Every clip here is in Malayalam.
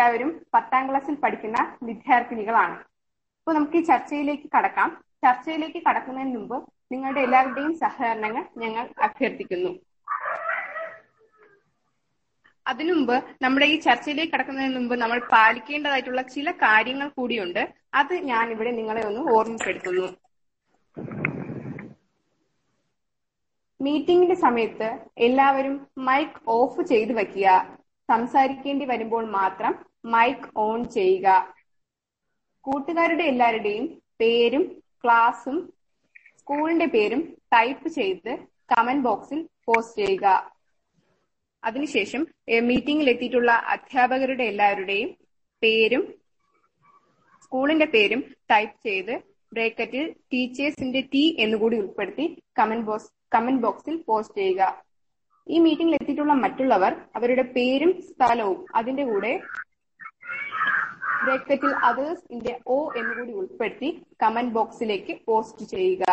എല്ലാവരും പത്താം ക്ലാസ്സിൽ പഠിക്കുന്ന വിദ്യാർത്ഥിനികളാണ്. അപ്പോൾ നമുക്ക് ഈ ചർച്ചയിലേക്ക് കടക്കാം. ചർച്ചയിലേക്ക് കടക്കുന്നതിന് മുമ്പ് നിങ്ങളുടെ എല്ലാവരുടെയും സഹകരണങ്ങൾ ഞങ്ങൾ അഭ്യർത്ഥിക്കുന്നു. അതിനു മുമ്പ് നമ്മുടെ ഈ ചർച്ചയിലേക്ക് കടക്കുന്നതിന് മുമ്പ് നമ്മൾ പാലിക്കേണ്ടതായിട്ടുള്ള ചില കാര്യങ്ങൾ കൂടിയുണ്ട്. അത് ഞാൻ ഇവിടെ നിങ്ങളെ ഒന്ന് ഓർമ്മപ്പെടുത്തുന്നു. മീറ്റിംഗിന്റെ സമയത്ത് എല്ലാവരും മൈക്ക് ഓഫ് ചെയ്തു വയ്ക്കുക. സംസാരിക്കേണ്ടി വരുമ്പോൾ മാത്രം മൈക്ക് ഓൺ ചെയ്യുക. കൂട്ടുകാരുടെ എല്ലാവരുടെയും പേരും ക്ലാസും സ്കൂളിന്റെ പേരും ടൈപ്പ് ചെയ്ത് കമന്റ് ബോക്സിൽ പോസ്റ്റ് ചെയ്യുക. അതിനുശേഷം മീറ്റിംഗിൽ എത്തിയിട്ടുള്ള അധ്യാപകരുടെ എല്ലാവരുടെയും പേരും സ്കൂളിന്റെ പേരും ടൈപ്പ് ചെയ്ത് ബ്രേക്കറ്റിൽ ടീച്ചേഴ്സിന്റെ ടി എന്നുകൂടി ഉൾപ്പെടുത്തി കമന്റ് ബോക്സ് കമന്റ് ബോക്സിൽ പോസ്റ്റ് ചെയ്യുക. ഈ മീറ്റിംഗിൽ എത്തിയിട്ടുള്ള മറ്റുള്ളവർ അവരുടെ പേരും സ്ഥലവും അതിന്റെ കൂടെ ബ്രേക്കറ്റിൽ അതേഴ്സിന്റെ ഒ എന്ന് കൂടി ഉൾപ്പെടുത്തി കമന്റ് ബോക്സിലേക്ക് പോസ്റ്റ് ചെയ്യുക.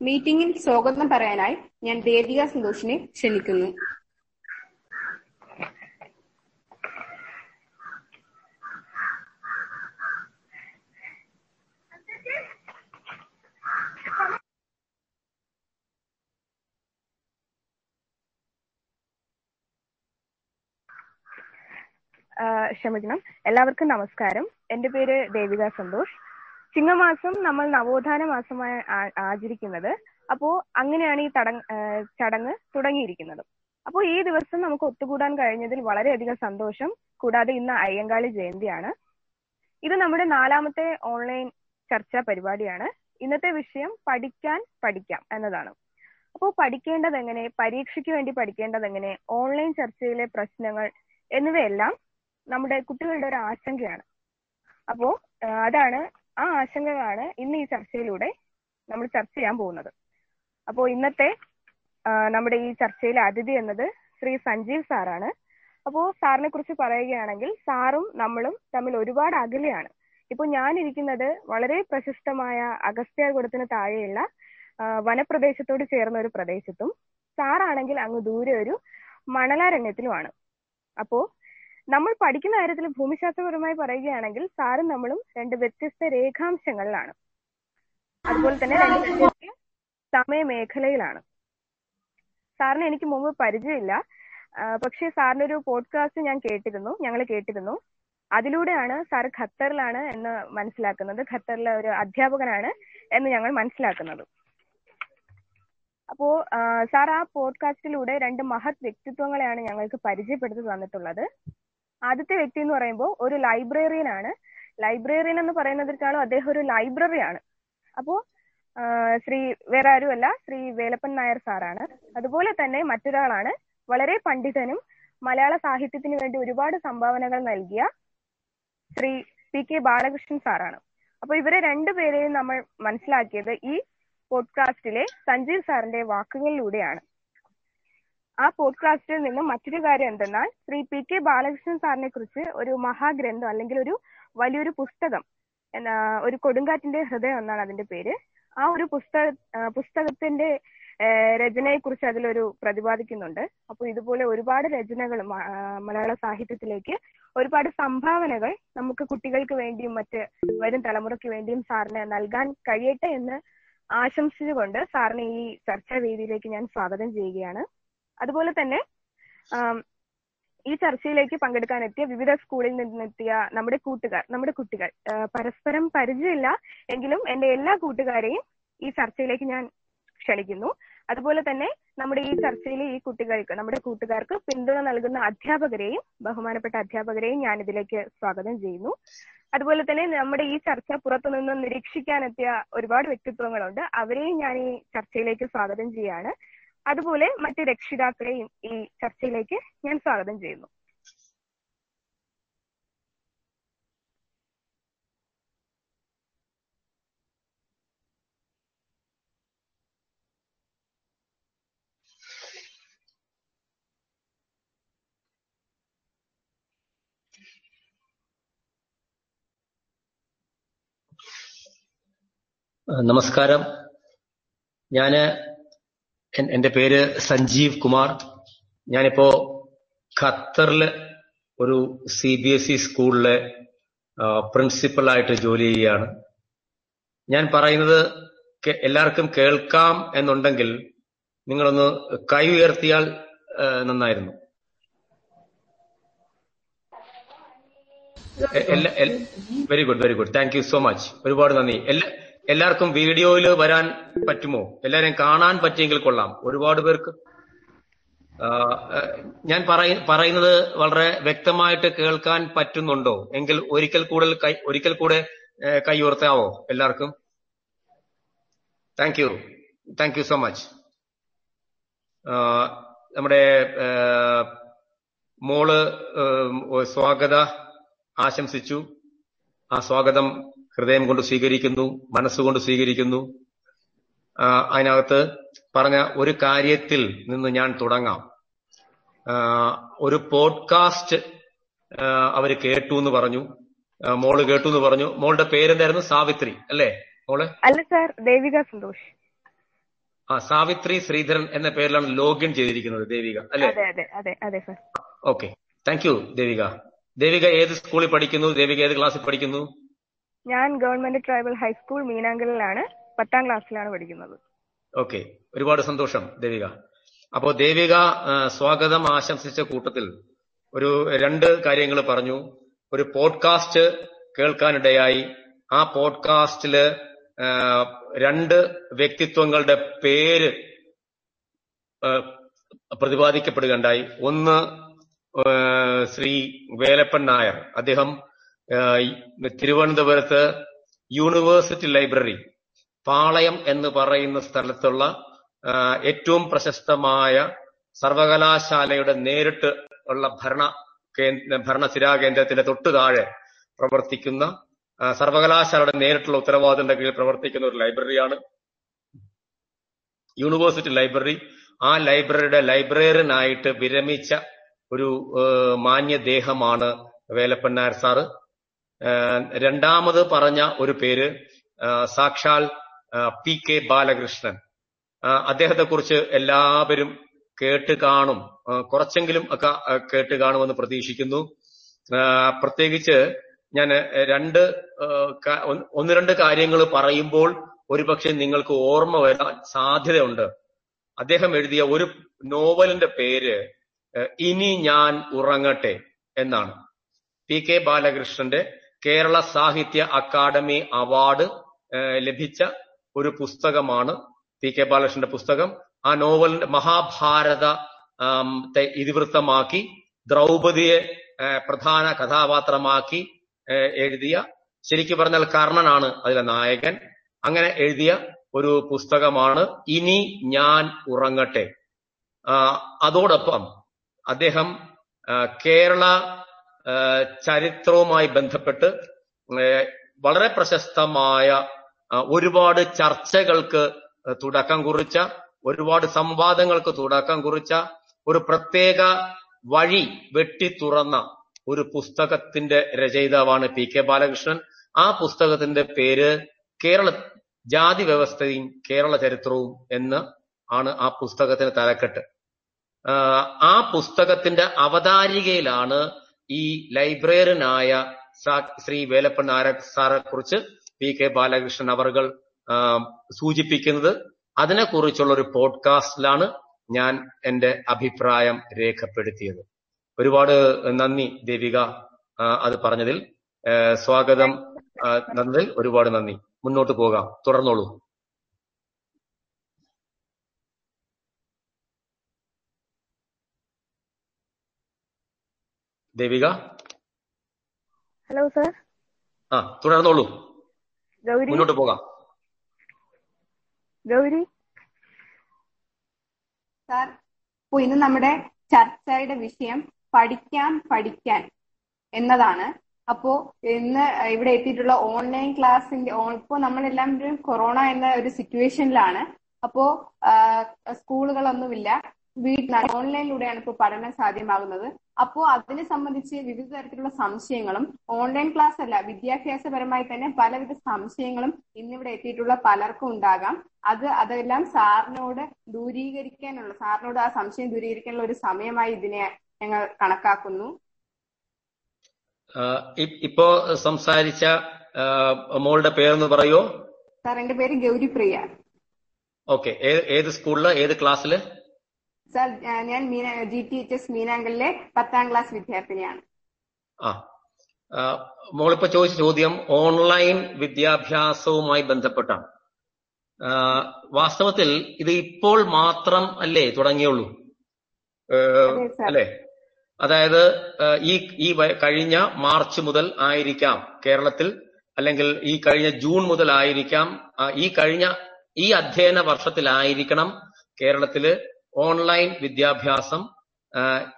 മീറ്റിംഗിൽ സ്വാഗതം പറയാനായി ഞാൻ ദേവിക സന്തോഷിനെ ക്ഷണിക്കുന്നു. ക്ഷമിക്കണം. എല്ലാവർക്കും നമസ്കാരം. എന്റെ പേര് ദേവിക സന്തോഷ്. ചിങ്ങമാസം നമ്മൾ നവോത്ഥാന മാസമായി ആചരിക്കുന്നത്. അപ്പോ അങ്ങനെയാണ് ഈ ചടങ്ങ് തുടങ്ങിയിരിക്കുന്നത്. അപ്പോൾ ഈ ദിവസം നമുക്ക് ഒത്തുകൂടാൻ കഴിഞ്ഞതിൽ വളരെയധികം സന്തോഷം. കൂടാതെ ഇന്ന് അയ്യങ്കാളി ജയന്തിയാണ്. ഇത് നമ്മുടെ നാലാമത്തെ ഓൺലൈൻ ചർച്ചാ പരിപാടിയാണ്. ഇന്നത്തെ വിഷയം പഠിക്കാൻ പഠിക്കാം എന്നതാണ്. അപ്പോൾ പഠിക്കേണ്ടത് എങ്ങനെ പരീക്ഷയ്ക്ക് വേണ്ടി പഠിക്കേണ്ടത് എങ്ങനെ ഓൺലൈൻ ചർച്ചയിലെ പ്രശ്നങ്ങൾ എന്നിവയെല്ലാം നമ്മുടെ കുട്ടികളുടെ ഒരു ആശങ്കയാണ്. അപ്പോ അതാണ് ആ ആശങ്കകളാണ് ഇന്ന് ഈ ചർച്ചയിലൂടെ നമ്മൾ ചർച്ച ചെയ്യാൻ പോകുന്നത്. അപ്പോൾ ഇന്നത്തെ നമ്മുടെ ഈ ചർച്ചയിലെ അതിഥി എന്നത് ശ്രീ സഞ്ജീവ് സാറാണ്. അപ്പോൾ സാറിനെ കുറിച്ച് പറയുകയാണെങ്കിൽ സാറും നമ്മളും തമ്മിൽ ഒരുപാട് അകലെയാണ്. ഇപ്പൊ ഞാനിരിക്കുന്നത് വളരെ പ്രശസ്തമായ അഗസ്ത്യാർകുടത്തിന് താഴെയുള്ള വനപ്രദേശത്തോട് ചേർന്ന ഒരു പ്രദേശത്തും സാറാണെങ്കിൽ അങ്ങ് ദൂരെ ഒരു മണലാരണ്യത്തിലുമാണ്. അപ്പോ നമ്മൾ പഠിക്കുന്ന കാര്യത്തിൽ ഭൂമിശാസ്ത്രപരമായി പറയുകയാണെങ്കിൽ സാറും നമ്മളും രണ്ട് വ്യത്യസ്ത രേഖാംശങ്ങളിലാണ്. അതുപോലെ തന്നെ രണ്ട് സമയമേഖലയിലാണ്. സാറിന് എനിക്ക് മുമ്പ് പരിചയമില്ല. പക്ഷേ സാറിന്റെ ഒരു പോഡ്കാസ്റ്റ് ഞാൻ കേട്ടിരുന്നു ഞങ്ങൾ കേട്ടിരുന്നു. അതിലൂടെയാണ് സാർ ഖത്തറിലാണ് എന്ന് മനസ്സിലാക്കുന്നത്. ഖത്തറിലെ ഒരു അധ്യാപകനാണ് എന്ന് ഞങ്ങൾ മനസ്സിലാക്കുന്നത്. അപ്പോ സാർ ആ പോഡ്കാസ്റ്റിലൂടെ രണ്ട് മഹത് വ്യക്തിത്വങ്ങളെയാണ് ഞങ്ങൾക്ക് പരിചയപ്പെടുത്തി തന്നിട്ടുള്ളത്. ആദ്യത്തെ വ്യക്തി എന്ന് പറയുമ്പോൾ ഒരു ലൈബ്രറിയൻ ആണ്. ലൈബ്രറിയൻ എന്ന് പറയുന്നതിനേക്കാളും അദ്ദേഹം ഒരു ലൈബ്രറിയാണ് അപ്പോ ശ്രീ വേറെ ആരുമല്ല ശ്രീ വേലപ്പൻ നായർ സാറാണ് അതുപോലെ തന്നെ മറ്റൊരാളാണ് വളരെ പണ്ഡിതനും മലയാള സാഹിത്യത്തിന് വേണ്ടി ഒരുപാട് സംഭാവനകൾ നൽകിയ ശ്രീ പി കെ ബാലകൃഷ്ണൻ സാറാണ് അപ്പൊ ഇവരെ രണ്ടുപേരെയും നമ്മൾ മനസ്സിലാക്കിയത് ഈ പോഡ്കാസ്റ്റിലെ സഞ്ജീവ് സാറിന്റെ വാക്കുകളിലൂടെയാണ്. ആ പോഡ്കാസ്റ്റിൽ നിന്നും മറ്റൊരു കാര്യം എന്തെന്നാൽ ശ്രീ പി കെ ബാലകൃഷ്ണൻ സാറിനെ കുറിച്ച് ഒരു മഹാഗ്രന്ഥം അല്ലെങ്കിൽ ഒരു വലിയൊരു പുസ്തകം ഒരു കൊടുങ്കാറ്റിന്റെ ഹൃദയം എന്നാണ് അതിന്റെ പേര്. ആ ഒരു പുസ്തക പുസ്തകത്തിന്റെ രചനയെ കുറിച്ച് അതിലൊരു പ്രതിപാദിക്കുന്നുണ്ട്. അപ്പോൾ ഇതുപോലെ ഒരുപാട് രചനകൾ മലയാള സാഹിത്യത്തിലേക്ക് ഒരുപാട് സംഭാവനകൾ നമുക്ക് കുട്ടികൾക്ക് വേണ്ടിയും മറ്റ് വരും തലമുറയ്ക്ക് വേണ്ടിയും സാറിന് നൽകാൻ കഴിയട്ടെ എന്ന് ആശംസിച്ചുകൊണ്ട് സാറിനെ ഈ ചർച്ചാ വേദിയിലേക്ക് ഞാൻ സ്വാഗതം ചെയ്യുകയാണ്. അതുപോലെ തന്നെ ഈ ചർച്ചയിലേക്ക് പങ്കെടുക്കാൻ എത്തിയ വിവിധ സ്കൂളിൽ നിന്നെത്തിയ നമ്മുടെ കൂട്ടുകാർ നമ്മുടെ കുട്ടികൾ പരസ്പരം പരിചയമില്ല എങ്കിലും എന്റെ എല്ലാ കൂട്ടുകാരെയും ഈ ചർച്ചയിലേക്ക് ഞാൻ ക്ഷണിക്കുന്നു. അതുപോലെ തന്നെ നമ്മുടെ ഈ ചർച്ചയിലെ ഈ കുട്ടികൾക്ക് നമ്മുടെ കൂട്ടുകാർക്ക് പിന്തുണ നൽകുന്ന അധ്യാപകരെയും ബഹുമാനപ്പെട്ട അധ്യാപകരെയും ഞാൻ ഇതിലേക്ക് സ്വാഗതം ചെയ്യുന്നു. അതുപോലെ തന്നെ നമ്മുടെ ഈ ചർച്ച പുറത്തുനിന്ന് നിരീക്ഷിക്കാനെത്തിയ ഒരുപാട് വ്യക്തിത്വങ്ങളുണ്ട്. അവരെയും ഞാൻ ഈ ചർച്ചയിലേക്ക് സ്വാഗതം ചെയ്യാണ് അതുപോലെ മറ്റു രക്ഷിതാക്കളെയും ഈ ചർച്ചയിലേക്ക് ഞാൻ സ്വാഗതം ചെയ്യുന്നു. നമസ്കാരം. ഞാൻ എന്റെ പേര് സഞ്ജീവ് കുമാർ. ഞാനിപ്പോ ഖത്തറിലെ ഒരു സി ബി എസ് ഇ സ്കൂളിലെ പ്രിൻസിപ്പളായിട്ട് ജോലി ചെയ്യുകയാണ്. ഞാൻ പറയുന്നത് എല്ലാവർക്കും കേൾക്കാം എന്നുണ്ടെങ്കിൽ നിങ്ങളൊന്ന് കൈ ഉയർത്തിയാൽ നന്നായിരുന്നു. Very good very good. Thank you so much. ഒരുപാട് നന്ദി. എല്ലാ എല്ലാവർക്കും വീഡിയോയിൽ വരാൻ പറ്റുമോ? എല്ലാവരെയും കാണാൻ പറ്റിയെങ്കിൽ കൊള്ളാം. ഒരുപാട് പേർക്ക് ഞാൻ പറയുന്നത് വളരെ വ്യക്തമായിട്ട് കേൾക്കാൻ പറ്റുന്നുണ്ടോ? എങ്കിൽ ഒരിക്കൽ കൂടുതൽ ഒരിക്കൽ കൂടെ കൈ ഉയർത്താവോ എല്ലാവർക്കും? Thank you thank you so much നമ്മുടെ മോൾ സ്വാഗത ആശംസിച്ചു. ആ സ്വാഗതം ഹൃദയം കൊണ്ട് സ്വീകരിക്കുന്നു മനസ്സുകൊണ്ട് സ്വീകരിക്കുന്നു. അതിനകത്ത് പറഞ്ഞ ഒരു കാര്യത്തിൽ നിന്ന് ഞാൻ തുടങ്ങാം. ഒരു പോഡ്കാസ്റ്റ് അവർ കേട്ടു എന്ന് പറഞ്ഞു. മോൾ കേട്ടു എന്ന് പറഞ്ഞു. മോളുടെ പേരെന്തായിരുന്നു? സാവിത്രി അല്ലേ? മോൾ? അല്ല സാർ ദേവിക സന്തോഷ്. ആ സാവിത്രി ശ്രീധരൻ എന്ന പേരിലാണ് ലോഗിൻ ചെയ്തിരിക്കുന്നത് ദേവിക അല്ലേ? Okay. Thank you Devika. Devika ഏത് സ്കൂളിൽ പഠിക്കുന്നു? ദേവിക ഏത് ക്ലാസ്സിൽ പഠിക്കുന്നു? ഞാൻ ഗവൺമെന്റ് ട്രൈബൽ ഹൈസ്കൂൾ മീനാങ്കലിലാണ് പത്താം ക്ലാസ്സിലാണ് പഠിക്കുന്നത്. ഓക്കെ. ഒരുപാട് സന്തോഷം ദേവിക. അപ്പോ ദേവിക സ്വാഗതം ആശംസിച്ച കൂട്ടത്തിൽ ഒരു രണ്ട് കാര്യങ്ങൾ പറഞ്ഞു. ഒരു പോഡ്കാസ്റ്റ് കേൾക്കാനിടയായി. ആ പോഡ്കാസ്റ്റിൽ രണ്ട് വ്യക്തിത്വങ്ങളുടെ പേര് പ്രതിപാദിക്കപ്പെടുകയുണ്ടായി. ഒന്ന് ശ്രീ വേലപ്പൻ നായർ. അദ്ദേഹം തിരുവനന്തപുരത്ത് യൂണിവേഴ്സിറ്റി ലൈബ്രറി പാളയം എന്ന് പറയുന്ന സ്ഥലത്തുള്ള ഏറ്റവും പ്രശസ്തമായ സർവകലാശാലയുടെ നേരിട്ട് ഉള്ള ഭരണ കേന്ദ്ര സ്ഥിരാ കേന്ദ്രത്തിന്റെ തൊട്ടു താഴെ പ്രവർത്തിക്കുന്ന സർവകലാശാലയുടെ നേരിട്ടുള്ള ഉത്തരവാദിത്തത്തിന്റെ കീഴിൽ പ്രവർത്തിക്കുന്ന ഒരു ലൈബ്രറിയാണ് യൂണിവേഴ്സിറ്റി ലൈബ്രറി. ആ ലൈബ്രറിയുടെ ലൈബ്രറിയനായിട്ട് വിരമിച്ച ഒരു മാന്യദേഹമാണ് വേലപ്പൻ നായർ സാറ്. രണ്ടാമത് പറഞ്ഞ ഒരു പേര് സാക്ഷാൽ പി കെ ബാലകൃഷ്ണൻ. അദ്ദേഹത്തെ കുറിച്ച് എല്ലാവരും കേട്ട് കാണും. കുറച്ചെങ്കിലും ഒക്കെ കേട്ട് കാണുമെന്ന് പ്രതീക്ഷിക്കുന്നു. പ്രത്യേകിച്ച് ഞാൻ രണ്ട് ഒന്ന് രണ്ട് കാര്യങ്ങൾ പറയുമ്പോൾ ഒരുപക്ഷെ നിങ്ങൾക്ക് ഓർമ്മ വരാൻ സാധ്യതയുണ്ട്. അദ്ദേഹം എഴുതിയ ഒരു നോവലിന്റെ പേര് ഇനി ഞാൻ ഉറങ്ങട്ടെ എന്നാണ്. പി കെ ബാലകൃഷ്ണന്റെ കേരള സാഹിത്യ അക്കാദമി അവാർഡ് ലഭിച്ച ഒരു പുസ്തകമാണ് പി കെ ബാലകൃഷ്ണന്റെ പുസ്തകം. ആ നോവലിന്റെ മഹാഭാരത ഇതിവൃത്തമാക്കി ദ്രൗപതിയെ പ്രധാന കഥാപാത്രമാക്കി എഴുതിയ ശരിക്കു പറഞ്ഞാൽ കർണനാണ് അതിലെ നായകൻ. അങ്ങനെ എഴുതിയ ഒരു പുസ്തകമാണ് ഇനി ഞാൻ ഉറങ്ങട്ടെ. അതോടൊപ്പം അദ്ദേഹം കേരള ചരിത്രവുമായി ബന്ധപ്പെട്ട് വളരെ പ്രശസ്തമായ ഒരുപാട് ചർച്ചകൾക്ക് തുടക്കം കുറിച്ച ഒരുപാട് സംവാദങ്ങൾക്ക് തുടക്കം കുറിച്ച ഒരു പ്രത്യേക വഴി വെട്ടി തുറന്ന ഒരു പുസ്തകത്തിന്റെ രചയിതാവാണ് പി കെ ബാലകൃഷ്ണൻ. ആ പുസ്തകത്തിന്റെ പേര് കേരള ജാതി വ്യവസ്ഥയും കേരള ചരിത്രവും എന്ന് ആണ് ആ പുസ്തകത്തിന് തലക്കെട്ട്. ആ പുസ്തകത്തിന്റെ അവതാരികയിലാണ് ഈ ലൈബ്രറിയനായ ശ്രീ വേലപ്പൻ നായർ സാറെ കുറിച്ച് പി കെ ബാലകൃഷ്ണൻ അവർകൾ സൂചിപ്പിക്കുന്നത്. അതിനെക്കുറിച്ചുള്ള ഒരു പോഡ്കാസ്റ്റിലാണ് ഞാൻ എന്റെ അഭിപ്രായം രേഖപ്പെടുത്തിയത്. ഒരുപാട് നന്ദി ദേവിക അത് പറഞ്ഞതിൽ. സ്വാഗതം നന്ദി ഒരുപാട് നന്ദി. മുന്നോട്ട് പോകാം. തുടർന്നോളൂ. ദേവിക? Hello sir. ആ തുടർന്നോളൂ ഗൗരി? മുന്നോട്ട് പോകാം. ഗൗരി? സാർ അപ്പൊ ഇന്ന് നമ്മുടെ ചർച്ചയുടെ വിഷയം പഠിക്കാൻ പഠിക്കാൻ എന്നതാണ്. അപ്പോ ഇന്ന് ഇവിടെ എത്തിയിട്ടുള്ള ഓൺലൈൻ ക്ലാസ്സിന്റെ ഇപ്പോ നമ്മളെല്ലാവരും കൊറോണ എന്ന ഒരു സിറ്റുവേഷനിലാണ്. അപ്പോ സ്കൂളുകളൊന്നുമില്ല. വീട്ടിൽ ഓൺലൈനിലൂടെയാണ് ഇപ്പോൾ പഠനം സാധ്യമാകുന്നത്. അപ്പോ അതിനെ സംബന്ധിച്ച് വിവിധ തരത്തിലുള്ള സംശയങ്ങളും ഓൺലൈൻ ക്ലാസ് അല്ല വിദ്യാഭ്യാസപരമായി തന്നെ പലവിധ സംശയങ്ങളും ഇന്നിവിടെ എത്തിയിട്ടുള്ള പലർക്കും ഉണ്ടാകാം. അത് അതെല്ലാം സാറിനോട് ദൂരീകരിക്കാനുള്ള സാറിനോട് ആ സംശയം ദൂരീകരിക്കാനുള്ള ഒരു സമയമായി ഇതിനെ ഞങ്ങൾ കണക്കാക്കുന്നു. ഇപ്പോ സംസാരിച്ച മോളുടെ പേരൊന്ന് പറയോ? സാർ എന്റെ പേര് ഗൗരിപ്രിയ. ഓക്കെ ഏത് സ്കൂളിൽ? ഏത് ക്ലാസ്സിൽ? സാർ ഞാൻ Meena G T H S മീനാങ്കലിലെ പത്താം ക്ലാസ് വിദ്യാർത്ഥിനിയാണ്. ആ മോളിപ്പോ ചോദിച്ച ചോദ്യം ഓൺലൈൻ വിദ്യാഭ്യാസവുമായി ബന്ധപ്പെട്ടാണ്. വാസ്തവത്തിൽ ഇത് ഇപ്പോൾ മാത്രം അല്ലേ തുടങ്ങിയുള്ളൂ? അല്ലേ? അതായത് ഈ ഈ കഴിഞ്ഞ മാർച്ച് മുതൽ ആയിരിക്കാം കേരളത്തിൽ അല്ലെങ്കിൽ ഈ കഴിഞ്ഞ ജൂൺ മുതൽ ആയിരിക്കാം ഈ കഴിഞ്ഞ ഈ അധ്യയന വർഷത്തിലായിരിക്കണം കേരളത്തിൽ ഓൺലൈൻ വിദ്യാഭ്യാസം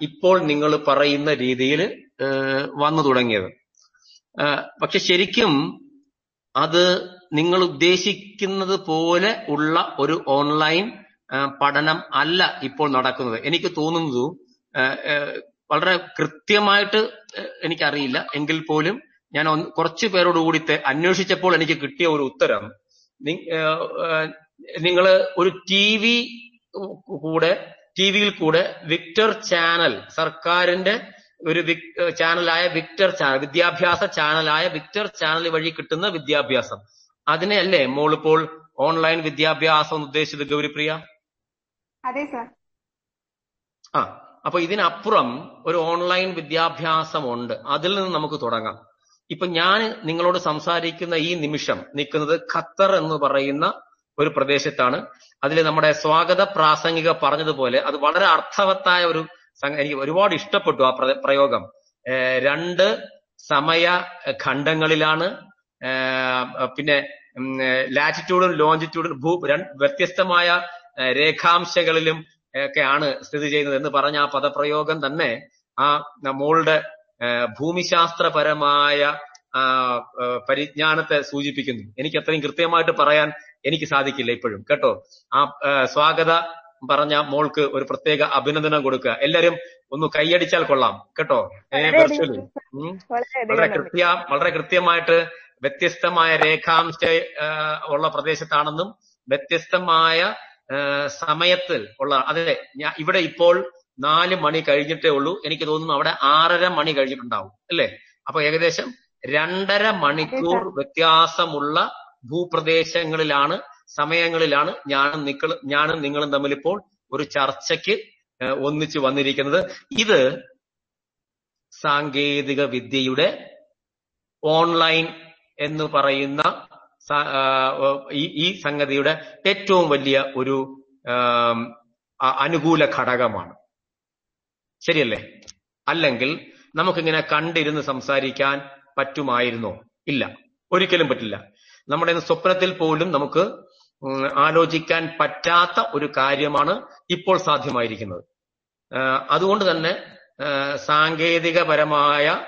ഇപ്പോൾ നിങ്ങൾ പറയുന്ന രീതിയിൽ വന്നു തുടങ്ങിയത്. പക്ഷെ ശരിക്കും അത് നിങ്ങൾ ഉദ്ദേശിക്കുന്നത് പോലെ ഉള്ള ഒരു ഓൺലൈൻ പഠനം അല്ല ഇപ്പോൾ നടക്കുന്നത്. എനിക്ക് തോന്നുന്നത് വളരെ കൃത്യമായിട്ട് എനിക്കറിയില്ല. എങ്കിൽ പോലും ഞാൻ കുറച്ച് പേരോട് കൂടി അന്വേഷിച്ചപ്പോൾ എനിക്ക് കിട്ടിയ ഒരു ഉത്തരം നിങ്ങൾ ഒരു ടി വി കൂടെ ടി വിയിൽ കൂടെ വിക്ടർ ചാനൽ സർക്കാരിന്റെ ഒരു ചാനലായ വിക്ടർ ചാനൽ വിദ്യാഭ്യാസ ചാനലായ വിക്ടർ ചാനൽ വഴി കിട്ടുന്ന വിദ്യാഭ്യാസം. അതിനെയല്ലേ മോളിപ്പോൾ ഓൺലൈൻ വിദ്യാഭ്യാസം എന്ന് ഉദ്ദേശിച്ചത് ഗൗരിപ്രിയ? അതെ സർ. ആ അപ്പൊ ഇതിനപ്പുറം ഒരു ഓൺലൈൻ വിദ്യാഭ്യാസം ഉണ്ട് അതിൽ നിന്ന് നമുക്ക് തുടങ്ങാം. ഇപ്പൊ ഞാൻ നിങ്ങളോട് സംസാരിക്കുന്ന ഈ നിമിഷം നിൽക്കുന്നത് ഖത്തർ എന്ന് പറയുന്ന ഒരു പ്രദേശത്താണ്. അതിൽ നമ്മുടെ സ്വാഗത പ്രാസംഗിക പറഞ്ഞതുപോലെ അത് വളരെ അർത്ഥവത്തായ ഒരു എനിക്ക് ഒരുപാട് ഇഷ്ടപ്പെട്ടു ആ പ്രയോഗം. രണ്ട് സമയ ഖണ്ഡങ്ങളിലാണ്. പിന്നെ ലാറ്റിറ്റ്യൂഡും ലോഞ്ചിറ്റ്യൂഡും ഭൂ വ്യത്യസ്തമായ രേഖാംശകളിലും ഒക്കെയാണ് സ്ഥിതി ചെയ്യുന്നത് എന്ന് പറഞ്ഞ ആ പദപ്രയോഗം തന്നെ ആ മോളുടെ ഭൂമിശാസ്ത്രപരമായ പരിജ്ഞാനത്തെ സൂചിപ്പിക്കുന്നു. എനിക്ക് അത്രയും കൃത്യമായിട്ട് പറയാൻ എനിക്ക് സാധിക്കില്ല ഇപ്പോഴും. കേട്ടോ? ആ സ്വാഗത പറഞ്ഞ മോൾക്ക് ഒരു പ്രത്യേക അഭിനന്ദനം കൊടുക്കുക. എല്ലാരും ഒന്ന് കൈയടിച്ചാൽ കൊള്ളാം. കേട്ടോ? വെർച്വലി വളരെ കൃത്യ വളരെ കൃത്യമായിട്ട് വ്യത്യസ്തമായ രേഖാംശ ഉള്ള പ്രദേശത്താണെന്നും വ്യത്യസ്തമായ സമയത്തിൽ ഉള്ള അതെ ഞാൻ ഇവിടെ ഇപ്പോൾ നാല് മണി കഴിഞ്ഞിട്ടേ ഉള്ളൂ. എനിക്ക് തോന്നുന്നു അവിടെ ആറര മണി കഴിഞ്ഞിട്ടുണ്ടാവും. അല്ലേ? അപ്പൊ ഏകദേശം രണ്ടര മണിക്കൂർ വ്യത്യാസമുള്ള ഭൂപ്രദേശങ്ങളിലാണ് സമയങ്ങളിലാണ് ഞാനും നിക്കൾ ഞാനും നിങ്ങളും തമ്മിൽ ഇപ്പോൾ ഒരു ചർച്ചയ്ക്ക് ഒന്നിച്ചു വന്നിരിക്കുന്നത്. ഇത് സാങ്കേതിക വിദ്യയുടെ ഓൺലൈൻ എന്ന് പറയുന്ന ഈ ഈ സംഗതിയുടെ ഏറ്റവും വലിയ ഒരു അനുകൂല ഘടകമാണ്. ശരിയല്ലേ? അല്ലെങ്കിൽ നമുക്കിങ്ങനെ കണ്ടിരുന്ന് സംസാരിക്കാൻ പറ്റുമായിരുന്നോ? ഇല്ല. ഒരിക്കലും പറ്റില്ല. നമ്മുടെ സ്വപ്നത്തിൽ പോലും നമുക്ക് ആലോചിക്കാൻ പറ്റാത്ത ഒരു കാര്യമാണ് ഇപ്പോൾ സാധ്യമായിരിക്കുന്നത്. അതുകൊണ്ട് തന്നെ സാങ്കേതികപരമായ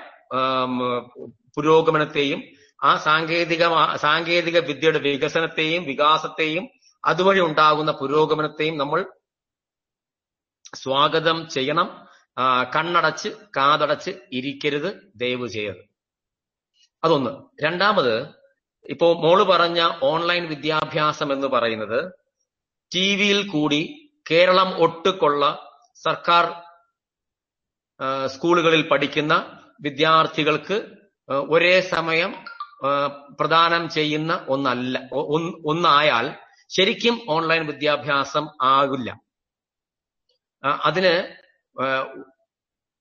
പുരോഗമനത്തെയും ആ സാങ്കേതിക സാങ്കേതിക വിദ്യയുടെ വികസനത്തെയും വികാസത്തെയും അതുവഴി ഉണ്ടാകുന്ന പുരോഗമനത്തെയും നമ്മൾ സ്വാഗതം ചെയ്യണം. കണ്ണടച്ച് കാതടച്ച് ഇരിക്കരുത് ദയവ് ചെയ്യരുത്. അതൊന്ന്. രണ്ടാമത് ഇപ്പോ മോൾ പറഞ്ഞ ഓൺലൈൻ വിദ്യാഭ്യാസം എന്ന് പറയുന്നത് ടി വിയിൽ കൂടി കേരളം ഒട്ടുകൊള്ള സർക്കാർ സ്കൂളുകളിൽ പഠിക്കുന്ന വിദ്യാർത്ഥികൾക്ക് ഒരേ സമയം പ്രദാനം ചെയ്യുന്ന ഒന്നല്ല ഒന്നായാൽ ശരിക്കും ഓൺലൈൻ വിദ്യാഭ്യാസം ആകില്ല. അതിന്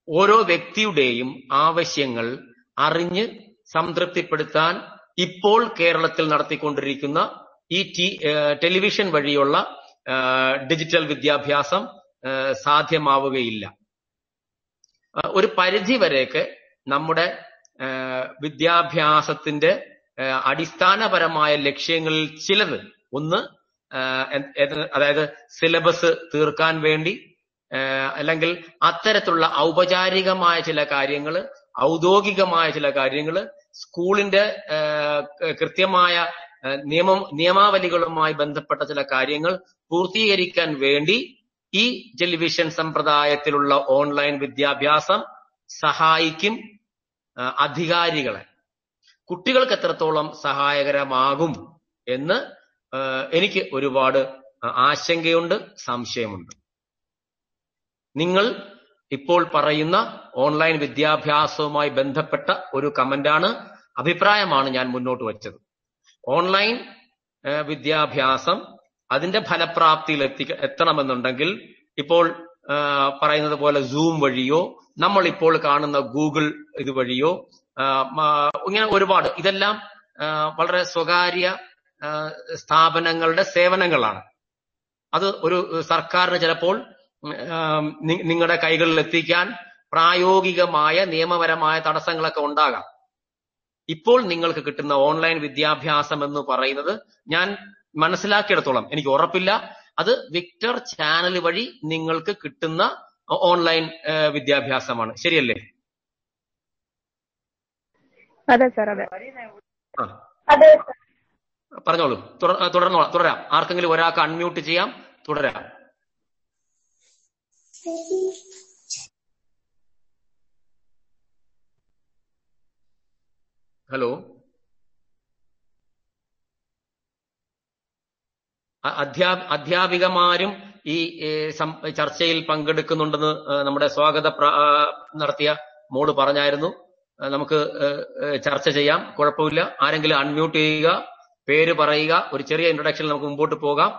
ഓരോ വ്യക്തിയുടെയും ആവശ്യങ്ങൾ അറിഞ്ഞ് സംതൃപ്തിപ്പെടുത്താൻ ഇപ്പോൾ കേരളത്തിൽ നടത്തിക്കൊണ്ടിരിക്കുന്ന ഈ ടെലിവിഷൻ വഴിയുള്ള ഡിജിറ്റൽ വിദ്യാഭ്യാസം സാധ്യമാവുകയില്ല. ഒരു പരിധി വരെയൊക്കെ നമ്മുടെ വിദ്യാഭ്യാസത്തിന്റെ അടിസ്ഥാനപരമായ ലക്ഷ്യങ്ങളിൽ ചിലത് ഒന്ന് അതായത് സിലബസ് തീർക്കാൻ വേണ്ടി അല്ലെങ്കിൽ അത്തരത്തിലുള്ള ഔപചാരികമായ ചില കാര്യങ്ങൾ ഔദ്യോഗികമായ ചില കാര്യങ്ങൾ സ്കൂളിന്റെ കൃത്യമായ നിയമം നിയമാവലികളുമായി ബന്ധപ്പെട്ട ചില കാര്യങ്ങൾ പൂർത്തീകരിക്കാൻ വേണ്ടി ഈ ടെലിവിഷൻ സമ്പ്രദായത്തിലുള്ള ഓൺലൈൻ വിദ്യാഭ്യാസം സഹായിക്കും അധികാരികളെ. കുട്ടികൾക്ക് എത്രത്തോളം സഹായകരമാകും എന്ന് എനിക്ക് ഒരുപാട് ആശങ്കയുണ്ട് സംശയമുണ്ട്. നിങ്ങൾ ഇപ്പോൾ പറയുന്ന ഓൺലൈൻ വിദ്യാഭ്യാസവുമായി ബന്ധപ്പെട്ട ഒരു കമന്റാണ് അഭിപ്രായമാണ് ഞാൻ മുന്നോട്ട് വച്ചത്. ഓൺലൈൻ വിദ്യാഭ്യാസം അതിന്റെ ഫലപ്രാപ്തിയിൽ എത്തി എത്തണമെന്നുണ്ടെങ്കിൽ ഇപ്പോൾ പറയുന്നത് പോലെ സൂം വഴിയോ നമ്മൾ ഇപ്പോൾ കാണുന്ന ഗൂഗിൾ ഇത് വഴിയോ ഇങ്ങനെ ഒരുപാട് ഇതെല്ലാം വളരെ സ്വകാര്യ സ്ഥാപനങ്ങളുടെ സേവനങ്ങളാണ്. അത് ഒരു സർക്കാരിന് ചിലപ്പോൾ നിങ്ങളുടെ കൈകളിൽ എത്തിക്കാൻ പ്രായോഗികമായ നിയമപരമായ തടസ്സങ്ങളൊക്കെ ഉണ്ടാകാം. ഇപ്പോൾ നിങ്ങൾക്ക് കിട്ടുന്ന ഓൺലൈൻ വിദ്യാഭ്യാസം എന്ന് പറയുന്നത് ഞാൻ മനസ്സിലാക്കിയിടത്തോളം എനിക്ക് ഉറപ്പില്ല അത് വിക്ടർ ചാനൽ വഴി നിങ്ങൾക്ക് കിട്ടുന്ന ഓൺലൈൻ വിദ്യാഭ്യാസമാണ്. ശരിയല്ലേ? അതെ സാർ അതെ. അതെ പറഞ്ഞോളൂ. തുടർ- തുടർന്നോളാം തുടരാം. ആർക്കെങ്കിലും ഒരാൾക്ക് അൺമ്യൂട്ട് ചെയ്യാം തുടരാം. ഹലോ അധ്യാ അധ്യാപികമാരും ഈ ചർച്ചയിൽ പങ്കെടുക്കുന്നുണ്ടെന്ന് നമ്മുടെ സ്വാഗത നടത്തിയ മോൾ പറഞ്ഞായിരുന്നു. നമുക്ക് ചർച്ച ചെയ്യാം. കുഴപ്പമില്ല. ആരെങ്കിലും അൺമ്യൂട്ട് ചെയ്യുക പേര് പറയുക ഒരു ചെറിയ ഇൻട്രൊഡക്ഷൻ നമുക്ക് മുമ്പോട്ട് പോകാം.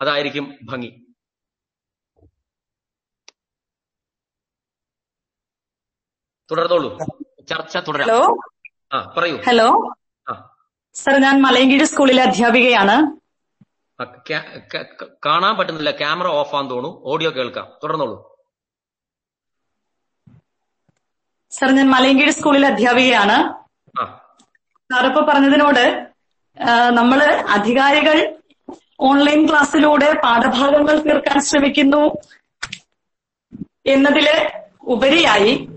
അതായിരിക്കും ഭംഗി. തുടർന്നോളൂ. ചർച്ച തുടരാം. പറയൂ. ഹലോ. സർ ഞാൻ മലയങ്കീഴ് സ്കൂളിലെ അധ്യാപികയാണ്. കാണാൻ പറ്റുന്നില്ല. ക്യാമറ ഓഫ് ആണെന്ന് തോന്നുന്നു. ഓഡിയോ കേൾക്കാം. തുടർന്നോളൂ. സർ ഞാൻ മലയങ്കീഴ് സ്കൂളിലെ അധ്യാപികയാണ്. സാറിപ്പോ പറഞ്ഞതിനോട് നമ്മൾ അധികാരികൾ ഓൺലൈൻ ക്ലാസ്സിലൂടെ പാഠഭാഗങ്ങൾ തീർക്കാൻ ശ്രമിക്കുന്നു എന്നതിൽ ഉപരിയായി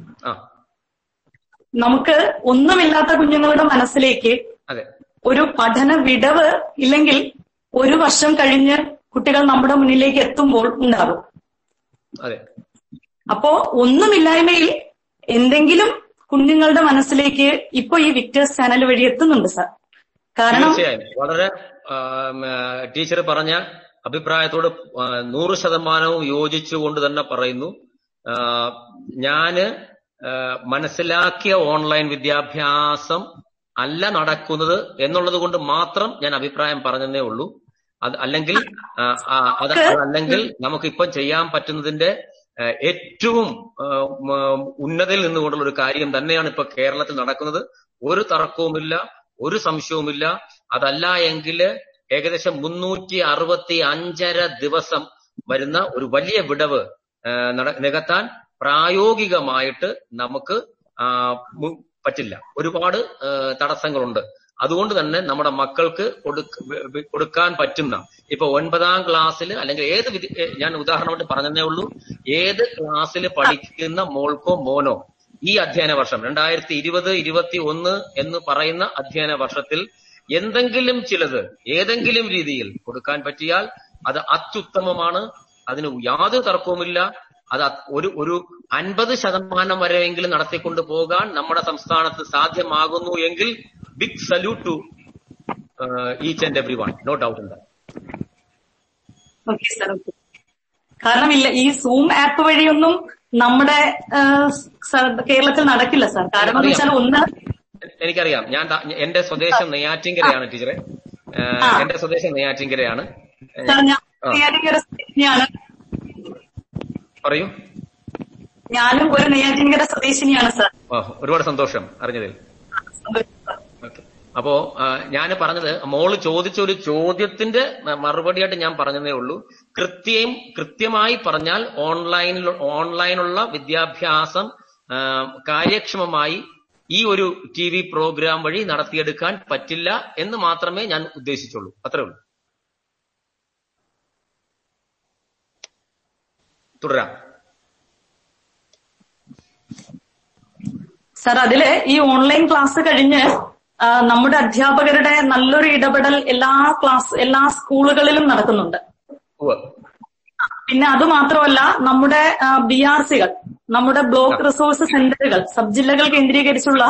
നമുക്ക് ഒന്നുമില്ലാത്ത കുഞ്ഞുങ്ങളുടെ മനസ്സിലേക്ക് അതെ. ഒരു പഠന വിടവ് ഇല്ലെങ്കിൽ ഒരു വർഷം കഴിഞ്ഞ് കുട്ടികൾ നമ്മുടെ മുന്നിലേക്ക് എത്തുമ്പോൾ ഉണ്ടാകും. അതെ. അപ്പോ ഒന്നുമില്ലായ്മയിൽ എന്തെങ്കിലും കുഞ്ഞുങ്ങളുടെ മനസ്സിലേക്ക് ഇപ്പൊ ഈ വിക്ടേഴ്സ് ചാനൽ വഴി എത്തുന്നുണ്ട് സാർ. കാരണം വളരെ ടീച്ചർ പറഞ്ഞ അഭിപ്രായത്തോട് നൂറ് ശതമാനവും യോജിച്ചുകൊണ്ട് തന്നെ പറയുന്നു. ഞാൻ മനസ്സിലാക്കിയ ഓൺലൈൻ വിദ്യാഭ്യാസം അല്ല നടക്കുന്നത് എന്നുള്ളത് കൊണ്ട് മാത്രം ഞാൻ അഭിപ്രായം പറഞ്ഞതേ ഉള്ളൂ. അത് അല്ലെങ്കിൽ അതല്ലെങ്കിൽ നമുക്കിപ്പം ചെയ്യാൻ പറ്റുന്നതിന്റെ ഏറ്റവും ഉന്നതിയിൽ നിന്നുകൊണ്ടുള്ള ഒരു കാര്യം തന്നെയാണ് ഇപ്പൊ കേരളത്തിൽ നടക്കുന്നത്. ഒരു തർക്കവുമില്ല ഒരു സംശയവുമില്ല. അതല്ല എങ്കിൽ ഏകദേശം മുന്നൂറ്റി അറുപത്തി അഞ്ചര ദിവസം വരുന്ന ഒരു വലിയ വിടവ് നികത്താൻ പ്രായോഗികമായിട്ട് നമുക്ക് പറ്റില്ല. ഒരുപാട് തടസ്സങ്ങളുണ്ട്. അതുകൊണ്ട് തന്നെ നമ്മുടെ മക്കൾക്ക് കൊടുക്കാൻ പറ്റുന്ന ഇപ്പൊ ഒൻപതാം ക്ലാസ്സിൽ അല്ലെങ്കിൽ ഏത് വിധി ഞാൻ ഉദാഹരണമായിട്ട് പറഞ്ഞതേ ഉള്ളൂ ഏത് ക്ലാസ്സിൽ പഠിക്കുന്ന മോൾക്കോ മോനോ ഈ അധ്യയന വർഷം രണ്ടായിരത്തി ഇരുപത് ഇരുപത്തി ഒന്ന് എന്ന് പറയുന്ന അധ്യയന വർഷത്തിൽ എന്തെങ്കിലും ചിലത് ഏതെങ്കിലും രീതിയിൽ കൊടുക്കാൻ പറ്റിയാൽ അത് അത്യുത്തമമാണ്. അതിന് യാതൊരു തർക്കവുമില്ല. അത് ഒരു ഒരു അൻപത് ശതമാനം വരെയെങ്കിലും നടത്തിക്കൊണ്ട് പോകാൻ നമ്മുടെ സംസ്ഥാനത്ത് സാധ്യമാകുന്നു എങ്കിൽ big salute to each and every one no doubt ഉണ്ട് ഓക്കെ സാർ ഓക്കെ കാരണം ഇല്ല ഈ സൂം ആപ്പ് വഴിയൊന്നും നമ്മുടെ കേരളത്തിൽ നടക്കില്ല സാർ കാരണം എന്ന് വെച്ചാൽ ഒന്ന് എനിക്കറിയാം. ഞാൻ എന്റെ സ്വദേശം നെയ്യാറ്റിങ്കരയാണ് ടീച്ചറെ. എന്റെ സ്വദേശം നെയ്യാറ്റിങ്കരയാണ് ഏഹ്, സാർ ഞാൻ ആ. നെയ്യാറ്റിൻകര സ്വദേശിനിയാണ് പറയൂ. ഞാനും ഒരു നെയ്യാറ്റിൻകര സ്വദേശിനിയാണ് സർ. ഒരുപാട് സന്തോഷം അറിഞ്ഞതിൽ. അപ്പോ ഞാൻ പറഞ്ഞത് മോൾ ചോദിച്ച ഒരു ചോദ്യത്തിന്റെ മറുപടിയായിട്ട് ഞാൻ പറഞ്ഞതേ ഉള്ളൂ. കൃത്യം കൃത്യമായി പറഞ്ഞാൽ ഓൺലൈനിൽ ഓൺലൈനുള്ള വിദ്യാഭ്യാസം കാര്യക്ഷമമായി ഈ ഒരു ടി വി പ്രോഗ്രാം വഴി നടത്തിയെടുക്കാൻ പറ്റില്ല എന്ന് മാത്രമേ ഞാൻ ഉദ്ദേശിച്ചുള്ളൂ. അത്രേ ഉള്ളൂ. തുടരാം. സാർ അതിൽ ഈ ഓൺലൈൻ ക്ലാസ് കഴിഞ്ഞ് നമ്മുടെ അധ്യാപകരുടെ നല്ലൊരു ഇടപെടൽ എല്ലാ ക്ലാസ് എല്ലാ സ്കൂളുകളിലും നടക്കുന്നുണ്ട്. പിന്നെ അത് മാത്രമല്ല നമ്മുടെ ബി ആർ സികൾ നമ്മുടെ ബ്ലോക്ക് റിസോഴ്സ് സെന്ററുകൾ സബ് ജില്ലകൾ കേന്ദ്രീകരിച്ചുള്ള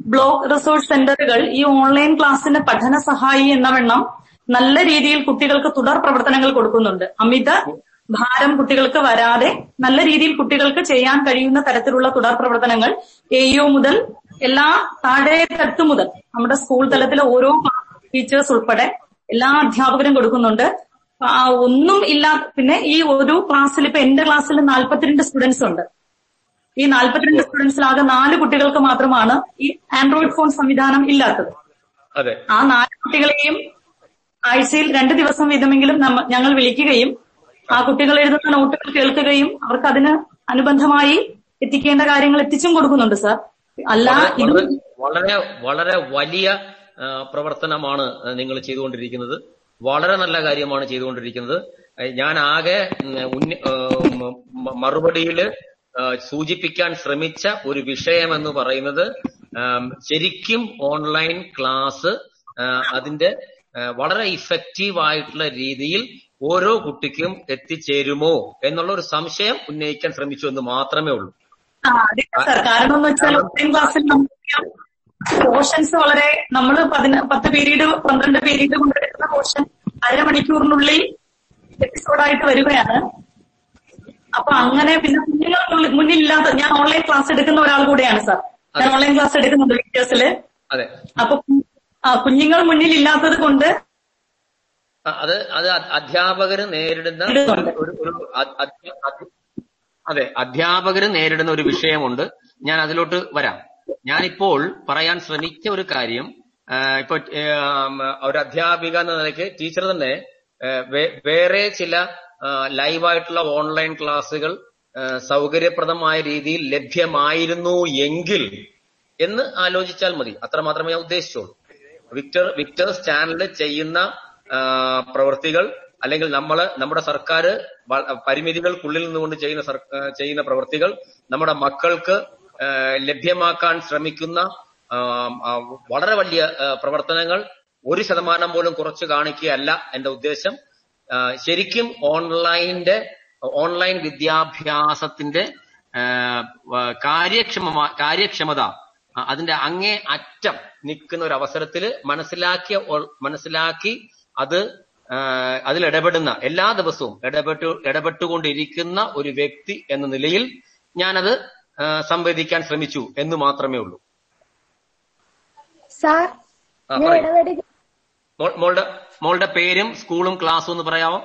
ബ്ലോക്ക് റിസോഴ്സ് സെന്ററുകൾ ഈ ഓൺലൈൻ ക്ലാസ്സിന് പഠന സഹായി എന്ന വണ്ണം നല്ല രീതിയിൽ കുട്ടികൾക്ക് തുടർ പ്രവർത്തനങ്ങൾ കൊടുക്കുന്നുണ്ട്. അമിത ഭാരം കുട്ടികൾക്ക് വരാതെ നല്ല രീതിയിൽ കുട്ടികൾക്ക് ചെയ്യാൻ കഴിയുന്ന തരത്തിലുള്ള തുടർ പ്രവർത്തനങ്ങൾ എഇഒ മുതൽ എല്ലാ താഴെ തട്ട് മുതൽ നമ്മുടെ സ്കൂൾ തലത്തിലെ ഓരോ ടീച്ചേഴ്സ് ഉൾപ്പെടെ എല്ലാ അധ്യാപകരും കൊടുക്കുന്നുണ്ട്. ഒന്നും ഇല്ല പിന്നെ ഈ ഒരു ക്ലാസ്സിൽ ഇപ്പൊ എന്റെ ക്ലാസ്സിൽ നാൽപ്പത്തിരണ്ട് സ്റ്റുഡൻസ് ഉണ്ട്. ഈ നാൽപ്പത്തിരണ്ട് സ്റ്റുഡൻസിലാകെ നാല് കുട്ടികൾക്ക് മാത്രമാണ് ഈ ആൻഡ്രോയിഡ് ഫോൺ സംവിധാനം ഇല്ലാത്തത്. ആ നാല് കുട്ടികളെയും ആഴ്ചയിൽ രണ്ട് ദിവസം വീതമെങ്കിലും ഞങ്ങൾ വിളിക്കുകയും ആ കുട്ടികൾ എഴുതുന്ന നോട്ടുകൾ കേൾക്കുകയും അവർക്ക് അതിന് അനുബന്ധമായി എത്തിക്കേണ്ട കാര്യങ്ങൾ എത്തിച്ചും കൊടുക്കുന്നുണ്ട് സാർ. അല്ല വളരെ- വളരെ വലിയ പ്രവർത്തനമാണ് നിങ്ങൾ ചെയ്തുകൊണ്ടിരിക്കുന്നത്. വളരെ നല്ല കാര്യമാണ് ചെയ്തുകൊണ്ടിരിക്കുന്നത്. ഞാൻ ആകെ ഉം, ഉന്ന- ആ, മ- മ- മറുപടിയിൽ ആ, സൂചിപ്പിക്കാൻ ശ്രമിച്ച ഒരു വിഷയം എന്ന് പറയുന്നത് ശരിക്കും ഓൺലൈൻ ക്ലാസ് അതിന്റെ വളരെ ഇഫക്റ്റീവ് ആയിട്ടുള്ള രീതിയിൽ ഓരോ കുട്ടിക്കും എത്തിച്ചേരുമോ എന്നുള്ള ഒരു സംശയം ഉന്നയിക്കാൻ ശ്രമിച്ചു എന്ന് മാത്രമേ ഉള്ളൂ. അതെ സാർ. കാരണം എന്ന് വെച്ചാൽ ഓൺലൈൻ ക്ലാസ്സിൽ നമുക്ക് പോർഷൻസ് വളരെ നമ്മൾ പത്ത് പീരീഡ് പന്ത്രണ്ട് പീരീഡ് കൊണ്ടെടുക്കുന്ന പോർഷൻ അരമണിക്കൂറിനുള്ളിൽ എപ്പിസോഡായിട്ട് വരികയാണ്. അപ്പൊ അങ്ങനെ പിന്നെ കുഞ്ഞുങ്ങൾ മുന്നില്ലാത്ത മുന്നിലില്ലാത്ത ഞാൻ ഓൺലൈൻ ക്ലാസ് എടുക്കുന്ന ഒരാൾ കൂടെയാണ് സാർ. ഞാൻ ഓൺലൈൻ ക്ലാസ് എടുക്കുന്നുണ്ട് വിക്ടേഴ്സിൽ അപ്പൊ കുഞ്ഞുങ്ങൾ മുന്നിൽ ഇല്ലാത്തത് കൊണ്ട് അത് അത് അധ്യാപകര് നേരിടുന്ന ഒരു ഒരു അതെ അധ്യാപകര് നേരിടുന്ന ഒരു വിഷയമുണ്ട്. ഞാൻ അതിലോട്ട് വരാം. ഞാനിപ്പോൾ പറയാൻ ശ്രമിച്ച ഒരു കാര്യം ഇപ്പൊ ഒരു അധ്യാപിക എന്ന നിലയ്ക്ക് ടീച്ചർ തന്നെ വേറെ ചില ലൈവായിട്ടുള്ള ഓൺലൈൻ ക്ലാസ്സുകൾ സൗകര്യപ്രദമായ രീതിയിൽ ലഭ്യമായിരുന്നു എങ്കിൽ എന്ന് ആലോചിച്ചാൽ മതി. അത്ര മാത്രമേ ഞാൻ ഉദ്ദേശിച്ചുള്ളൂ. വിക്ടർ വിക്ടേഴ്സ് ചാനൽ ചെയ്യുന്ന പ്രവൃത്തികൾ അല്ലെങ്കിൽ നമ്മൾ നമ്മുടെ സർക്കാർ പരിമിതികൾക്കുള്ളിൽ നിന്നുകൊണ്ട് ചെയ്യുന്ന ചെയ്യുന്ന പ്രവൃത്തികൾ നമ്മുടെ മക്കൾക്ക് ലഭ്യമാക്കാൻ ശ്രമിക്കുന്ന വളരെ വലിയ പ്രവർത്തനങ്ങൾ ഒരു ശതമാനം പോലും കുറച്ച് കാണിക്കുകയല്ല എന്റെ ഉദ്ദേശം. ശരിക്കും ഓൺലൈന്റെ ഓൺലൈൻ വിദ്യാഭ്യാസത്തിന്റെ കാര്യക്ഷമ കാര്യക്ഷമത അതിന്റെ അങ്ങേ അറ്റം നിൽക്കുന്ന ഒരു അവസരത്തിൽ മനസ്സിലാക്കിയ മനസ്സിലാക്കി അത് അതിൽ ഇടപെടുന്ന എല്ലാ ദിവസവും ഇടപെട്ടു ഇടപെട്ടുകൊണ്ടിരിക്കുന്ന ഒരു വ്യക്തി എന്ന നിലയിൽ ഞാനത് സംവേദിക്കാൻ ശ്രമിച്ചു എന്ന് മാത്രമേ ഉള്ളൂ. സാർ മോളുടെ മോളുടെ പേരും സ്കൂളും ക്ലാസ്സും ഒന്ന് പറയാമോ?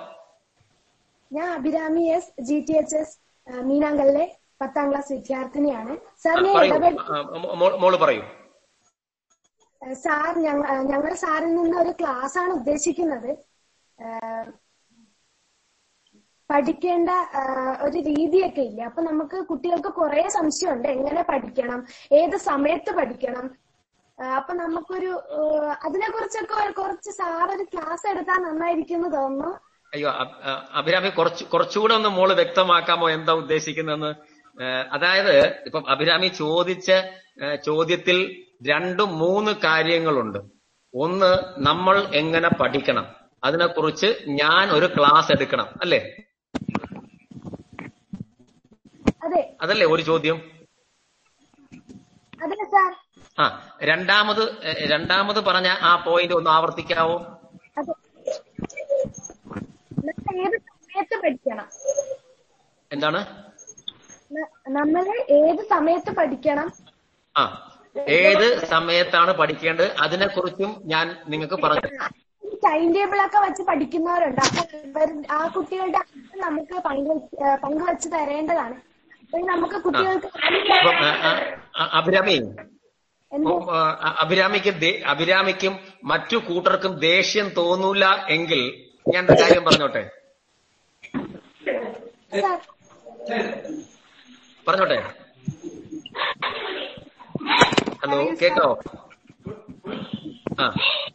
ഞാൻ Abhirami S G T H S മീനാങ്കലിലെ പത്താം ക്ലാസ് വിദ്യാർത്ഥിനിയാണ്. സാർ മോൾ പറയൂ. സാർ ഞങ്ങൾ സാറിൽ നിന്ന് ഒരു ക്ലാസ് ആണ് ഉദ്ദേശിക്കുന്നത് പഠിക്കേണ്ട ഒരു രീതിയൊക്കെ ഇല്ല? അപ്പൊ നമുക്ക് കുട്ടികൾക്ക് കുറെ സംശയമുണ്ട്. എങ്ങനെ പഠിക്കണം? ഏത് സമയത്ത് പഠിക്കണം? അപ്പൊ നമുക്കൊരു അതിനെ കുറിച്ചൊക്കെ കുറച്ച് സാർ ഒരു ക്ലാസ് എടുത്താൽ നന്നായിരിക്കും എന്ന് തോന്നുന്നു. അയ്യോ അഭിരാമി കുറച്ച് കുറച്ചുകൂടെ ഒന്ന് മോൾ വ്യക്തമാക്കാമോ എന്താ ഉദ്ദേശിക്കുന്നതെന്ന്? അതായത് ഇപ്പം അഭിരാമി ചോദിച്ച ചോദ്യത്തിൽ രണ്ടും മൂന്ന് കാര്യങ്ങളുണ്ട്. ഒന്ന് നമ്മൾ എങ്ങനെ പഠിക്കണം? അതിനെക്കുറിച്ച് ഞാൻ ഒരു ക്ലാസ് എടുക്കണം അല്ലേ? അതെ. അതല്ലേ ഒരു ചോദ്യം? ആ രണ്ടാമത് രണ്ടാമത് പറഞ്ഞ ആ പോയിന്റ് ഒന്ന് ആവർത്തിക്കാവോ? എന്താണ്? നമ്മൾ ഏത് സമയത്ത് പഠിക്കണം? ആ ഏത് സമയത്താണ് പഠിക്കേണ്ടത്? അതിനെക്കുറിച്ചും ഞാൻ നിങ്ങൾക്ക് പറഞ്ഞു ടൈം ടേബിൾ ഒക്കെ വെച്ച് പഠിക്കുന്നവരുണ്ട്. അപ്പൊ ആ കുട്ടികളുടെ നമുക്ക് പങ്കുവെച്ച് തരേണ്ടതാണ്. നമുക്ക് കുട്ടികൾക്ക് അഭിരാമി. അഭിരാമിക്ക് അഭിരാമിക്കും മറ്റു കൂട്ടർക്കും ദേഷ്യം തോന്നൂല എങ്കിൽ ഞാൻ എന്റെ കാര്യം പറഞ്ഞോട്ടെ? പറഞ്ഞോട്ടെ? ഹലോ കേക്കാവോ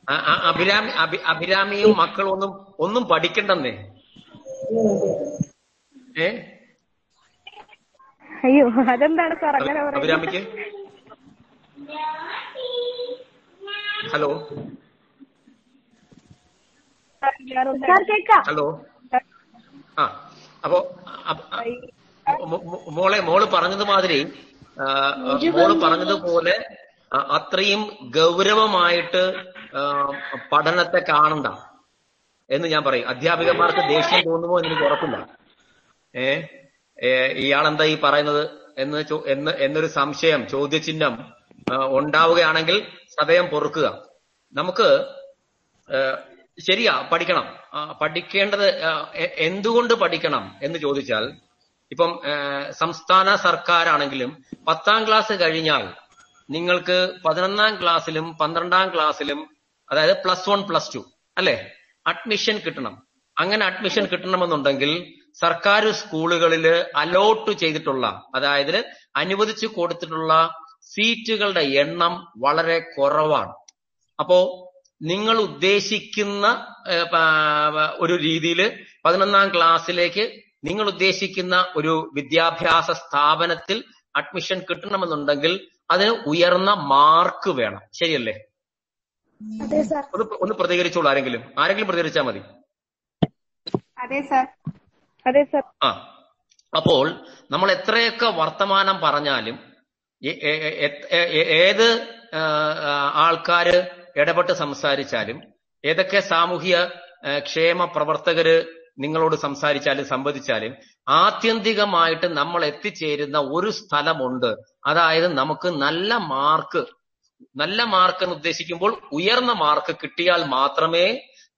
ആ അഭിരാമി അഭിരാമിയും മക്കളും ഒന്നും ഒന്നും പഠിക്കണ്ടെന്നേ. ഏ? അയ്യോ അതെന്താണ് സാർ അങ്ങനെ അഭിരാമിക്ക്? ഹലോ? ഹലോ? ആ അപ്പോ മോളെ മോൾ പറഞ്ഞത് മാതിരി മോൾ പറഞ്ഞതുപോലെ അത്രയും ഗൗരവമായിട്ട് പഠനത്തെ കാണണ്ട എന്ന് ഞാൻ പറയും. അധ്യാപികമാർക്ക് ദേഷ്യം തോന്നുമോ എന്ന് എനിക്ക് ഉറപ്പില്ല. ഏ ഇയാളെന്താ ഈ പറയുന്നത് എന്ന് എന്ന് എന്നൊരു സംശയം ചോദ്യചിഹ്നം ഉണ്ടാവുകയാണെങ്കിൽ സദയം പൊറുക്കുക. നമുക്ക് ശരിയാ പഠിക്കണം. പഠിക്കേണ്ടത് എന്തുകൊണ്ട് പഠിക്കണം എന്ന് ചോദിച്ചാൽ ഇപ്പം സംസ്ഥാന സർക്കാരാണെങ്കിലും പത്താം ക്ലാസ് കഴിഞ്ഞാൽ നിങ്ങൾക്ക് പതിനൊന്നാം ക്ലാസ്സിലും പന്ത്രണ്ടാം ക്ലാസ്സിലും അതായത് പ്ലസ് വൺ പ്ലസ് ടു അല്ലെ? അഡ്മിഷൻ കിട്ടണം. അങ്ങനെ അഡ്മിഷൻ കിട്ടണമെന്നുണ്ടെങ്കിൽ സർക്കാർ സ്കൂളുകളിൽ അലോട്ട് ചെയ്തിട്ടുള്ള അതായത് അനുവദിച്ചു കൊടുത്തിട്ടുള്ള സീറ്റുകളുടെ എണ്ണം വളരെ കുറവാണ്. അപ്പോ നിങ്ങൾ ഉദ്ദേശിക്കുന്ന ഒരു രീതിയിൽ പതിനൊന്നാം ക്ലാസ്സിലേക്ക് നിങ്ങൾ ഉദ്ദേശിക്കുന്ന ഒരു വിദ്യാഭ്യാസ സ്ഥാപനത്തിൽ അഡ്മിഷൻ കിട്ടണമെന്നുണ്ടെങ്കിൽ അതിന് ഉയർന്ന മാർക്ക് വേണം. ശരിയല്ലേ? ഒന്ന് ഒന്ന് പ്രതികരിച്ചോളൂ ആരെങ്കിലും. ആരെങ്കിലും പ്രതികരിച്ചാൽ മതി. അതെ സർ അതെ സർ ആ. അപ്പോൾ നമ്മൾ എത്രയൊക്കെ വർത്തമാനം പറഞ്ഞാലും ഏത് ആൾക്കാര് ഇടപെട്ട് സംസാരിച്ചാലും ഏതൊക്കെ സാമൂഹ്യ ക്ഷേമ പ്രവർത്തകര് നിങ്ങളോട് സംസാരിച്ചാലും സംവദിച്ചാലും ആത്യന്തികമായിട്ട് നമ്മൾ എത്തിച്ചേരുന്ന ഒരു സ്ഥലമുണ്ട്. അതായത് നമുക്ക് നല്ല മാർക്ക് നല്ല മാർക്ക് എന്ന് ഉദ്ദേശിക്കുമ്പോൾ ഉയർന്ന മാർക്ക് കിട്ടിയാൽ മാത്രമേ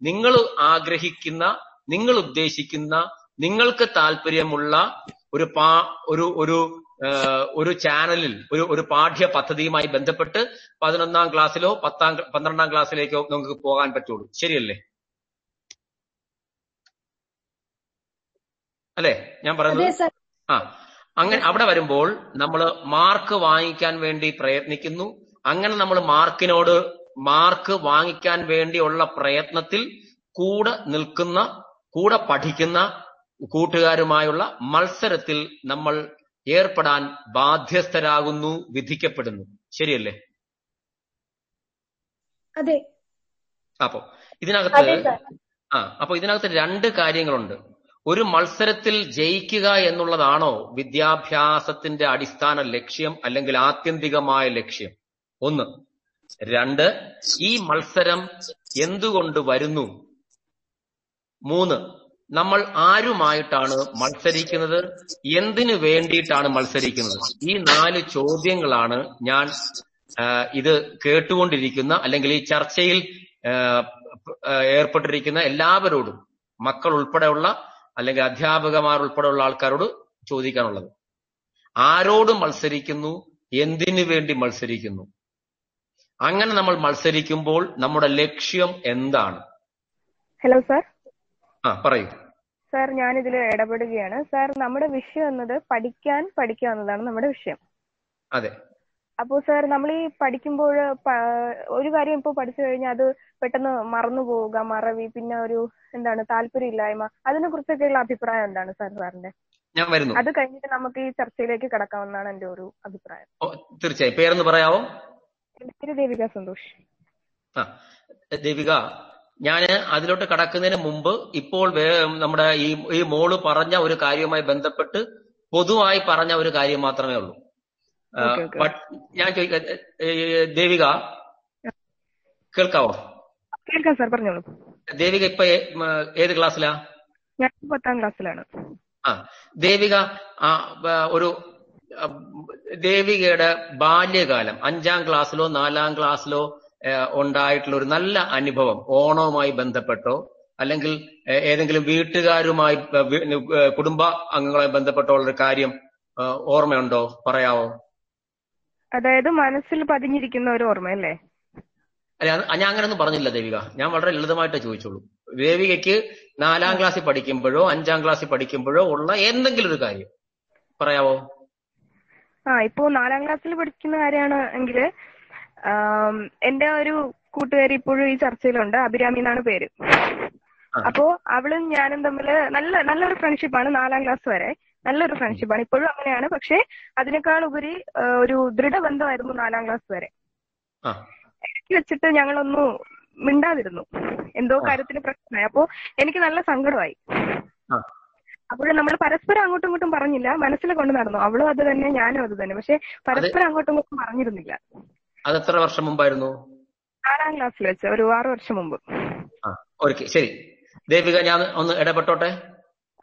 നിങ്ങൾ ആഗ്രഹിക്കുന്ന നിങ്ങൾ ഉദ്ദേശിക്കുന്ന നിങ്ങൾക്ക് താല്പര്യമുള്ള ഒരു പാ ഒരു ഒരു ഒരു ചാനലിൽ ഒരു ഒരു പാഠ്യ പദ്ധതിയുമായി ബന്ധപ്പെട്ട് പതിനൊന്നാം ക്ലാസ്സിലോ പത്താം പന്ത്രണ്ടാം ക്ലാസ്സിലേക്കോ നമുക്ക് പോകാൻ പറ്റുള്ളൂ. ശരിയല്ലേ? അല്ലേ? ഞാൻ പറയുന്നത് ആ. അങ്ങനെ അവിടെ വരുമ്പോൾ നമ്മൾ മാർക്ക് വാങ്ങിക്കാൻ വേണ്ടി പ്രയത്നിക്കുന്നു. അങ്ങനെ നമ്മൾ മാർക്കിനോട് മാർക്ക് വാങ്ങിക്കാൻ വേണ്ടിയുള്ള പ്രയത്നത്തിൽ കൂടെ നിൽക്കുന്ന കൂടെ പഠിക്കുന്ന കൂട്ടുകാരുമായുള്ള മത്സരത്തിൽ നമ്മൾ ഏർപ്പെടാൻ ബാധ്യസ്ഥരാകുന്നു വിധിക്കപ്പെടുന്നു. ശരിയല്ലേ? അതെ. അപ്പോ ഇതിനകത്ത് ആ അപ്പൊ ഇതിനകത്ത് രണ്ട് കാര്യങ്ങളുണ്ട്. ഒരു മത്സരത്തിൽ ജയിക്കുക എന്നുള്ളതാണോ വിദ്യാഭ്യാസത്തിന്റെ അടിസ്ഥാന ലക്ഷ്യം അല്ലെങ്കിൽ ആത്യന്തികമായ ലക്ഷ്യം? ഒന്ന്. രണ്ട്. ഈ മത്സരം എന്തുകൊണ്ട് വരുന്നു? മൂന്ന്. നമ്മൾ ആരുമായിട്ടാണ് മത്സരിക്കുന്നത്? എന്തിനു വേണ്ടിയിട്ടാണ് മത്സരിക്കുന്നത്? ഈ നാല് ചോദ്യങ്ങളാണ് ഞാൻ ഇത് കേട്ടുകൊണ്ടിരിക്കുന്ന അല്ലെങ്കിൽ ഈ ചർച്ചയിൽ ഏർപ്പെട്ടിരിക്കുന്ന എല്ലാവരോടും മക്കൾ ഉൾപ്പെടെയുള്ള അല്ലെങ്കിൽ അധ്യാപകമാർ ഉൾപ്പെടെയുള്ള ആൾക്കാരോട് ചോദിക്കാനുള്ളത്. ആരോട് മത്സരിക്കുന്നു? എന്തിനു വേണ്ടി മത്സരിക്കുന്നു? അങ്ങനെ നമ്മൾ മത്സരിക്കുമ്പോൾ നമ്മുടെ ലക്ഷ്യം എന്താണ്? ഹലോ സാർ ആ പറയൂ. സാർ ഇതിൽ ഇടപെടുകയാണ്. സാർ നമ്മുടെ വിഷയം എന്നത് പഠിക്കാൻ പഠിക്കുക എന്നതാണ് നമ്മുടെ വിഷയം. അതെ. അപ്പോൾ സർ നമ്മൾ ഈ പഠിക്കുമ്പോൾ ഒരു കാര്യം ഇപ്പോൾ പഠിച്ചു കഴിഞ്ഞാൽ അത് പെട്ടെന്ന് മറന്നു പോവുക മറവി പിന്നെ ഒരു എന്താണ് താല്പര്യമില്ലായ്മ അതിനെ കുറിച്ചൊക്കെയുള്ള അഭിപ്രായം എന്താണ് സർ സാറിന്റെ? ഞാൻ വരുന്നു. അത് കഴിഞ്ഞിട്ട് നമുക്ക് ഈ ചർച്ചയിലേക്ക് കടക്കാമെന്നാണ് എന്റെ ഒരു അഭിപ്രായം. തീർച്ചയായും. പേരെന്ന് പറയാവോ? എന്റെ പേര് ദേവിക സന്തോഷ്. ആ ദേവിക ഞാൻ അതിലോട്ട് കടക്കുന്നതിന് മുമ്പ് ഇപ്പോൾ നമ്മുടെ ഈ ഈ മോൾ പറഞ്ഞ ഒരു കാര്യവുമായി ബന്ധപ്പെട്ട് പൊതുവായി പറഞ്ഞ ഒരു കാര്യം മാത്രമേ ഉള്ളൂ. ഓക്കേ. ഞാൻ ചോദിക്കാം ദേവിക കേൾക്കാവോ? കേൾക്കാം സാർ പറഞ്ഞോളൂ. ദേവിക ഇപ്പൊ ഏത് ക്ലാസ്സിലാ? ഞാൻ പത്താം ക്ലാസ്സിലാണ്. ആ ദേവിക ഒരു ദേവികയുടെ ബാല്യകാലം അഞ്ചാം ക്ലാസ്സിലോ നാലാം ക്ലാസ്സിലോ ഉണ്ടായിട്ടുള്ള ഒരു നല്ല അനുഭവം ഓണവുമായി ബന്ധപ്പെട്ടോ അല്ലെങ്കിൽ ഏതെങ്കിലും വീട്ടുകാരുമായി കുടുംബ അംഗങ്ങളുമായി ബന്ധപ്പെട്ടോ ഉള്ള ഒരു കാര്യം ഓർമ്മയുണ്ടോ? പറയാവോ? അതായത് മനസ്സിൽ പതിഞ്ഞിരിക്കുന്ന ഒരു ഓർമ്മയല്ലേ? അല്ല ഞാൻ അങ്ങനെയൊന്നും പറഞ്ഞില്ല ദേവിക. ഞാൻ വളരെ ലളിതമായിട്ടേ ചോദിച്ചുള്ളൂ ദേവികയ്ക്ക് നാലാം ക്ലാസ്സിൽ പഠിക്കുമ്പോഴോ അഞ്ചാം ക്ലാസ്സിൽ പഠിക്കുമ്പോഴോ ഉള്ള എന്തെങ്കിലും ഒരു കാര്യം പറയാവോ? ആ ഇപ്പോ നാലാം ക്ലാസ്സിൽ പഠിക്കുന്ന കാര്യമാണ് എങ്കിൽ എന്റെ ഒരു കൂട്ടുകാരി ഇപ്പോഴും ഈ ചർച്ചയിലുണ്ട്. അഭിരാമി എന്നാണ് പേര്. അപ്പോ അവളും ഞാനും തമ്മിൽ നല്ല നല്ലൊരു ഫ്രണ്ട്ഷിപ്പാണ് നാലാം ക്ലാസ് വരെ. നല്ലൊരു ഫ്രണ്ട്ഷിപ്പാണ്. ഇപ്പോഴും അങ്ങനെയാണ്. പക്ഷെ അതിനേക്കാൾ ഉപരി ഒരു ദൃഢബന്ധമായിരുന്നു നാലാം ക്ലാസ് വരെ. ഇടയ്ക്ക് വെച്ചിട്ട് ഞങ്ങളൊന്നു മിണ്ടാതിരുന്നു. എന്തോ കാര്യത്തിന് പ്രശ്നമായി. അപ്പോ എനിക്ക് നല്ല സങ്കടമായി. അപ്പോഴും നമ്മൾ പരസ്പരം അങ്ങോട്ടും ഇങ്ങോട്ടും പറഞ്ഞില്ല. മനസ്സിൽ കൊണ്ട് നടന്നു. അവളും അത് തന്നെ ഞാനും അത് തന്നെ. പക്ഷെ പരസ്പരം അങ്ങോട്ടും ഇങ്ങോട്ടും പറഞ്ഞിരുന്നില്ല. അത് എത്ര വർഷം മുമ്പായിരുന്നു? നാലാം ക്ലാസ്സിൽ വെച്ച് ഒരു ആറു വർഷം മുമ്പ്. ഓക്കെ. ശരി. ദേവിക ഞാൻ ഒന്ന് ഇടപെട്ടോട്ടെ?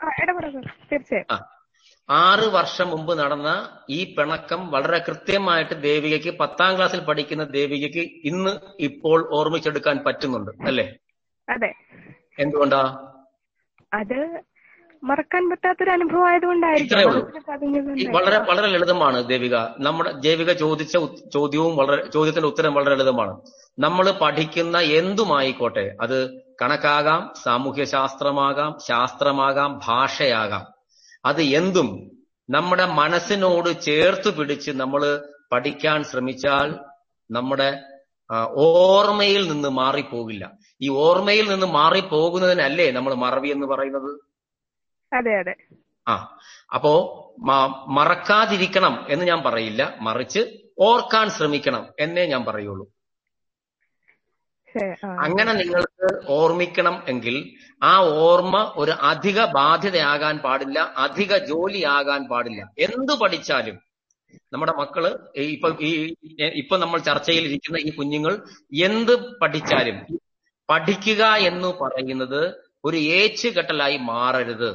ആ, ഇടപെടാം സർ തീർച്ചയായും ആറ് വർഷം മുമ്പ് നടന്ന ഈ പിണക്കം വളരെ കൃത്യമായിട്ട് ദേവികയ്ക്ക് പത്താം ക്ലാസ്സിൽ പഠിക്കുന്ന ദേവികയ്ക്ക് ഇന്ന് ഇപ്പോൾ ഓർമ്മിച്ചെടുക്കാൻ പറ്റുന്നുണ്ട് അല്ലേ? അതെ. എന്തുകൊണ്ടാ? അത് മറക്കാൻ പറ്റാത്തൊരു അനുഭവം ആയതുകൊണ്ടായിരിക്കും. വളരെ വളരെ ലളിതമാണ് ദേവിക. നമ്മുടെ ദേവിക ചോദിച്ച ചോദ്യവും വളരെ ചോദ്യത്തിന്റെ ഉത്തരം വളരെ ലളിതമാണ്. നമ്മൾ പഠിക്കുന്ന എന്തുമായിക്കോട്ടെ അത് കണക്കാകാം സാമൂഹ്യ ശാസ്ത്രമാകാം ശാസ്ത്രമാകാം ഭാഷയാകാം. അത് എന്തും നമ്മുടെ മനസ്സിനോട് ചേർത്ത് പിടിച്ച് നമ്മൾ പഠിക്കാൻ ശ്രമിച്ചാൽ നമ്മുടെ ഓർമ്മയിൽ നിന്ന് മാറിപ്പോകില്ല. ഈ ഓർമ്മയിൽ നിന്ന് മാറിപ്പോകുന്നതിനല്ലേ നമ്മൾ മറവി എന്ന് പറയുന്നത്? അതെ അതെ. ആ അപ്പോ മറക്കാതിരിക്കണം എന്ന് ഞാൻ പറയില്ല. മറിച്ച് ഓർക്കാൻ ശ്രമിക്കണം എന്നേ ഞാൻ പറയുള്ളൂ. അങ്ങനെ നിങ്ങൾക്ക് ഓർമ്മിക്കണം എങ്കിൽ ആ ഓർമ്മ ഒരു അധിക ബാധ്യതയാകാൻ പാടില്ല അധിക ജോലിയാകാൻ പാടില്ല. എന്തു പഠിച്ചാലും നമ്മുടെ മക്കൾ ഇപ്പൊ ഈ ഇപ്പൊ നമ്മൾ ചർച്ചയിൽ ഇരിക്കുന്ന ഈ കുഞ്ഞുങ്ങൾ എന്ത് പഠിച്ചാലും പഠിക്കുക എന്ന് പറയുന്നത് ഒരു ഏച്ചുകെട്ടലായി മാറരുത്.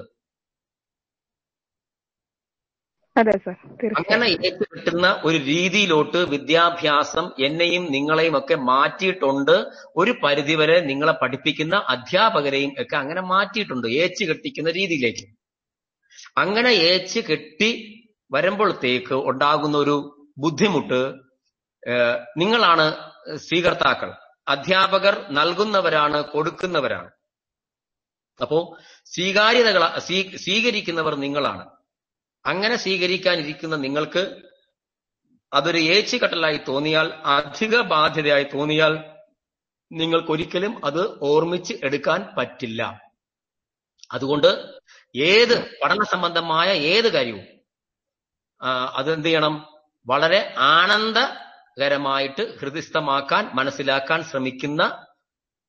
അതെ സർ. കിട്ടുന്ന അങ്ങനെ ഒരു രീതിയിലോട്ട് വിദ്യാഭ്യാസം എന്നെയും നിങ്ങളെയും ഒക്കെ മാറ്റിയിട്ടുണ്ട്. ഒരു പരിധിവരെ നിങ്ങളെ പഠിപ്പിക്കുന്ന അധ്യാപകരെയും ഒക്കെ അങ്ങനെ മാറ്റിയിട്ടുണ്ട്. ഏച്ചു കെട്ടിക്കുന്ന രീതിയിലേക്ക്. അങ്ങനെ ഏച്ച് കെട്ടി വരുമ്പോഴത്തേക്ക് ഉണ്ടാകുന്ന ഒരു ബുദ്ധിമുട്ട് നിങ്ങളാണ് സ്വീകർത്താക്കൾ. അധ്യാപകർ നൽകുന്നവരാണ് കൊടുക്കുന്നവരാണ്. അപ്പോ സ്വീകാര്യതകൾ സ്വീകരിക്കുന്നവർ നിങ്ങളാണ്. അങ്ങനെ സ്വീകരിക്കാനിരിക്കുന്ന നിങ്ങൾക്ക് അതൊരു ഏച്ചുകെട്ടലായി തോന്നിയാൽ അധിക ബാധ്യതയായി തോന്നിയാൽ നിങ്ങൾക്കൊരിക്കലും അത് ഓർമ്മിച്ച് എടുക്കാൻ പറ്റില്ല. അതുകൊണ്ട് ഏത് പഠന സംബന്ധമായ ഏത് കാര്യവും അതെന്ത് ചെയ്യണം? വളരെ ആനന്ദകരമായിട്ട് ഹൃദയസ്ഥമാക്കാൻ മനസ്സിലാക്കാൻ ശ്രമിക്കുന്ന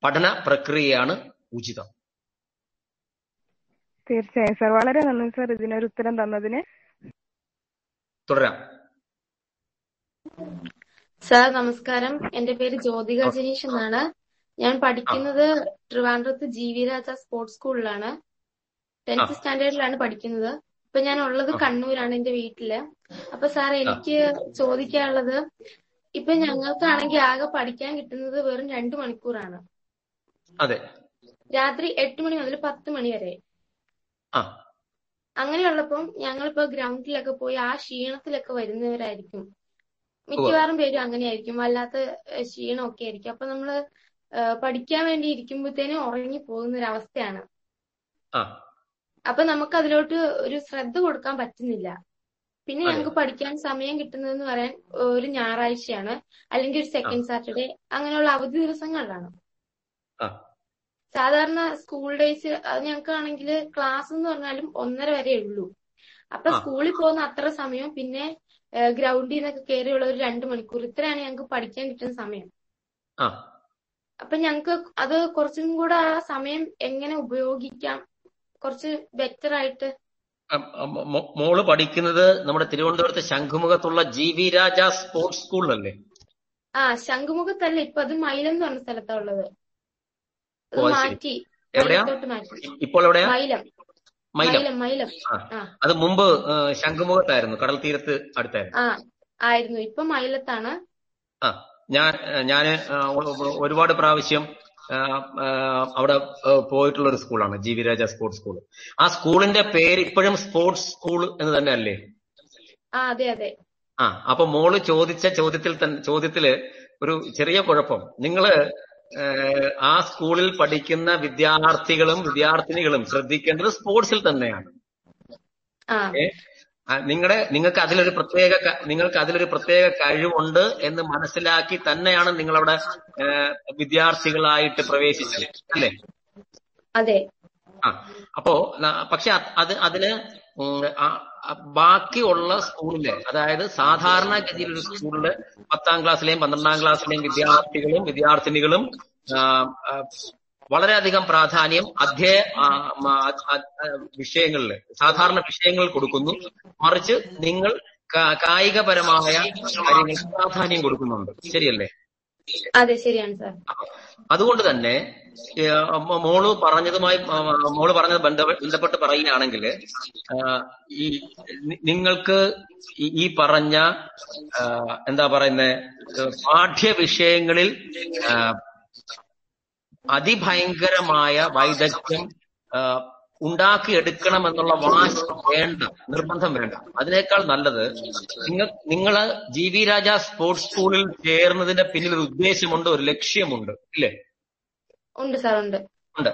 പഠന പ്രക്രിയയാണ് ഉചിതം. തീർച്ചയായും സർ. വളരെ നന്ദി സർ ഇതിനൊരു ഉത്തരം തന്നതിന്. തുടരാം. സാർ നമസ്കാരം. എന്റെ പേര് ജ്യോതിക ജനീഷ് എന്നാണ്. ഞാൻ പഠിക്കുന്നത് ട്രിവാൻഡ്രത്ത് ജി വി രാജ സ്പോർട്സ് സ്കൂളിലാണ്. ടെൻത്ത് സ്റ്റാൻഡേർഡിലാണ് പഠിക്കുന്നത്. ഇപ്പൊ ഞാൻ ഉള്ളത് കണ്ണൂരാണ് എന്റെ വീട്ടിൽ. അപ്പൊ സാർ എനിക്ക് ചോദിക്കാനുള്ളത് ഇപ്പൊ ഞങ്ങൾക്കാണെങ്കിൽ ആകെ പഠിക്കാൻ കിട്ടുന്നത് വെറും രണ്ടു മണിക്കൂറാണ്. അതെ. രാത്രി എട്ട് മണി മുതൽ പത്ത് മണി വരെ. അങ്ങനെയുള്ളപ്പം ഞങ്ങളിപ്പോ ഗ്രൗണ്ടിലൊക്കെ പോയി ആ ക്ഷീണത്തിലൊക്കെ വരുന്നവരായിരിക്കും. മിക്കവാറും പേരും അങ്ങനെയായിരിക്കും. വല്ലാത്ത ക്ഷീണമൊക്കെ ആയിരിക്കും. അപ്പൊ നമ്മൾ പഠിക്കാൻ വേണ്ടി ഇരിക്കുമ്പോഴത്തേനും ഉറങ്ങി പോകുന്ന ഒരു അവസ്ഥയാണ് അപ്പൊ നമുക്ക് അതിലോട്ട് ഒരു ശ്രദ്ധ കൊടുക്കാൻ പറ്റുന്നില്ല. പിന്നെ. ഞങ്ങൾക്ക് പഠിക്കാൻ സമയം കിട്ടുന്നതെന്ന് പറയാൻ ഒരു ഞായറാഴ്ചയാണ്. അല്ലെങ്കിൽ ഒരു സെക്കൻഡ് സാറ്റർഡേ അങ്ങനെയുള്ള അവധി ദിവസങ്ങളിലാണ്. സാധാരണ സ്കൂൾ ഡേയ്സ് ഞങ്ങൾക്കാണെങ്കിൽ ക്ലാസ് എന്ന് പറഞ്ഞാലും ഒന്നര വരെ ഉള്ളൂ. അപ്പൊ. സ്കൂളിൽ പോകുന്ന അത്ര സമയം പിന്നെ ഗ്രൗണ്ടിൽ നിന്നൊക്കെ കയറിയുള്ള ഒരു രണ്ട് മണിക്കൂർ. ഇത്രയാണ് ഞങ്ങൾക്ക് പഠിക്കാൻ കിട്ടുന്ന സമയം. അപ്പൊ ഞങ്ങൾക്ക് അത് കുറച്ചും കൂടെ ആ സമയം എങ്ങനെ ഉപയോഗിക്കാം? കുറച്ച് ബെറ്റർ ആയിട്ട്. മോൾ പഠിക്കുന്നത് നമ്മുടെ തിരുവനന്തപുരത്ത് ശംഖുമുഖത്തുള്ള ജി വി രാജ സ്പോർട്സ് സ്കൂളിലല്ലേ ആ ശംഖുമുഖത്തല്ല. ഇപ്പൊ അത് മൈലം എന്ന് പറഞ്ഞ സ്ഥലത്താ ഉള്ളത്. അത് ഓ, ശരി. എവിടെയാ? ഇപ്പോൾ എവിടെയാ? മൈലം. മൈലം. അത് മുമ്പ് ശംഖുമുഖത്തായിരുന്നു കടൽ തീരത്ത് അടുത്തായിരുന്നു. ആ ആയിരുന്നു. ഇപ്പൊ മൈലത്താണ്. ആ ഞാൻ ഞാൻ ഒരുപാട് പ്രാവശ്യം അവിടെ പോയിട്ടുള്ള ഒരു സ്കൂളാണ് G V Raja sports school ആ സ്കൂളിന്റെ പേര് ഇപ്പോഴും സ്പോർട്സ് സ്കൂൾ എന്ന് തന്നെ അല്ലേ ആ അതെ അതെ. ആ അപ്പൊ മോൾ ചോദിച്ച ചോദ്യത്തിൽ തന്നെ ചോദ്യത്തിൽ ഒരു ചെറിയ കുഴപ്പം. നിങ്ങൾ ആ സ്കൂളിൽ പഠിക്കുന്ന വിദ്യാർത്ഥികളും വിദ്യാർത്ഥിനികളും ശ്രദ്ധിക്കേണ്ടത് സ്പോർട്സിൽ തന്നെയാണ്. നിങ്ങളുടെ നിങ്ങൾക്ക് അതിലൊരു പ്രത്യേക നിങ്ങൾക്ക് അതിലൊരു പ്രത്യേക കഴിവുണ്ട് എന്ന് മനസ്സിലാക്കി തന്നെയാണ് നിങ്ങളവിടെ അവിടെ വിദ്യാർത്ഥികളായിട്ട് പ്രവേശിച്ചത് അല്ലേ? അതെ. ആ അപ്പോ പക്ഷെ അത് അത് അതിന് ബാക്കിയുള്ള സ്കൂളിലെ അതായത് സാധാരണ ഒരു സ്കൂളിലെ പത്താം ക്ലാസ്സിലെയും പന്ത്രണ്ടാം ക്ലാസ്സിലെയും വിദ്യാർത്ഥികളും വിദ്യാർത്ഥിനികളും വളരെയധികം പ്രാധാന്യം അധ്യയ വിഷയങ്ങളിൽ സാധാരണ വിഷയങ്ങൾ കൊടുക്കുന്നു. മറിച്ച് നിങ്ങൾ കായികപരമായ കാര്യങ്ങൾക്ക് പ്രാധാന്യം കൊടുക്കുന്നുണ്ട്. ശരിയല്ലേ? അതെ ശരിയാണ് സാർ. അതുകൊണ്ട് തന്നെ മോൾ പറഞ്ഞതുമായി മോൾ പറഞ്ഞത് ബന്ധപ്പെ- ബന്ധപ്പെട്ട് പറയുകയാണെങ്കിൽ ഈ നിങ്ങൾക്ക് ഈ- പറഞ്ഞ എന്താ പറയുന്നത് പാഠ്യ വിഷയങ്ങളിൽ അതിഭയങ്കരമായ വൈദഗ്ധ്യം ഉണ്ടാക്കിയെടുക്കണം എന്നുള്ള വാശി വേണ്ട നിർബന്ധം വേണ്ട. അതിനേക്കാൾ നല്ലത് നിങ്ങൾ നിങ്ങൾ ജി വി രാജ സ്പോർട്സ് സ്കൂളിൽ ചേർന്നതിന്റെ പിന്നിൽ ഒരു ഉദ്ദേശമുണ്ട് ഒരു ലക്ഷ്യമുണ്ട് ഇല്ലേ? ഉണ്ട് സാർ ഉണ്ട്. ഉണ്ട്.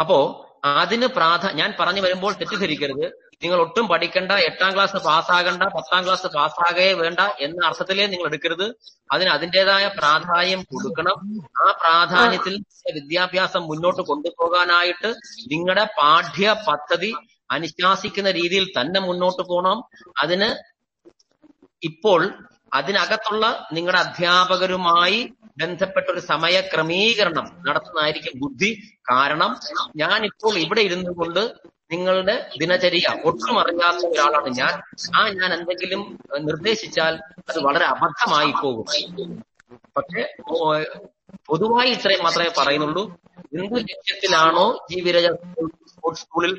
അപ്പോ അതിന് പ്രാധാ ഞാൻ പറഞ്ഞു വരുമ്പോൾ തെറ്റിദ്ധരിക്കരുത്. നിങ്ങൾ ഒട്ടും പഠിക്കണ്ട എട്ടാം ക്ലാസ് പാസ്സാകണ്ട പത്താം ക്ലാസ് പാസ്സാകേ വേണ്ട എന്ന അർത്ഥത്തിലേ നിങ്ങൾ എടുക്കരുത് അതിന് അതിന്റെതായ പ്രാധാന്യം കൊടുക്കണം. ആ പ്രാധാന്യത്തിൽ വിദ്യാഭ്യാസം മുന്നോട്ട് കൊണ്ടുപോകാനായിട്ട് നിങ്ങളുടെ പാഠ്യ പദ്ധതി അനുശാസിക്കുന്ന രീതിയിൽ തന്നെ മുന്നോട്ട് പോകണം അതിന് ഇപ്പോൾ അതിനകത്തുള്ള നിങ്ങളുടെ അധ്യാപകരുമായി ബന്ധപ്പെട്ട ഒരു സമയ ക്രമീകരണം നടത്തുന്നതായിരിക്കും ബുദ്ധി കാരണം. ഞാൻ ഇപ്പോൾ ഇവിടെ ഇരുന്നു കൊണ്ട് നിങ്ങളുടെ ദിനചര്യ ഒട്ടും അറിയാത്ത ഒരാളാണ് ഞാൻ. ആ ഞാൻ എന്തെങ്കിലും നിർദ്ദേശിച്ചാൽ അത് വളരെ അബദ്ധമായി പോകും. പക്ഷെ പൊതുവായി ഇത്രയും മാത്രമേ പറയുന്നുള്ളൂ. എന്ത് ലക്ഷ്യത്തിലാണോ സ്പോർട്സ് സ്കൂളിൽ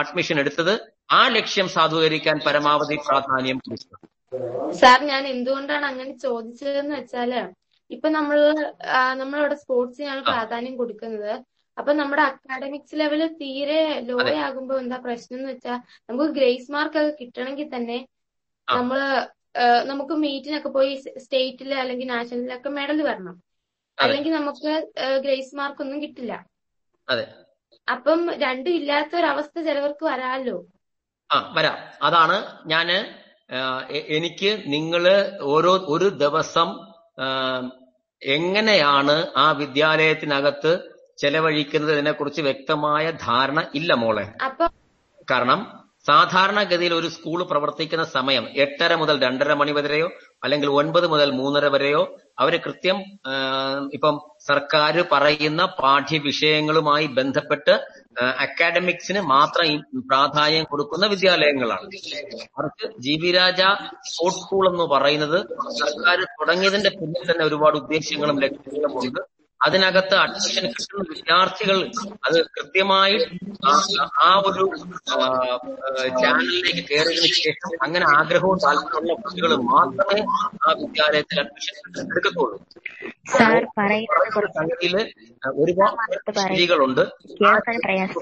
അഡ്മിഷൻ എടുത്തത് ആ ലക്ഷ്യം സാധൂകരിക്കാൻ പരമാവധി പ്രാധാന്യം കൊടുക്കുക സാർ ഞാൻ എന്തുകൊണ്ടാണ് അങ്ങനെ ചോദിച്ചതെന്ന് വെച്ചാൽ ഇപ്പൊ നമ്മൾ നമ്മളവിടെ സ്പോർട്സിനാണ് പ്രാധാന്യം കൊടുക്കുന്നത് അപ്പൊ നമ്മുടെ അക്കാഡമിക്സ് ലെവൽ തീരെ ലോ. ആകുമ്പോ എന്താ പ്രശ്നം എന്ന് വെച്ചാൽ നമുക്ക് ഗ്രേസ് മാർക്ക് ഒക്കെ കിട്ടണമെങ്കിൽ തന്നെ. നമ്മൾ നമുക്ക് മീറ്റിനൊക്കെ പോയി സ്റ്റേറ്റിൽ അല്ലെങ്കിൽ നാഷണലിലൊക്കെ മെഡൽ വരണം. അല്ലെങ്കിൽ നമുക്ക് ഗ്രേസ് മാർക്ക് ഒന്നും കിട്ടില്ല. അപ്പം രണ്ടും ഇല്ലാത്ത അവസ്ഥ ചിലവർക്ക് വരാമല്ലോ ആ വരാം. അതാണ് ഞാൻ എനിക്ക് നിങ്ങൾ ഓരോ ഒരു ദിവസം എങ്ങനെയാണ് ആ വിദ്യാലയത്തിനകത്ത് ചെലവഴിക്കുന്നതിനെ കുറിച്ച് വ്യക്തമായ ധാരണ ഇല്ല മോളെ. കാരണം സാധാരണഗതിയിൽ ഒരു സ്കൂൾ പ്രവർത്തിക്കുന്ന സമയം എട്ടര മുതൽ രണ്ടര മണി വരെയോ അല്ലെങ്കിൽ ഒൻപത് മുതൽ മൂന്നര വരെയോ അവർ കൃത്യം ഇപ്പം സർക്കാർ പറയുന്ന പാഠ്യവിഷയങ്ങളുമായി ബന്ധപ്പെട്ട് അക്കാഡമിക്സിന് മാത്രം പ്രാധാന്യം കൊടുക്കുന്ന വിദ്യാലയങ്ങളാണ്. അവർക്ക് G V Raja sports school എന്ന് പറയുന്നത് സർക്കാർ തുടങ്ങിയതിന്റെ പിന്നിൽ തന്നെ ഒരുപാട് ഉദ്ദേശങ്ങളും ലക്ഷ്യങ്ങളും ഉണ്ട്. അതിനകത്ത് അഡ്മിഷൻ കിട്ടുന്ന വിദ്യാർത്ഥികൾ അത് കൃത്യമായി ആ- ഒരു ചാനലിലേക്ക് കയറിയതിനു ശേഷം അങ്ങനെ ആഗ്രഹവും താല്പര്യമുള്ള കുട്ടികൾ മാത്രമേ ആ വിദ്യാലയത്തിൽ അഡ്മിഷൻ എടുക്കത്തുള്ളൂ. സംഗതിയിൽ ഒരുപാട് സ്ത്രീകളുണ്ട്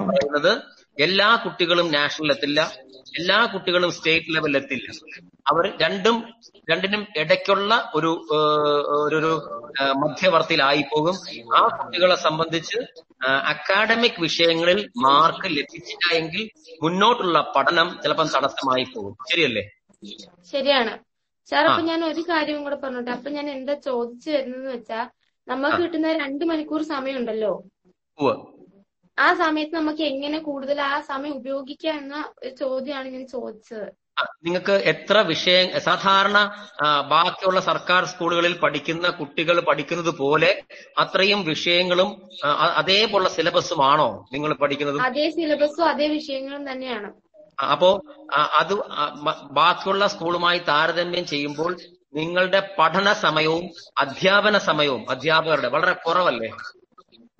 പറയുന്നത് എല്ലാ കുട്ടികളും നാഷണൽ എത്തില്ല. എല്ലാ കുട്ടികളും സ്റ്റേറ്റ് ലെവലിൽ എത്തില്ല. അവർ രണ്ടും രണ്ടിനും ഇടയ്ക്കുള്ള ഒരു ഒരു മധ്യവർത്തിയിലായി പോകും ആ കുട്ടികളെ സംബന്ധിച്ച് അക്കാഡമിക് വിഷയങ്ങളിൽ മാർക്ക് ലഭിച്ചില്ല എങ്കിൽ മുന്നോട്ടുള്ള പഠനം ചിലപ്പം തടസ്സമായി പോകും ശരിയല്ലേ? ശരിയാണ്. സാർ അപ്പൊ ഞാൻ ഒരു കാര്യം കൂടെ പറഞ്ഞോട്ടെ. അപ്പൊ ഞാൻ എന്താ ചോദിച്ചു വരുന്നത് വെച്ചാ നമുക്ക് കിട്ടുന്ന രണ്ട് മണിക്കൂർ സമയമുണ്ടല്ലോ. ആ സമയത്ത് നമുക്ക് എങ്ങനെ കൂടുതൽ ആ സമയം ഉപയോഗിക്കാം എന്ന ചോദ്യമാണ് ഞാൻ ചോദിച്ചത്. നിങ്ങൾക്ക് എത്ര വിഷയം സാധാരണ ബാക്കിയുള്ള സർക്കാർ സ്കൂളുകളിൽ പഠിക്കുന്ന കുട്ടികൾ പഠിക്കുന്നത് പോലെ അത്രയും വിഷയങ്ങളും അതേപോലുള്ള സിലബസുമാണോ നിങ്ങൾ പഠിക്കുന്നത്? അതേ സിലബസും അതേ വിഷയങ്ങളും തന്നെയാണ്. അപ്പോ അത് ബാക്കിയുള്ള സ്കൂളുമായി താരതമ്യം ചെയ്യുമ്പോൾ നിങ്ങളുടെ പഠന സമയവും അധ്യാപന സമയവും അധ്യാപകരുടെ വളരെ കുറവല്ലേ?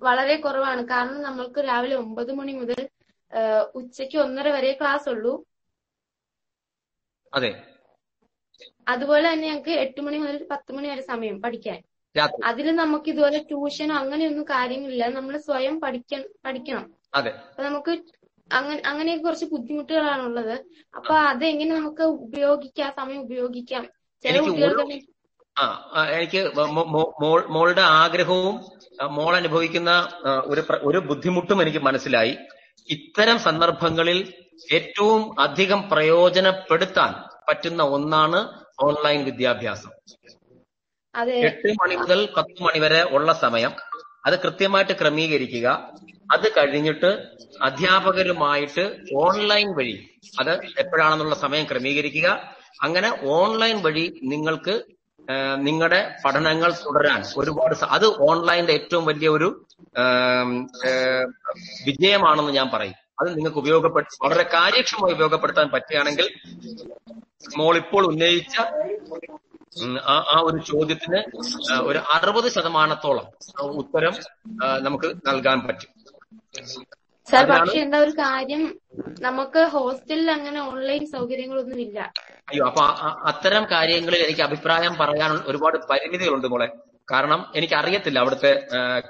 വളരെ കുറവാണ്. കാരണം നമ്മൾക്ക് രാവിലെ ഒമ്പത് മണി മുതൽ ഉച്ചയ്ക്ക് ഒന്നര വരെ ക്ലാസ് ഉള്ളൂ. അതെ. അതുപോലെ തന്നെ ഞങ്ങൾക്ക് എട്ട് മണി മുതൽ പത്ത് മണി വരെ സമയം പഠിക്കാൻ. അതിൽ നമുക്ക് ഇതുപോലെ ട്യൂഷനോ അങ്ങനെയൊന്നും കാര്യങ്ങളില്ല. നമ്മൾ സ്വയം പഠിക്കാൻ പഠിക്കണം. അപ്പൊ നമുക്ക് അങ്ങനെ അങ്ങനെയൊക്കെ കുറച്ച് ബുദ്ധിമുട്ടുകളാണുള്ളത്. അപ്പൊ അതെങ്ങനെ നമുക്ക് ഉപയോഗിക്കാം സമയം ഉപയോഗിക്കാം? ചില കുട്ടികൾക്ക് ആ എനിക്ക് മോളുടെ ആഗ്രഹവും മോൾ അനുഭവിക്കുന്ന ഒരു ഒരു ബുദ്ധിമുട്ടും എനിക്ക് മനസ്സിലായി. ഇത്തരം സന്ദർഭങ്ങളിൽ ഏറ്റവും അധികം പ്രയോജനപ്പെടുത്താൻ പറ്റുന്ന ഒന്നാണ് ഓൺലൈൻ വിദ്യാഭ്യാസം. എട്ട് മണി മുതൽ പത്ത് മണി വരെ ഉള്ള സമയം. അത് കൃത്യമായിട്ട് ക്രമീകരിക്കുക. അത് കഴിഞ്ഞിട്ട് അധ്യാപകരുമായിട്ട് ഓൺലൈൻ വഴി അത് എപ്പോഴാണെന്നുള്ള സമയം ക്രമീകരിക്കുക. അങ്ങനെ ഓൺലൈൻ വഴി നിങ്ങൾക്ക് നിങ്ങളുടെ പഠനങ്ങൾ തുടരാൻ ഒരുപാട് അത് ഓൺലൈനിന്റെ ഏറ്റവും വലിയ ഒരു വിജയമാണെന്ന് ഞാൻ പറയും. അത് നിങ്ങൾക്ക് ഉപയോഗപ്പെടു വളരെ കാര്യക്ഷമമായി ഉപയോഗപ്പെടുത്താൻ പറ്റുകയാണെങ്കിൽ മോൾ ഇപ്പോൾ ഉന്നയിച്ച ആ ഒരു ചോദ്യത്തിന് ഒരു അറുപത് ശതമാനത്തോളം ഉത്തരം നമുക്ക് നൽകാൻ പറ്റും. സാർ പക്ഷെ എന്താ ഒരു കാര്യം നമുക്ക് ഹോസ്റ്റലിൽ അങ്ങനെ ഓൺലൈൻ സൗകര്യങ്ങളൊന്നും ഇല്ല. അയ്യോ അപ്പൊ അത്തരം കാര്യങ്ങളിൽ എനിക്ക് അഭിപ്രായം പറയാൻ ഒരുപാട് പരിമിതികളുണ്ട് മോളെ. കാരണം എനിക്ക് അറിയത്തില്ല അവിടുത്തെ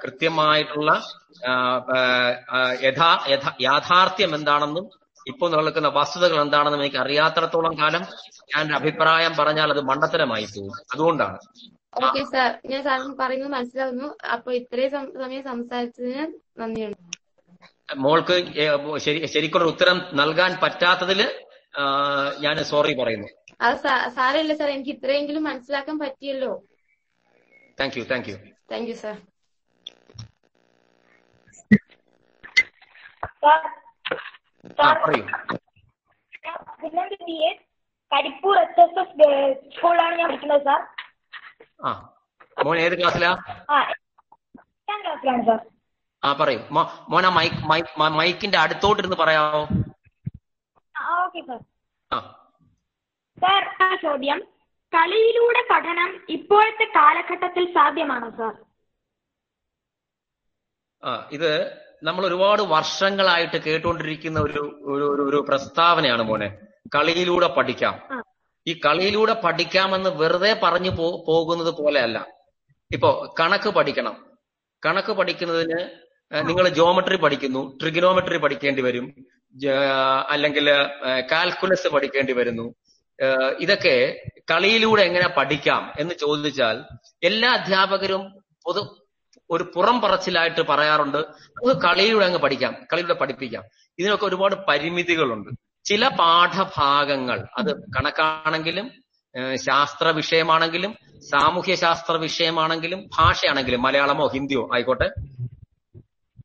കൃത്യമായിട്ടുള്ള യഥാ യഥാ യാഥാർത്ഥ്യം എന്താണെന്നും ഇപ്പോൾ നിലനിൽക്കുന്ന വസ്തുതകൾ എന്താണെന്നും എനിക്ക് അറിയാത്തടത്തോളം കാലം ഞാൻ അഭിപ്രായം പറഞ്ഞാൽ അത് മണ്ടത്തരമായി പോകും. അതുകൊണ്ടാണ്. Okay sir. ഞാൻ സാറിന് പറയുന്നത് മനസ്സിലാവുന്നു. അപ്പൊ ഇത്രയും സമയം സംസാരിച്ചതിന് നന്ദിയുണ്ട്. മോൾക്ക് ശരി ശരിക്കുള്ള ഉത്തരം നൽകാൻ പറ്റാത്തതിൽ ഞാൻ സോറി പറയുന്നു. അത് സാരമില്ല സാർ എനിക്ക് ഇത്രയെങ്കിലും മനസ്സിലാക്കാൻ പറ്റിയല്ലോ. Thank you thank you thank you sir പറയൂ. കരിപ്പൂർ എച്ച് എസ് എസ് സ്കൂളിലാണ് ഞാൻ പഠിക്കുന്നത് സാർ. ആ മോൻ ഏത് ക്ലാസ്സിലാ? എട്ടാം ക്ലാസ്സിലാണ് സാർ. ആ പറയൂ. മോന മൈക്ക് മൈക്കിന്റെ അടുത്തോട്ട് മൈക്കിന്റെ അടുത്തോട്ടിരുന്ന് പറയാമോ ഓക്കെ സാർ. ആ. സാർ ആ ചോദ്യം. കളിയിലൂടെ പഠനം ഇപ്പോഴത്തെ കാലഘട്ടത്തിൽ സാധ്യമാണോ സർ? ആ ഇത് നമ്മൾ ഒരുപാട് വർഷങ്ങളായിട്ട് കേട്ടുകൊണ്ടിരിക്കുന്ന ഒരു ഒരു ഒരു- പ്രസ്താവനയാണ് മോനെ. കളിയിലൂടെ പഠിക്കാം. ഈ കളിയിലൂടെ പഠിക്കാമെന്ന് വെറുതെ പറഞ്ഞു പോകുന്നത് പോലെയല്ല. ഇപ്പോ കണക്ക് പഠിക്കണം. കണക്ക് പഠിക്കുന്നതിന് നിങ്ങൾ ജോമെട്രി പഠിക്കുന്നു ട്രിഗനോമെട്രി പഠിക്കേണ്ടി വരും അല്ലെങ്കിൽ കാൽക്കുലസ് പഠിക്കേണ്ടി വരുന്നു. ഇതൊക്കെ കളിയിലൂടെ എങ്ങനെ പഠിക്കാം എന്ന് ചോദിച്ചാൽ എല്ലാ അധ്യാപകരും പൊതു ഒരു പുറം പറച്ചിലായിട്ട് പറയാറുണ്ട് നമുക്ക് കളിയിലൂടെ അങ്ങ് പഠിക്കാം കളിയിലൂടെ പഠിപ്പിക്കാം. ഇതിനൊക്കെ ഒരുപാട് പരിമിതികളുണ്ട്. ചില പാഠഭാഗങ്ങൾ അത് കണക്കാണെങ്കിലും ശാസ്ത്ര വിഷയമാണെങ്കിലും സാമൂഹ്യ ശാസ്ത്ര വിഷയമാണെങ്കിലും ഭാഷയാണെങ്കിലും മലയാളമോ ഹിന്ദിയോ ആയിക്കോട്ടെ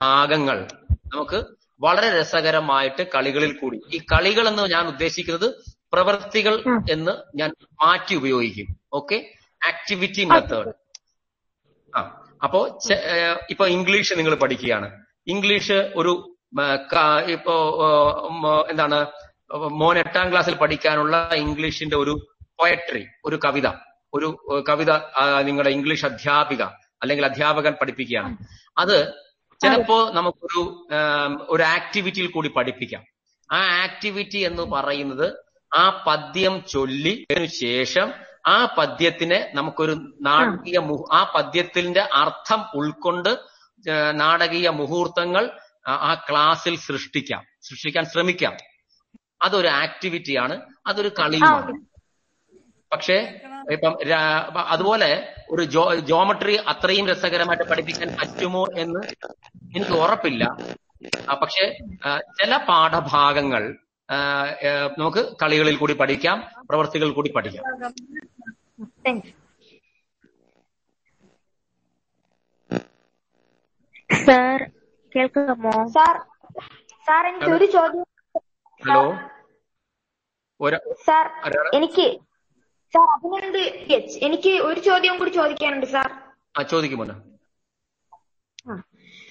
ഭാഗങ്ങൾ. നമുക്ക് വളരെ രസകരമായിട്ട് കളികളിൽ കൂടി. ഈ കളികൾ എന്ന് ഞാൻ ഉദ്ദേശിക്കുന്നത് പ്രവൃത്തികൾ എന്ന് ഞാൻ മാറ്റി ഉപയോഗിക്കും. ഓക്കെ? Activity method. ആ. അപ്പോ ഇപ്പൊ ഇംഗ്ലീഷ് നിങ്ങൾ പഠിക്കുകയാണ്. ഇംഗ്ലീഷ് ഒരു ഇപ്പോ എന്താണ് മോൻ എട്ടാം ക്ലാസ്സിൽ പഠിക്കാനുള്ള ഇംഗ്ലീഷിന്റെ ഒരു പോയട്രി ഒരു കവിത. ഒരു കവിത നിങ്ങളുടെ ഇംഗ്ലീഷ് അധ്യാപിക അല്ലെങ്കിൽ അധ്യാപകൻ പഠിപ്പിക്കുകയാണ്. അത് ചിലപ്പോ നമുക്കൊരു ഒരു ആക്ടിവിറ്റിയിൽ കൂടി പഠിപ്പിക്കാം. ആ ആക്ടിവിറ്റി എന്ന് പറയുന്നത് ആ പദ്യം ചൊല്ലി ശേഷം ആ പദ്യത്തിനെ നമുക്കൊരു നാടകീയ ആ പദ്യത്തിന്റെ അർത്ഥം ഉൾക്കൊണ്ട് നാടകീയ മുഹൂർത്തങ്ങൾ ആ- ക്ലാസ്സിൽ സൃഷ്ടിക്കാം. സൃഷ്ടിക്കാൻ ശ്രമിക്കാം. അതൊരു ആക്ടിവിറ്റിയാണ് അതൊരു കളിയുമാണ്. പക്ഷേ ഇപ്പം അതുപോലെ ഒരു ജോ ജോമെട്രി അത്രയും രസകരമായിട്ട് പഠിപ്പിക്കാൻ പറ്റുമോ എന്ന് എനിക്ക് ഉറപ്പില്ല. പക്ഷെ ചില പാഠഭാഗങ്ങൾ നമുക്ക് കളികളിൽ കൂടി പഠിക്കാം പ്രവൃത്തികളിൽ കൂടി പഠിക്കാം. സാർ കേൾക്കാമോ? സാർ സാർ എനിക്ക് ഒരു ചോദ്യം ഹലോ ഒരു സാർ എനിക്ക് സാർ അതിനുണ്ട് എനിക്ക് ഒരു ചോദ്യം കൂടി ചോദിക്കാനുണ്ട് സാർ. ആ ചോദിക്കുമോനെ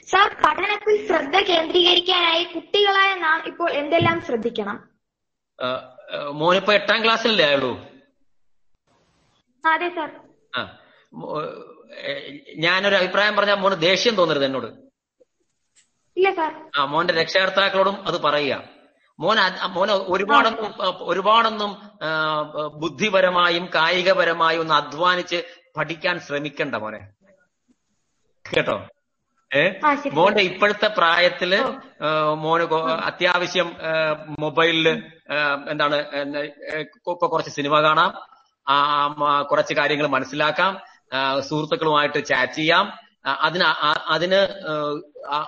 സാർ പഠനത്തിൽ ശ്രദ്ധ കേന്ദ്രീകരിക്കാനായി കുട്ടികളായ നാം ഇപ്പോൾ എന്തെല്ലാം ശ്രദ്ധിക്കണം? മോനിപ്പോ എട്ടാം ക്ലാസ്സിലല്ലേ ആയുള്ളൂ? അതെ സാർ. ആ. ഞാനൊരു അഭിപ്രായം പറഞ്ഞാൽ മോന് ദേഷ്യം തോന്നരുത് എന്നോട്. ഇല്ല സാർ. ആ മോന്റെ രക്ഷകർത്താക്കളോടും അത് പറയുക. മോൻ മോൻ മോന് ഒരുപാടൊന്നും ഒരുപാടൊന്നും ബുദ്ധിപരമായും കായികപരമായും ഒന്ന് അധ്വാനിച്ച് പഠിക്കാൻ ശ്രമിക്കണ്ട മോനെ. കേട്ടോ? ഏ? മോന്റെ ഇപ്പോഴത്തെ പ്രായത്തിൽ മോന് അത്യാവശ്യം മൊബൈലിൽ എന്താണ് കുറച്ച് സിനിമ കാണാം. കുറച്ച് കാര്യങ്ങൾ മനസ്സിലാക്കാം. സുഹൃത്തുക്കളുമായിട്ട് ചാറ്റ് ചെയ്യാം. അതിന് അതിന്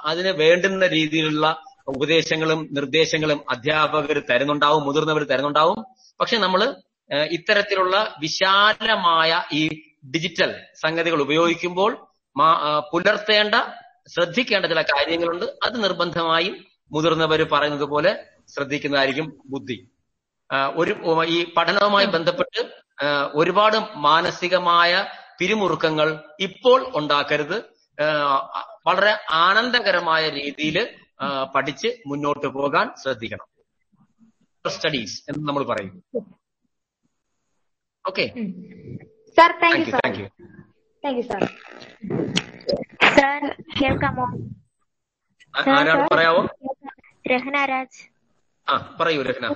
അതിന് വേണ്ടുന്ന രീതിയിലുള്ള ഉപദേശങ്ങളും നിർദ്ദേശങ്ങളും അധ്യാപകർ തരുന്നുണ്ടാവും മുതിർന്നവർ തരുന്നുണ്ടാവും. പക്ഷെ നമ്മൾ ഇത്തരത്തിലുള്ള വിശാലമായ ഈ ഡിജിറ്റൽ സംഗതികൾ ഉപയോഗിക്കുമ്പോൾ പുലർത്തേണ്ട ശ്രദ്ധിക്കേണ്ട ചില കാര്യങ്ങളുണ്ട്. അത് നിർബന്ധമായും മുതിർന്നവർ പറയുന്നത് പോലെ ശ്രദ്ധിക്കുന്നതായിരിക്കും ബുദ്ധി. ഒരു ഈ പഠനവുമായി ബന്ധപ്പെട്ട് ഒരുപാട് മാനസികമായ പിരിമുറുക്കങ്ങൾ ഇപ്പോൾ ഉണ്ടാക്കരുത്. വളരെ ആനന്ദകരമായ രീതിയിൽ പഠിച്ച് മുന്നോട്ട് പോകാൻ ശ്രദ്ധിക്കണം. സ്റ്റഡീസ് എന്ന് നമ്മൾ പറയും okay sir thank thank you you sir thank you thank you sir sir കേൾക്കാമോ? ആരാണ് പറയാവോ? രഹന രാജ്. ആ പറയൂ രഹന.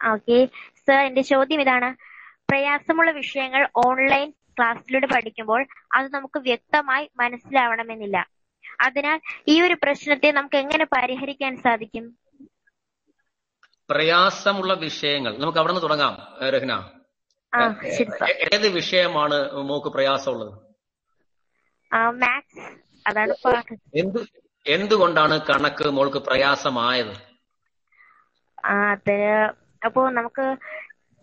ഓക്കെ സർ എന്റെ ചോദ്യം ഇതാണ്. പ്രയാസമുള്ള വിഷയങ്ങൾ ഓൺലൈൻ ക്ലാസ്സിലൂടെ പഠിക്കുമ്പോൾ അത് നമുക്ക് വ്യക്തമായി മനസ്സിലാവണമെന്നില്ല. അതിനാൽ ഈ ഒരു പ്രശ്നത്തെ നമുക്ക് എങ്ങനെ പരിഹരിക്കാൻ സാധിക്കും? പ്രയാസമുള്ള വിഷയങ്ങൾ. നമുക്ക് അവിടെ നിന്ന് തുടങ്ങാം രഹ്ന. ഏത് വിഷയമാണ് മോക്ക് പ്രയാസമുള്ളത്? അതാണ് എന്ത് എന്തുകൊണ്ടാണ് കണക്ക് മോൾക്ക് പ്രയാസമായത്? അത് അപ്പോ നമുക്ക്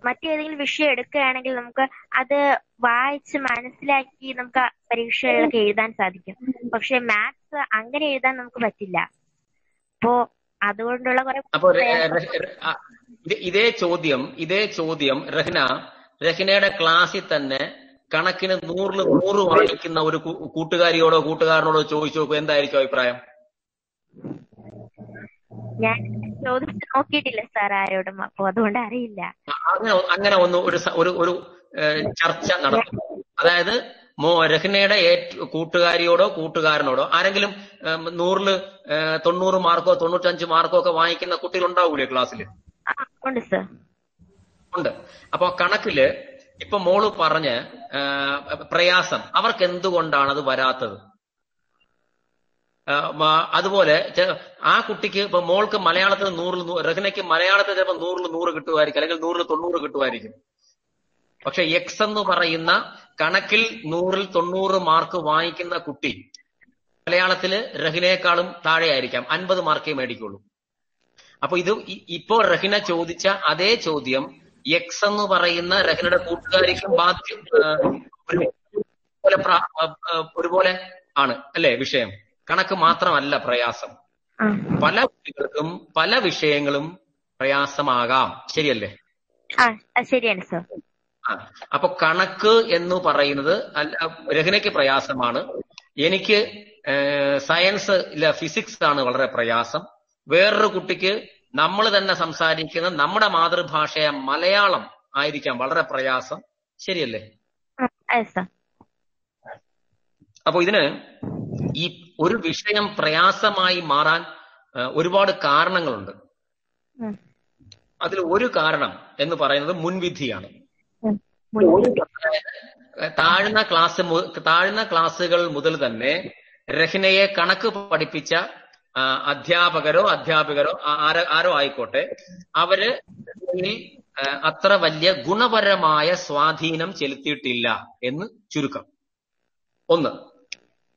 മറ്റേതെങ്കിലും വിഷയം എടുക്കുകയാണെങ്കിൽ നമുക്ക് അത് വായിച്ച് മനസ്സിലാക്കി നമുക്ക് പരീക്ഷകളിലൊക്കെ എഴുതാൻ സാധിക്കും. പക്ഷെ മാത്സ് അങ്ങനെ എഴുതാൻ നമുക്ക് പറ്റില്ല. അപ്പോ അതുകൊണ്ടുള്ള കുറെ അപ്പൊ ഇത് ചോദ്യം ഇതേ ചോദ്യം രഹ്ന രഹ്നയുടെ ക്ലാസ്സിൽ തന്നെ കണക്കിന് നൂറിൽ നൂറ് വാങ്ങിക്കുന്ന ഒരു കൂട്ടുകാരിയോടോ കൂട്ടുകാരനോടോ ചോദിച്ചു നോക്കൂ. എന്തായിരിക്കും അഭിപ്രായം? ഞാൻ ചോദിച്ചു നോക്കിയിട്ടില്ല സാർ ആരോടും. അപ്പൊ അതുകൊണ്ട് അറിയില്ല. അങ്ങനെ അങ്ങനെ ഒന്ന് ഒരു ഒരു ഒരു ചർച്ച നടത്തും. അതായത് മോ രഹ്നയുടെ കൂട്ടുകാരിയോടോ കൂട്ടുകാരനോടോ ആരെങ്കിലും നൂറിൽ തൊണ്ണൂറ് മാർക്കോ തൊണ്ണൂറ്റഞ്ച് മാർക്കോ ഒക്കെ വാങ്ങിക്കുന്ന കുട്ടികൾ ഉണ്ടാവൂലേ ക്ലാസ്സിൽ ഉണ്ട് സർ. ഉണ്ട്. അപ്പൊ കണക്കിൽ ഇപ്പൊ മോൾ പറഞ്ഞ് പ്രയാസം. അവർക്ക് എന്തുകൊണ്ടാണ് അത് വരാത്തത്? അതുപോലെ ആ കുട്ടിക്ക് ഇപ്പൊ മോൾക്ക് മലയാളത്തിൽ നൂറിൽ നൂറ് രഹ്നയ്ക്ക് മലയാളത്തിൽ ചിലപ്പോൾ നൂറിൽ നൂറ് കിട്ടുമായിരിക്കും അല്ലെങ്കിൽ നൂറിൽ തൊണ്ണൂറ് കിട്ടുമായിരിക്കും. പക്ഷെ എക്സ് എന്ന് പറയുന്ന കണക്കിൽ നൂറിൽ തൊണ്ണൂറ് മാർക്ക് വാങ്ങിക്കുന്ന കുട്ടി മലയാളത്തിൽ രഹിനേക്കാളും താഴെയായിരിക്കാം അൻപത് മാർക്കേ മേടിക്കുള്ളൂ. അപ്പൊ ഇത് ഇപ്പോ റഹിന ചോദിച്ച അതേ ചോദ്യം എക്സ് എന്ന് പറയുന്ന റഹിനയുടെ കൂട്ടുകാരിക്കും ബാധ്യം ഒരുപോലെ ആണ് അല്ലേ വിഷയം? കണക്ക് മാത്രമല്ല പ്രയാസം. പല കുട്ടികൾക്കും പല വിഷയങ്ങളും പ്രയാസമാകാം. ശരിയല്ലേ? ശരിയാണ് സാർ. അപ്പൊ കണക്ക് എന്ന് പറയുന്നത് അല്ല രഹനയ്ക്ക് പ്രയാസമാണ്. എനിക്ക് സയൻസ് ഇല്ല ഫിസിക്സ് ആണ് വളരെ പ്രയാസം. വേറൊരു കുട്ടിക്ക് നമ്മൾ തന്നെ സംസാരിക്കുന്ന നമ്മുടെ മാതൃഭാഷയായ മലയാളം ആയിരിക്കാം വളരെ പ്രയാസം. ശരിയല്ലേ? അപ്പൊ ഇതിന് ഈ ഒരു വിഷയം പ്രയാസമായി മാറാൻ ഒരുപാട് കാരണങ്ങളുണ്ട്. അതിൽ ഒരു കാരണം എന്ന് പറയുന്നത് മുൻവിധിയാണ്. താഴ്ന്ന ക്ലാസ് താഴ്ന്ന ക്ലാസ്സുകൾ മുതൽ തന്നെ രഹ്നയെ കണക്ക് പഠിപ്പിച്ച അധ്യാപകരോ അധ്യാപകരോ ആരോ ആയിക്കോട്ടെ അവർ അത്ര വലിയ ഗുണപരമായ സ്വാധീനം ചെലുത്തിയിട്ടില്ല എന്ന് ചുരുക്കം. ഒന്ന്.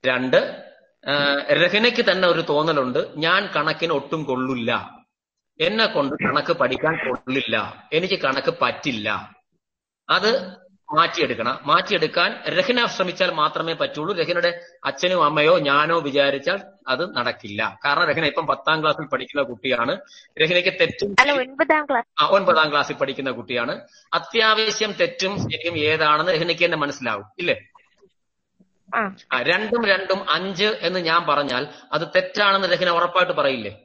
രണ്ട് രഹനയ്ക്ക് തന്നെ ഒരു തോന്നലുണ്ട്. ഞാൻ കണക്കിന് ഒട്ടും കൊള്ളില്ല. എന്നെ കൊണ്ട് കണക്ക് പഠിക്കാൻ കൊള്ളില്ല. എനിക്ക് കണക്ക് പറ്റില്ല. അത് മാറ്റിയെടുക്കണം. മാറ്റിയെടുക്കാൻ രഹന ശ്രമിച്ചാൽ മാത്രമേ പറ്റുള്ളൂ. രഹനയുടെ അച്ഛനും അമ്മയോ ഞാനോ വിചാരിച്ചാൽ അത് നടക്കില്ല. കാരണം രഹന ഇപ്പം പത്താം ക്ലാസ്സിൽ പഠിക്കുന്ന കുട്ടിയാണ്. രഹനയ്ക്ക് തെറ്റും അല്ല ഒൻപതാം ക്ലാസ് ആ, ഒൻപതാം ക്ലാസ്സിൽ പഠിക്കുന്ന കുട്ടിയാണ്. അത്യാവശ്യം തെറ്റും ശരിയും ഏതാണെന്ന് രഹനയ്ക്ക് തന്നെ മനസ്സിലാവും. ഇല്ലേ? രണ്ടും രണ്ടും അഞ്ച് എന്ന് ഞാൻ പറഞ്ഞാൽ അത് തെറ്റാണെന്ന് രഹന ഉറപ്പായിട്ട് പറയില്ലേ?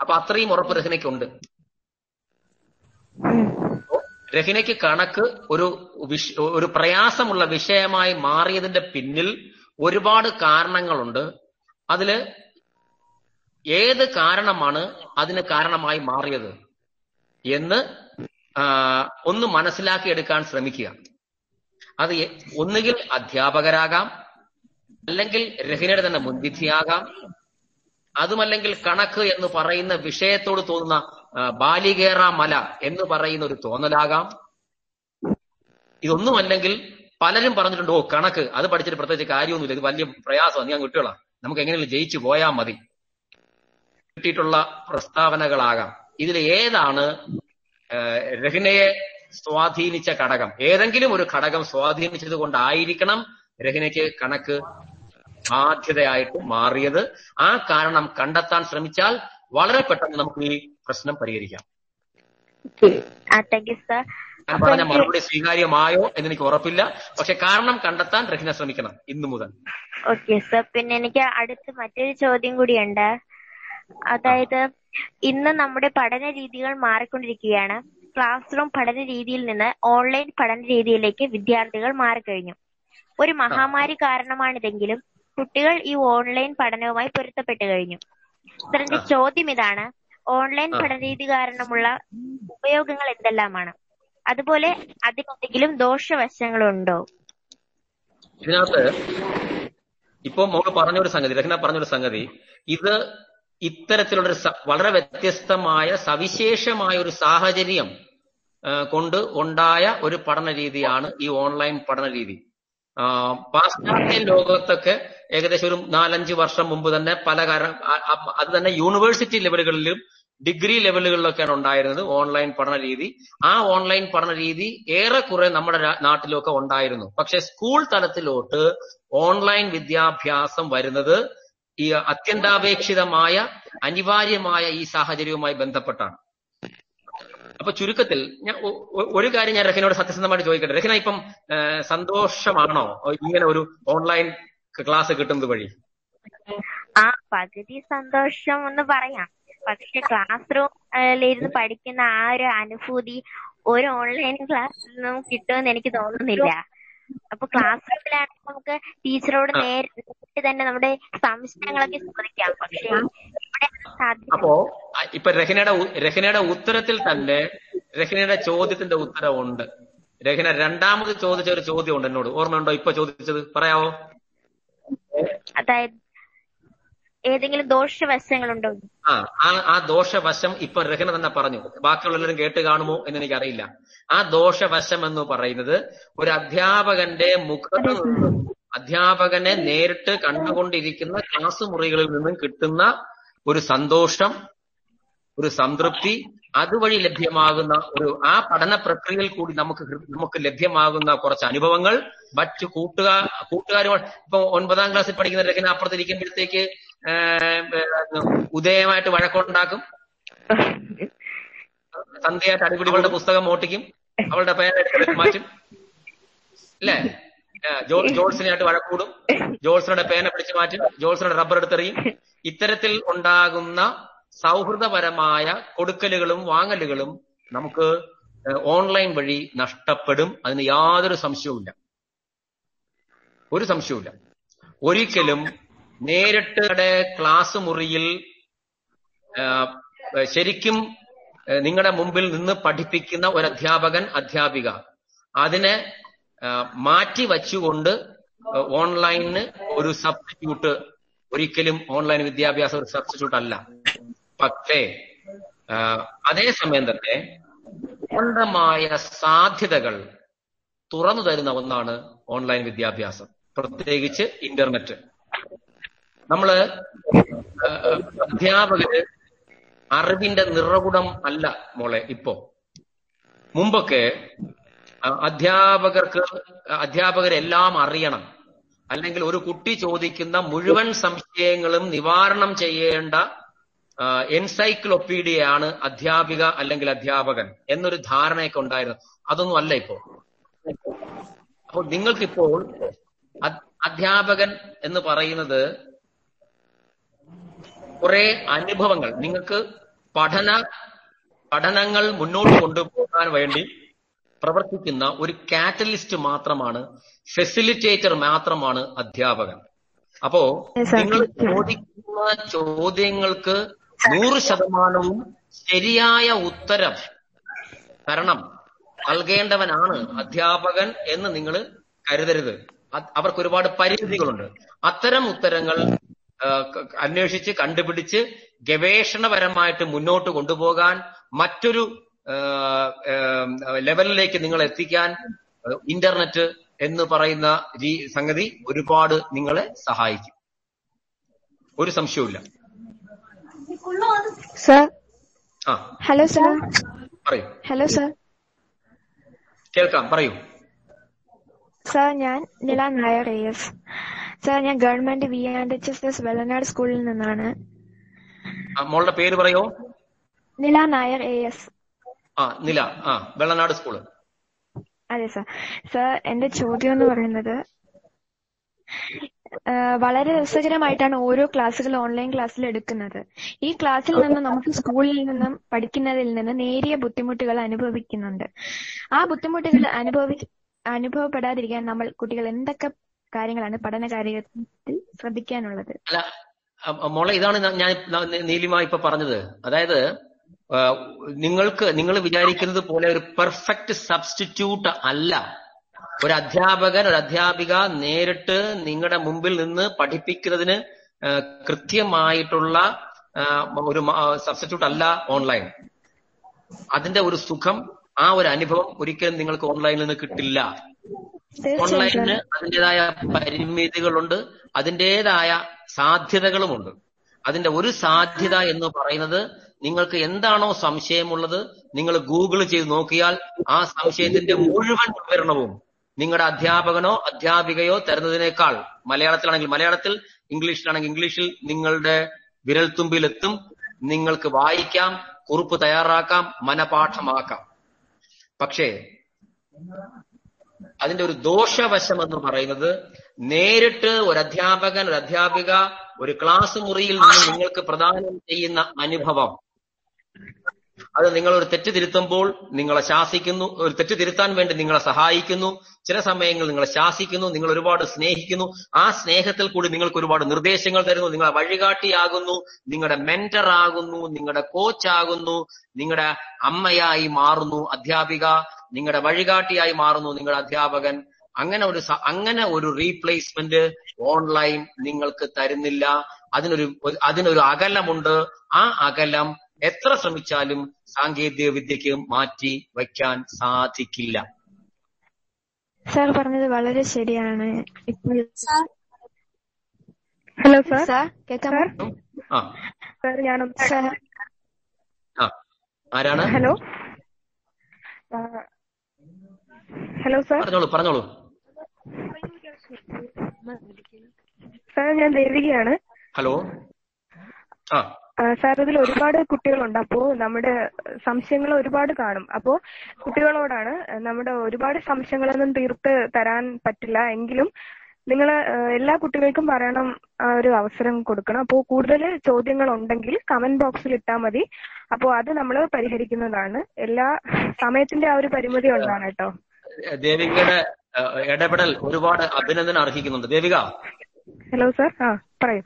അപ്പൊ അത്രയും ഉറപ്പ് രഹനയ്ക്കുണ്ട്. രഹിനയ്ക്ക് കണക്ക് ഒരു ഒരു പ്രയാസമുള്ള വിഷയമായി മാറിയതിന്റെ പിന്നിൽ ഒരുപാട് കാരണങ്ങളുണ്ട്. അതിൽ ഏത് കാരണമാണ് അതിന് കാരണമായി മാറിയത് എന്ന് ഒന്ന് ഒന്ന് മനസ്സിലാക്കിയെടുക്കാൻ ശ്രമിക്കുക. അത് ഒന്നുകിൽ അധ്യാപകരാകാം അല്ലെങ്കിൽ രഹിനയുടെ തന്നെ മുൻവിധിയാകാം. അതുമല്ലെങ്കിൽ കണക്ക് എന്ന് പറയുന്ന വിഷയത്തോട് തോന്നുന്ന ബാലികേറ മല എന്ന് പറയുന്ന ഒരു തോന്നലാകാം. ഇതൊന്നുമല്ലെങ്കിൽ പലരും പറഞ്ഞിട്ടുണ്ട് ഓ കണക്ക് അത് പഠിച്ചിട്ട് പ്രത്യേകിച്ച് കാര്യമൊന്നുമില്ല ഇത് വലിയ പ്രയാസമാണ് ഞാൻ കിട്ടുകളാ നമുക്ക് എങ്ങനെയും ജയിച്ചു പോയാൽ മതി. കിട്ടിയിട്ടുള്ള പ്രസ്താവനകളാകാം. ഇതിൽ ഏതാണ് രഹിനയെ സ്വാധീനിച്ച ഘടകം. ഏതെങ്കിലും ഒരു ഘടകം സ്വാധീനിച്ചത് കൊണ്ടായിരിക്കണം രഹിനയ്ക്ക് കണക്ക് ബാധ്യതയായിട്ട് മാറിയത്. ആ കാരണം കണ്ടെത്താൻ ശ്രമിച്ചാൽ വളരെ പെട്ടെന്ന് നമുക്ക് ഈ പ്രശ്നം പരിഹരിക്കാം. ഞാൻ പറഞ്ഞ മറുപടി സ്വീകാര്യമായോ എന്ന് എനിക്ക് ഉറപ്പില്ല. പക്ഷെ കാരണം കണ്ടെത്താൻ രഹിന ശ്രമിക്കണം ഇന്നു മുതൽ. ഓക്കെ സർ പിന്നെ എനിക്ക് അടുത്ത് മറ്റൊരു ചോദ്യം കൂടിയുണ്ട്. അതായത് ഇന്ന് നമ്മുടെ പഠന രീതികൾ മാറിക്കൊണ്ടിരിക്കുകയാണ്. ക്ലാസ് റൂം പഠന രീതിയിൽ നിന്ന് ഓൺലൈൻ പഠന രീതിയിലേക്ക് വിദ്യാർത്ഥികൾ മാറിക്കഴിഞ്ഞു. ഒരു മഹാമാരി കാരണമാണിതെങ്കിലും കുട്ടികൾ ഈ ഓൺലൈൻ പഠനവുമായി പൊരുത്തപ്പെട്ടു കഴിഞ്ഞു. സാറിന്റെ ചോദ്യം ഇതാണ് ഓൺലൈൻ പഠന പഠനരീതി കാരണമുള്ള ഉപയോഗങ്ങൾ എന്തെല്ലാമാണ്? അതുപോലെ അതിനെന്തെങ്കിലും ദോഷവശങ്ങളുണ്ടോ? ഇതിനകത്ത് ഇപ്പൊ മോൾ പറഞ്ഞൊരു സംഗതി രഹന പറഞ്ഞൊരു സംഗതി ഇത് ഇത്തരത്തിലുള്ള വളരെ വ്യത്യസ്തമായ സവിശേഷമായ ഒരു സാഹചര്യം കൊണ്ട് ഉണ്ടായ ഒരു പഠന രീതിയാണ് ഈ ഓൺലൈൻ പഠന രീതി പാശ്ചാത്യ ലോകത്തൊക്കെ ഏകദേശം ഒരു നാലഞ്ച് വർഷം മുമ്പ് തന്നെ പല കാരണം അത് തന്നെ യൂണിവേഴ്സിറ്റി ലെവലുകളിലും ഡിഗ്രി ലെവലുകളിലൊക്കെയാണ് ഉണ്ടായിരുന്നത് ഓൺലൈൻ പഠന രീതി ആ ഓൺലൈൻ പഠന രീതി ഏറെക്കുറെ നമ്മുടെ നാട്ടിലൊക്കെ ഉണ്ടായിരുന്നു. പക്ഷെ സ്കൂൾ തലത്തിലോട്ട് ഓൺലൈൻ വിദ്യാഭ്യാസം വരുന്നത് ഈ അത്യന്താപേക്ഷിതമായ അനിവാര്യമായ ഈ സാഹചര്യവുമായി ബന്ധപ്പെട്ടാണ്. അപ്പൊ ചുരുക്കത്തിൽ ഞാൻ ഒരു കാര്യം ഞാൻ രഹനോട് സത്യസന്ധമായിട്ട് ചോദിക്കട്ടെ. രഹന ഇപ്പം സന്തോഷമാണോ ഇങ്ങനെ ഒരു ഓൺലൈൻ ക്ലാസ് കിട്ടുന്നത് വഴി? ആ പകുതി സന്തോഷം എന്ന് പറയാം. പക്ഷെ ക്ലാസ് റൂമിലിരുന്ന് പഠിക്കുന്ന ആ ഒരു അനുഭൂതി ഒരു ഓൺലൈൻ ക്ലാസ്സിൽ നിന്നും കിട്ടുമെന്ന് എനിക്ക് തോന്നുന്നില്ല. അപ്പൊ ക്ലാസ് റൂമിലാണെങ്കിൽ നമുക്ക് ടീച്ചറോട് നേരിട്ട് തന്നെ നമ്മുടെ സംശയങ്ങളൊക്കെ ചോദിക്കാം. പക്ഷെ അപ്പോ ഇപ്പൊ രഹനയുടെ രഹനയുടെ ഉത്തരത്തിൽ തന്നെ രഹനയുടെ ചോദ്യത്തിന്റെ ഉത്തരവുണ്ട്. രഹന രണ്ടാമത് ചോദിച്ച ഒരു ചോദ്യം ഉണ്ട് എന്നോട്. ഓർമ്മയുണ്ടോ ഇപ്പൊ ചോദിച്ചത്? പറയാവോ? അതായത് ഏതെങ്കിലും ദോഷവശങ്ങളുണ്ടോ? ആ ആ ആ ദോഷവശം ഇപ്പൊ രഹന തന്നെ പറഞ്ഞു. ബാക്കിയുള്ളവരും കേട്ട് കാണുമോ എന്ന് എനിക്കറിയില്ല. ആ ദോഷവശം എന്ന് പറയുന്നത് ഒരു അധ്യാപകന്റെ മുഖത്ത് അധ്യാപകനെ നേരിട്ട് കണ്ടുകൊണ്ടിരിക്കുന്ന ക്ലാസ് മുറികളിൽ നിന്നും കിട്ടുന്ന ഒരു സന്തോഷം ഒരു സംതൃപ്തി അതുവഴി ലഭ്യമാകുന്ന ഒരു ആ പഠന പ്രക്രിയയിൽ കൂടി നമുക്ക് നമുക്ക് ലഭ്യമാകുന്ന കുറച്ച് അനുഭവങ്ങൾ മറ്റ് കൂട്ടുകാർ കൂട്ടുകാരുമായി ഇപ്പൊ ഒൻപതാം ക്ലാസ്സിൽ പഠിക്കുന്നവരൊക്കെ അപ്പുറത്തിരിക്കുമ്പോഴത്തേക്ക് ഉദയമായിട്ട് വഴക്കുണ്ടാക്കും. സന്ധ്യയായിട്ട് അടിപിടികളുടെ പുസ്തകം മോട്ടിക്കും അവളുടെ പേരെടുത്ത് മാറ്റും. അല്ലേ? ജോൾസിനായിട്ട് വഴക്കൂടും. ജോൾസിനുടെ പേന പിടിച്ചു മാറ്റും. ജോൾസിനുടെ റബ്ബർ എടുത്തെറിയും. ഇത്തരത്തിൽ ഉണ്ടാകുന്ന സൗഹൃദപരമായ കൊടുക്കലുകളും വാങ്ങലുകളും നമുക്ക് ഓൺലൈൻ വഴി നഷ്ടപ്പെടും. അതിന് യാതൊരു സംശയവുമില്ല. ഒരു സംശയവുമില്ല. ഒരിക്കലും നേരിട്ട് ക്ലാസ് മുറിയിൽ ശരിക്കും നിങ്ങളുടെ മുമ്പിൽ നിന്ന് പഠിപ്പിക്കുന്ന ഒരു അധ്യാപകൻ അധ്യാപിക അതിനെ മാറ്റി വച്ചുകൊണ്ട് ഓൺലൈനിന് ഒരു സബ്സ്റ്റിറ്റ്യൂട്ട് ഒരിക്കലും ഓൺലൈൻ വിദ്യാഭ്യാസം ഒരു സബ്സ്റ്റിറ്റ്യൂട്ട് അല്ല. പക്ഷേ അതേ അതേസമയം തന്നെ പൂർണമായ സാധ്യതകൾ തുറന്നു തരുന്ന ഒന്നാണ് ഓൺലൈൻ വിദ്യാഭ്യാസം. പ്രത്യേകിച്ച് ഇന്റർനെറ്റ്. നമ്മൾ അധ്യാപകര് അറിവിന്റെ നിറകുടം അല്ല മോളെ ഇപ്പോ. മുമ്പൊക്കെ അധ്യാപകർക്ക് അധ്യാപകരെല്ലാം അറിയണം. അല്ലെങ്കിൽ ഒരു കുട്ടി ചോദിക്കുന്ന മുഴുവൻ സംശയങ്ങളും നിവാരണം ചെയ്യേണ്ട എൻസൈക്ലോപീഡിയയാണ് അധ്യാപിക അല്ലെങ്കിൽ അധ്യാപകൻ എന്നൊരു ധാരണയൊക്കെ ഉണ്ടായിരുന്നു. അതൊന്നും അല്ല ഇപ്പോൾ അപ്പോൾ നിങ്ങൾക്കിപ്പോൾ അധ്യാപകൻ എന്ന് പറയുന്നത് കുറെ അനുഭവങ്ങൾ. നിങ്ങൾക്ക് പഠന പഠനങ്ങൾ മുന്നോട്ട് കൊണ്ടുപോകാൻ വേണ്ടി പ്രവർത്തിക്കുന്ന ഒരു കാറ്റലിസ്റ്റ് മാത്രമാണ് ഫെസിലിറ്റേറ്റർ മാത്രമാണ് അധ്യാപകൻ. അപ്പോ നിങ്ങൾ ചോദിക്കുന്ന ചോദ്യങ്ങൾക്ക് നൂറ് ശതമാനവും ശരിയായ ഉത്തരം തരണം നൽകേണ്ടവനാണ് അധ്യാപകൻ എന്ന് നിങ്ങൾ കരുതരുത്. അവർക്ക് ഒരുപാട് പരിമിതികളുണ്ട്. അത്തരം ഉത്തരങ്ങൾ അന്വേഷിച്ച് കണ്ടുപിടിച്ച് ഗവേഷണപരമായിട്ട് മുന്നോട്ട് കൊണ്ടുപോകാൻ മറ്റൊരു ലെവലിലേക്ക് നിങ്ങൾ എത്തിക്കാൻ ഇന്റർനെറ്റ് എന്ന് പറയുന്ന സംഗതി ഒരുപാട് നിങ്ങളെ സഹായിക്കും. ഒരു സംശയവുമില്ല. സർ. Hello sir. പറയൂ. Hello sir. കേൾക്കാം പറയൂ. സർ ഞാൻ Nila Nair A S. Sir ഞാൻ government V and H S S Vellanad സ്കൂളിൽ നിന്നാണ്. മോളുടെ പേര് പറയോ? നില നായർ എ എസ്. ആ നില ആ വെള്ളനാട് സ്കൂൾ അതെ സർ സർ എന്റെ ചോദ്യം എന്ന് പറയുന്നത് വളരെ രസകരമായിട്ടാണ് ഓരോ ക്ലാസ്സുകൾ ഓൺലൈൻ ക്ലാസ്സിൽ എടുക്കുന്നത്. ഈ ക്ലാസ്സിൽ നിന്ന് നമുക്ക് സ്കൂളിൽ നിന്നും പഠിക്കുന്നതിൽ നിന്ന് നേരിയ ബുദ്ധിമുട്ടുകൾ അനുഭവിക്കുന്നുണ്ട്. ആ ബുദ്ധിമുട്ടുകൾ അനുഭവി അനുഭവപ്പെടാതിരിക്കാൻ നമ്മൾ കുട്ടികൾ എന്തൊക്കെ കാര്യങ്ങളാണ് പഠന കാര്യത്തിൽ ശ്രദ്ധിക്കാനുള്ളത്? അല്ല മോളെ ഇതാണ് ഞാൻ നീലിമ ഇപ്പൊ പറഞ്ഞത്. അതായത് നിങ്ങൾക്ക് നിങ്ങൾ വിചാരിക്കുന്നത് പോലെ ഒരു പെർഫെക്റ്റ് സബ്സ്റ്റിറ്റ്യൂട്ട് അല്ല. ഒരു അധ്യാപകൻ ഒരു അധ്യാപിക നേരിട്ട് നിങ്ങളുടെ മുമ്പിൽ നിന്ന് പഠിപ്പിക്കുന്നതിന് കൃത്യമായിട്ടുള്ള ഒരു സബ്സ്റ്റിറ്റ്യൂട്ട് അല്ല ഓൺലൈൻ അതിന്റെ ഒരു സുഖം ആ ഒരു അനുഭവം ഒരിക്കലും നിങ്ങൾക്ക് ഓൺലൈനിൽ നിന്ന് കിട്ടില്ല. ഓൺലൈനിന് അതിന്റെതായ പരിമിതികളുണ്ട് അതിന്റെതായ സാധ്യതകളുമുണ്ട്. അതിന്റെ ഒരു സാധ്യത എന്ന് പറയുന്നത് നിങ്ങൾക്ക് എന്താണോ സംശയമുള്ളത് നിങ്ങൾ ഗൂഗിൾ ചെയ്ത് നോക്കിയാൽ ആ സംശയത്തിന്റെ മുഴുവൻ വിവരണവും നിങ്ങളുടെ അധ്യാപകനോ അധ്യാപികയോ തരുന്നതിനേക്കാൾ മലയാളത്തിലാണെങ്കിൽ മലയാളത്തിൽ ഇംഗ്ലീഷിലാണെങ്കിൽ ഇംഗ്ലീഷിൽ നിങ്ങളുടെ വിരൽത്തുമ്പിലെത്തും നിങ്ങൾക്ക് വായിക്കാം കുറിപ്പ് തയ്യാറാക്കാം മനപാഠമാക്കാം. പക്ഷേ അതിന്റെ ഒരു ദോഷവശം എന്ന് പറയുന്നത് നേരിട്ട് ഒരു അധ്യാപകൻ ഒരു അധ്യാപിക ഒരു ക്ലാസ് മുറിയിൽ നിന്ന് നിങ്ങൾക്ക് പ്രദാനം ചെയ്യുന്ന അനുഭവം. അത് നിങ്ങൾ ഒരു തെറ്റ് തിരുത്തുമ്പോൾ നിങ്ങളെ ശാസിക്കുന്നു ഒരു തെറ്റ് തിരുത്താൻ വേണ്ടി നിങ്ങളെ സഹായിക്കുന്നു. ചില സമയങ്ങളിൽ നിങ്ങളെ ശാസിക്കുന്നു നിങ്ങൾ ഒരുപാട് സ്നേഹിക്കുന്നു. ആ സ്നേഹത്തിൽ കൂടി നിങ്ങൾക്ക് ഒരുപാട് നിർദ്ദേശങ്ങൾ തരുന്നു നിങ്ങളെ വഴികാട്ടിയാകുന്നു നിങ്ങളുടെ മെന്റർ ആകുന്നു നിങ്ങളുടെ കോച്ച് ആകുന്നു നിങ്ങളുടെ അമ്മയായി മാറുന്നു അധ്യാപിക. നിങ്ങളുടെ വഴികാട്ടിയായി മാറുന്നു നിങ്ങളുടെ അധ്യാപകൻ. അങ്ങനെ ഒരു അങ്ങനെ ഒരു റീപ്ലേസ്മെന്റ് ഓൺലൈൻ നിങ്ങൾക്ക് തരുന്നില്ല. അതിനൊരു അതിനൊരു അകലമുണ്ട്. ആ അകലം എത്ര ശ്രമിച്ചാലും സാങ്കേതിക വിദ്യക്ക് മാറ്റി വയ്ക്കാൻ സാധിക്കില്ല. സാർ പറഞ്ഞത് വളരെ ശരിയാണ്. Hello sir. കേൾക്കാമോ ആ. സാർ ഞാൻ ആരാണ്? ഹലോ. Hello sir. പറഞ്ഞോളൂ പറഞ്ഞോളൂ. സാർ ഞാൻ ദേവികയാണ്. ഹലോ. ആ. സാർ ഇതിൽ ഒരുപാട് കുട്ടികളുണ്ട്. അപ്പോ നമ്മുടെ സംശയങ്ങൾ ഒരുപാട് കാണും. അപ്പോ കുട്ടികളോടാണ് നമ്മുടെ ഒരുപാട് സംശയങ്ങളൊന്നും തീർത്ത് തരാൻ പറ്റില്ല. എങ്കിലും നിങ്ങൾ എല്ലാ കുട്ടികൾക്കും പറയണം ആ ഒരു അവസരം കൊടുക്കണം. അപ്പോൾ കൂടുതൽ ചോദ്യങ്ങൾ ഉണ്ടെങ്കിൽ കമന്റ് ബോക്സിൽ ഇട്ടാൽ മതി. അപ്പോൾ അത് നമ്മൾ പരിഹരിക്കുന്നതാണ്. എല്ലാ സമയത്തിന്റെ ആ ഒരു പരിമിതി ഉണ്ടാണ് കേട്ടോ. ദേവികയുടെ ഇടപെടൽ ഒരുപാട് അഭിനന്ദനം അർഹിക്കുന്നുണ്ട്. ദേവിക? Hello sir. ആ പറയൂ.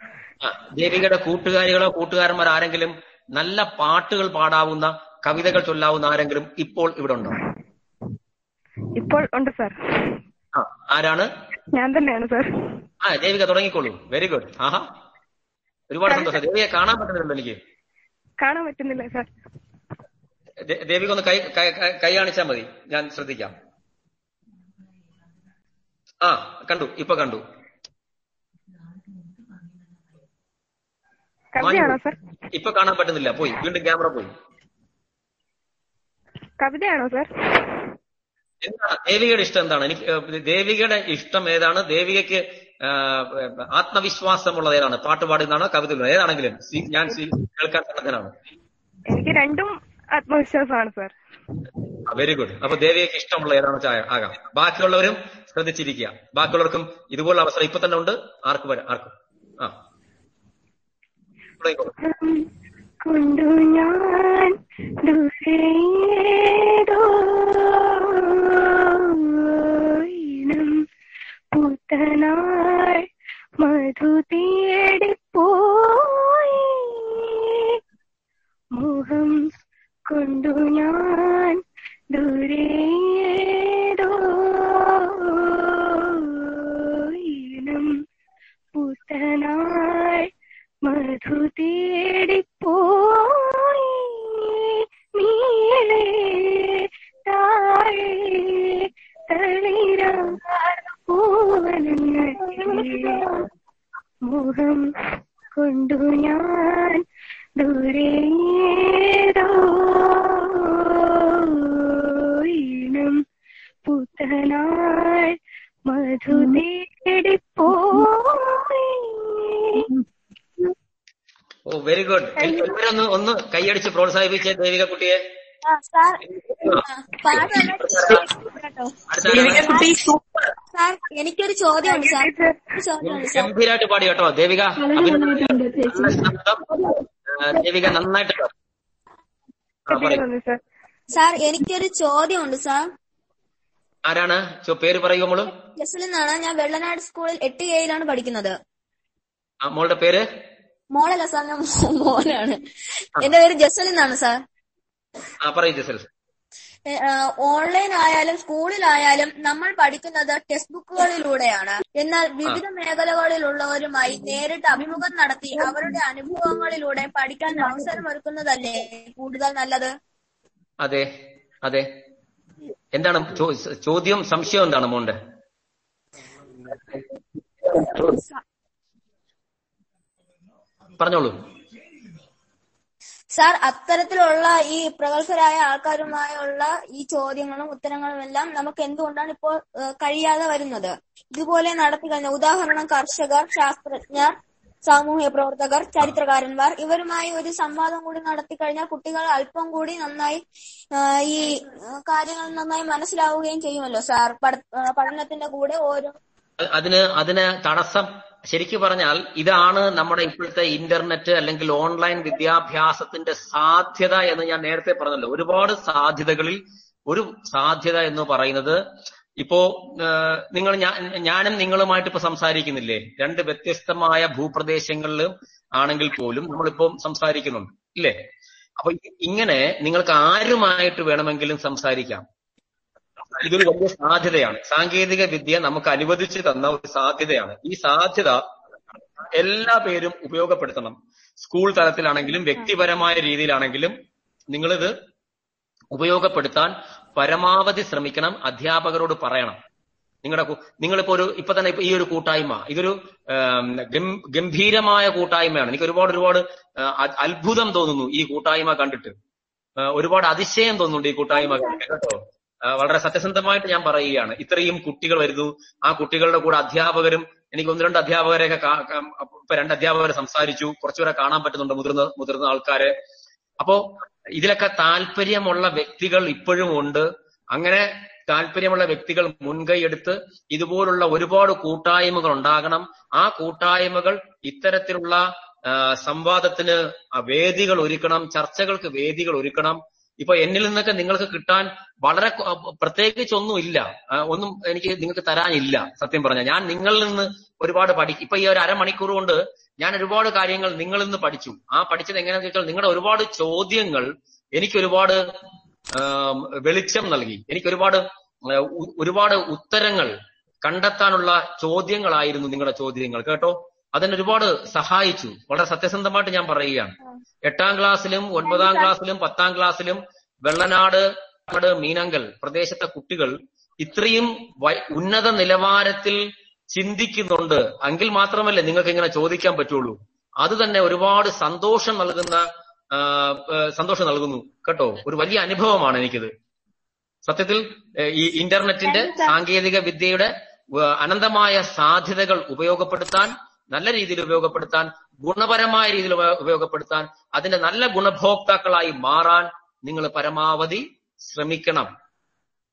ദേവികയുടെ കൂട്ടുകാരികളോ കൂട്ടുകാരന്മാർ ആരെങ്കിലും നല്ല പാട്ടുകൾ പാടാവുന്ന കവിതകൾ ചൊല്ലാവുന്ന ആരെങ്കിലും ഇപ്പോൾ ഇവിടെ ഉണ്ടോ? ഇപ്പോൾ ഉണ്ട് സർ. ആ ആരാണ്? ഞാൻ തന്നെയാണ് സർ. ആ ദേവിക തുടങ്ങിക്കോളൂ. വെരി ഗുഡ് ആഹാ. ഒരുപാട് സന്തോഷം. ദേവിയെ കാണാൻ പറ്റുന്നില്ല എനിക്ക്. കാണാൻ പറ്റുന്നില്ല സർ. ദേവിക ഒന്ന് കൈ- കൈ കാണിച്ചാൽ മതി. ഞാൻ ശ്രദ്ധിക്കാം. ആ കണ്ടു ഇപ്പൊ കണ്ടു. ഇപ്പൊ കാണാൻ പറ്റുന്നില്ല. പോയി വീണ്ടും ക്യാമറ പോയി. കവിതയാണോ സർ? എന്താണ് ദേവികയുടെ ഇഷ്ടം എന്താണ്? എനിക്ക് ദേവികയുടെ ഇഷ്ടം ഏതാണ്? ദേവികയ്ക്ക് ആത്മവിശ്വാസം ആത്മവിശ്വാസമുള്ളത് ഏതാണ്? പാട്ട് പാടുന്നതാണോ കവിത ഏതാണെങ്കിലും ഞാൻ കേൾക്കാൻ സന്നദ്ധനാണ്. എനിക്ക് രണ്ടും ആത്മവിശ്വാസമാണ് സർ. വെരി ഗുഡ് അപ്പൊ ദേവികയ്ക്ക് ഇഷ്ടമുള്ള ഏതാണെന്ന് വെച്ചാൽ ആകാം. ബാക്കിയുള്ളവരും ശ്രദ്ധിച്ചിരിക്കുക. ബാക്കിയുള്ളവർക്കും ഇതുപോലുള്ള അവസരം ഇപ്പൊ തന്നെ ഉണ്ട്. ആർക്കും വരാം? ആർക്കും? ആ. കൊണ്ടു ഞാൻ ദൂരേതോ ഇനം പുത്തനാൾ മധു തേടിപ്പോയി. മുഖം കൊണ്ടു ഞാൻ ദൂരേതോ ഇനം പുത്തനാൾ മധു തേടിപ്പോയി നീളെ താഴെ തളിരാർപ്പൂവനങ്ങൾ മുഖം കൊണ്ടു ഞാൻ ദൂരേതോ ഇനം പുത്തനാൾ മധു തേടിപ്പോയി ഓ വെരി ഗുഡ് ഒന്ന് ഒന്ന് കൈയടിച്ച് പ്രോത്സാഹിപ്പിച്ചേ ദേവിക കുട്ടിയെ. സാർ എനിക്കൊരു ചോദ്യമുണ്ട് സാർ. ഗംഭീരായിട്ട് ഗംഭീരമായിട്ട് പാടി കേട്ടോ. ദേവിക ദേവിക നന്നായിട്ട്. സാർ. എനിക്കൊരു ചോദ്യമുണ്ട് സാർ. ആരാണ്? ചോ- പേര് പറയൂ മോൾ? എന്നാണ് ഞാൻ വെള്ളനാട് സ്കൂളിൽ എട്ട് കെയിലാണ് പഠിക്കുന്നത്. ആ, മോളുടെ പേര്? മോളല്ല സാർ ഞാൻ മോ- മോനാണ്. എന്റെ പേര് ജസൽ എന്നാണ് സാർ. ആ പറയൂ ജസൽ. ഓൺലൈൻ ആയാലും സ്കൂളിലായാലും നമ്മൾ പഠിക്കുന്നത് ടെക്സ്റ്റ് ബുക്കുകളിലൂടെയാണ്. എന്നാൽ വിവിധ മേഖലകളിലുള്ളവരുമായി നേരിട്ട് അഭിമുഖം നടത്തി അവരുടെ അനുഭവങ്ങളിലൂടെ പഠിക്കാൻ അവസരം ഒരുക്കുന്നതല്ലേ കൂടുതൽ നല്ലത്? അതെ അതെ. എന്താണ് ചോദ്യം സംശയം എന്താണ് മോന്റെ പറഞ്ഞോളൂ. സാർ അത്തരത്തിലുള്ള ഈ പ്രഗത്ഭരായ ആൾക്കാരുമായുള്ള ഈ ചോദ്യങ്ങളും ഉത്തരങ്ങളും എല്ലാം നമുക്ക് എന്തുകൊണ്ടാണ് ഇപ്പോൾ കഴിയാതെ വരുന്നത്? ഇതുപോലെ നടത്തി കഴിഞ്ഞ ഉദാഹരണം കർഷകർ ശാസ്ത്രജ്ഞർ സാമൂഹ്യ പ്രവർത്തകർ ചരിത്രകാരന്മാർ ഇവരുമായി ഒരു സംവാദം കൂടി നടത്തി കഴിഞ്ഞാൽ കുട്ടികൾ അല്പം കൂടി നന്നായി ഈ കാര്യങ്ങൾ നന്നായി മനസ്സിലാവുകയും ചെയ്യുമല്ലോ സാർ? പഠനത്തിന്റെ കൂടെ ഓരോ അതിന് അതിന് തടസ്സം ശരിക്കു പറഞ്ഞാൽ ഇതാണ് നമ്മുടെ ഇപ്പോഴത്തെ ഇന്റർനെറ്റ് അല്ലെങ്കിൽ ഓൺലൈൻ വിദ്യാഭ്യാസത്തിന്റെ സാധ്യത എന്ന് ഞാൻ നേരത്തെ പറഞ്ഞല്ലോ. ഒരുപാട് സാധ്യതകളിൽ ഒരു സാധ്യത എന്ന് പറയുന്നത് ഇപ്പോ നിങ്ങൾ ഞാനും നിങ്ങളുമായിട്ട് ഇപ്പൊ സംസാരിക്കുന്നില്ലേ? രണ്ട് വ്യത്യസ്തമായ ഭൂപ്രദേശങ്ങളിൽ ആണെങ്കിൽ പോലും നമ്മളിപ്പോ സംസാരിക്കുന്നുണ്ട്. ഇല്ലേ? അപ്പൊ ഇങ്ങനെ നിങ്ങൾക്ക് ആരുമായിട്ട് വേണമെങ്കിലും സംസാരിക്കാം. ഇതൊരു വലിയ സാധ്യതയാണ്. സാങ്കേതിക വിദ്യ നമുക്ക് അനുവദിച്ചു തന്ന ഒരു സാധ്യതയാണ്. ഈ സാധ്യത എല്ലാ പേരും ഉപയോഗപ്പെടുത്തണം. സ്കൂൾ തലത്തിലാണെങ്കിലും വ്യക്തിപരമായ രീതിയിലാണെങ്കിലും നിങ്ങളിത് ഉപയോഗപ്പെടുത്താൻ പരമാവധി ശ്രമിക്കണം അധ്യാപകരോട് പറയണം. നിങ്ങളുടെ നിങ്ങളിപ്പോ ഒരു ഇപ്പൊ തന്നെ ഈ ഒരു കൂട്ടായ്മ ഇതൊരു ഗംഭീരമായ കൂട്ടായ്മയാണ്. എനിക്ക് ഒരുപാട് ഒരുപാട് അത്ഭുതം തോന്നുന്നു ഈ കൂട്ടായ്മ കണ്ടിട്ട്. ഒരുപാട് അതിശയം തോന്നുന്നുണ്ട് ഈ കൂട്ടായ്മ കേട്ടോ? വളരെ സത്യസന്ധമായിട്ട് ഞാൻ പറയുകയാണ്. ഇത്രയും കുട്ടികൾ വരുന്നു. ആ കുട്ടികളുടെ കൂടെ അധ്യാപകരും എനിക്ക് ഒന്ന് രണ്ട് അധ്യാപകരെയൊക്കെ ഇപ്പൊ രണ്ട് അധ്യാപകരെ സംസാരിച്ചു. കുറച്ചുപേരെ കാണാൻ പറ്റുന്നുണ്ട് മുതിർന്ന മുതിർന്ന ആൾക്കാരെ. അപ്പോ ഇതിലൊക്കെ താല്പര്യമുള്ള വ്യക്തികൾ ഇപ്പോഴും ഉണ്ട്. അങ്ങനെ താല്പര്യമുള്ള വ്യക്തികൾ മുൻകൈയെടുത്ത് ഇതുപോലുള്ള ഒരുപാട് കൂട്ടായ്മകൾ ഉണ്ടാകണം. ആ കൂട്ടായ്മകൾ ഇത്തരത്തിലുള്ള സംവാദത്തിന് വേദികൾ ഒരുക്കണം ചർച്ചകൾക്ക് വേദികൾ ഒരുക്കണം. ഇപ്പൊ എന്നിൽ നിന്നൊക്കെ നിങ്ങൾക്ക് കിട്ടാൻ വളരെ പ്രത്യേകിച്ച് ഒന്നും ഇല്ല. ഒന്നും എനിക്ക് നിങ്ങൾക്ക് തരാനില്ല സത്യം പറഞ്ഞാൽ ഞാൻ നിങ്ങളിൽ നിന്ന് ഒരുപാട് പഠി ഇപ്പൊ ഈ ഒരു അരമണിക്കൂർ കൊണ്ട് ഞാൻ ഒരുപാട് കാര്യങ്ങൾ നിങ്ങളിൽ നിന്ന് പഠിച്ചു. ആ പഠിച്ചത് എങ്ങനെയാണെന്ന് വെച്ചാൽ നിങ്ങളുടെ ഒരുപാട് ചോദ്യങ്ങൾ എനിക്ക് ഒരുപാട് വെളിച്ചം നൽകി. എനിക്ക് ഒരുപാട് ഒരുപാട് ഉത്തരങ്ങൾ കണ്ടെത്താനുള്ള ചോദ്യങ്ങളായിരുന്നു നിങ്ങളുടെ ചോദ്യങ്ങൾ. കേട്ടോ? അതിന് ഒരുപാട് സഹായിച്ചു. വളരെ സത്യസന്ധമായിട്ട് ഞാൻ പറയുകയാണ്. എട്ടാം ക്ലാസ്സിലും ഒൻപതാം ക്ലാസ്സിലും പത്താം ക്ലാസ്സിലും വെള്ളനാട് നാട്, മീനങ്കൽ പ്രദേശത്തെ കുട്ടികൾ ഇത്രയും ഉന്നത നിലവാരത്തിൽ ചിന്തിക്കുന്നുണ്ട്. എങ്കിൽ മാത്രമല്ലേ നിങ്ങൾക്ക് ഇങ്ങനെ ചോദിക്കാൻ പറ്റുള്ളൂ. അത് തന്നെ ഒരുപാട് സന്തോഷം നൽകുന്ന സന്തോഷം നൽകുന്നു. കേട്ടോ? ഒരു വലിയ അനുഭവമാണ് എനിക്കിത്. സത്യത്തിൽ ഈ ഇന്റർനെറ്റിന്റെ സാങ്കേതിക വിദ്യയുടെ അനന്തമായ സാധ്യതകൾ ഉപയോഗപ്പെടുത്താൻ നല്ല രീതിയിൽ ഉപയോഗപ്പെടുത്താൻ ഗുണപരമായ രീതിയിൽ ഉപ- ഉപയോഗപ്പെടുത്താൻ അതിന്റെ നല്ല ഗുണഭോക്താക്കളായി മാറാൻ നിങ്ങൾ പരമാവധി ശ്രമിക്കണം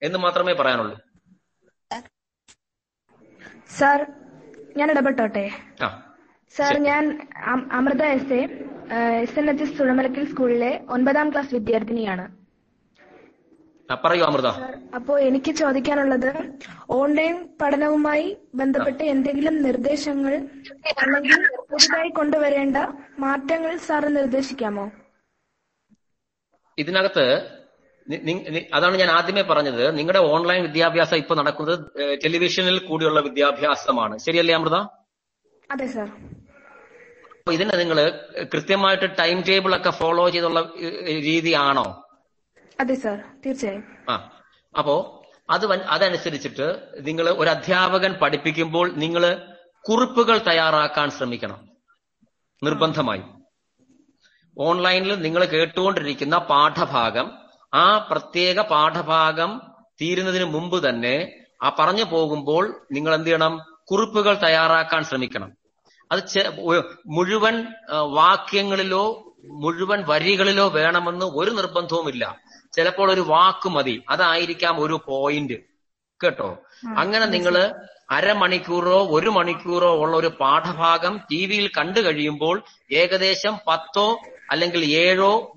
എന്ന് മാത്രമേ പറയാനുള്ളൂ. സാർ ഞാൻ ഇടപെട്ടോട്ടെ? സാർ ഞാൻ Amrita S A S N H S Thuzhamalakkal സ്കൂളിലെ ഒൻപതാം ക്ലാസ് വിദ്യാർത്ഥിനിയാണ്. പറയൂ അമൃത. അപ്പോ എനിക്ക് ചോദിക്കാനുള്ളത് ഓൺലൈൻ പഠനവുമായി ബന്ധപ്പെട്ട് എന്തെങ്കിലും നിർദ്ദേശങ്ങൾ അല്ലെങ്കിൽ പുതുതായി കൊണ്ടുവരേണ്ട മാറ്റങ്ങൾ സാറ് നിർദ്ദേശിക്കാമോ? ഇതിനകത്ത് അതാണ് ഞാൻ ആദ്യമേ പറഞ്ഞത്. നിങ്ങളുടെ ഓൺലൈൻ വിദ്യാഭ്യാസം ഇപ്പൊ നടക്കുന്നത് ടെലിവിഷനിൽ കൂടിയുള്ള വിദ്യാഭ്യാസമാണ്. ശരിയല്ലേ അമൃത? അതെ സർ. അപ്പൊ ഇതിന് നിങ്ങൾ കൃത്യമായിട്ട് ടൈം ടേബിൾ ഒക്കെ ഫോളോ ചെയ്തുള്ള രീതിയാണോ? അതെ സർ തീർച്ചയായും. ആ. അപ്പോ അത് അതനുസരിച്ചിട്ട് നിങ്ങൾ ഒരു അധ്യാപകൻ പഠിപ്പിക്കുമ്പോൾ നിങ്ങൾ കുറിപ്പുകൾ തയ്യാറാക്കാൻ ശ്രമിക്കണം. നിർബന്ധമായി. ഓൺലൈനിൽ നിങ്ങൾ കേട്ടുകൊണ്ടിരിക്കുന്ന പാഠഭാഗം ആ പ്രത്യേക പാഠഭാഗം തീരുന്നതിന് മുമ്പ് തന്നെ ആ പറഞ്ഞു പോകുമ്പോൾ നിങ്ങൾ എന്ത് ചെയ്യണം കുറിപ്പുകൾ തയ്യാറാക്കാൻ ശ്രമിക്കണം. അത് മുഴുവൻ വാക്യങ്ങളിലോ മുഴുവൻ വരികളിലോ വേണമെന്ന് ഒരു നിർബന്ധവുമില്ല. ചിലപ്പോൾ ഒരു വാക്ക് മതി. അതായിരിക്കാം ഒരു പോയിന്റ് കേട്ടോ? അങ്ങനെ നിങ്ങൾ അരമണിക്കൂറോ ഒരു മണിക്കൂറോ ഉള്ള ഒരു പാഠഭാഗം ടി വിയിൽ കണ്ടു കഴിയുമ്പോൾ ഏകദേശം പത്തോ അല്ലെങ്കിൽ ഏഴോ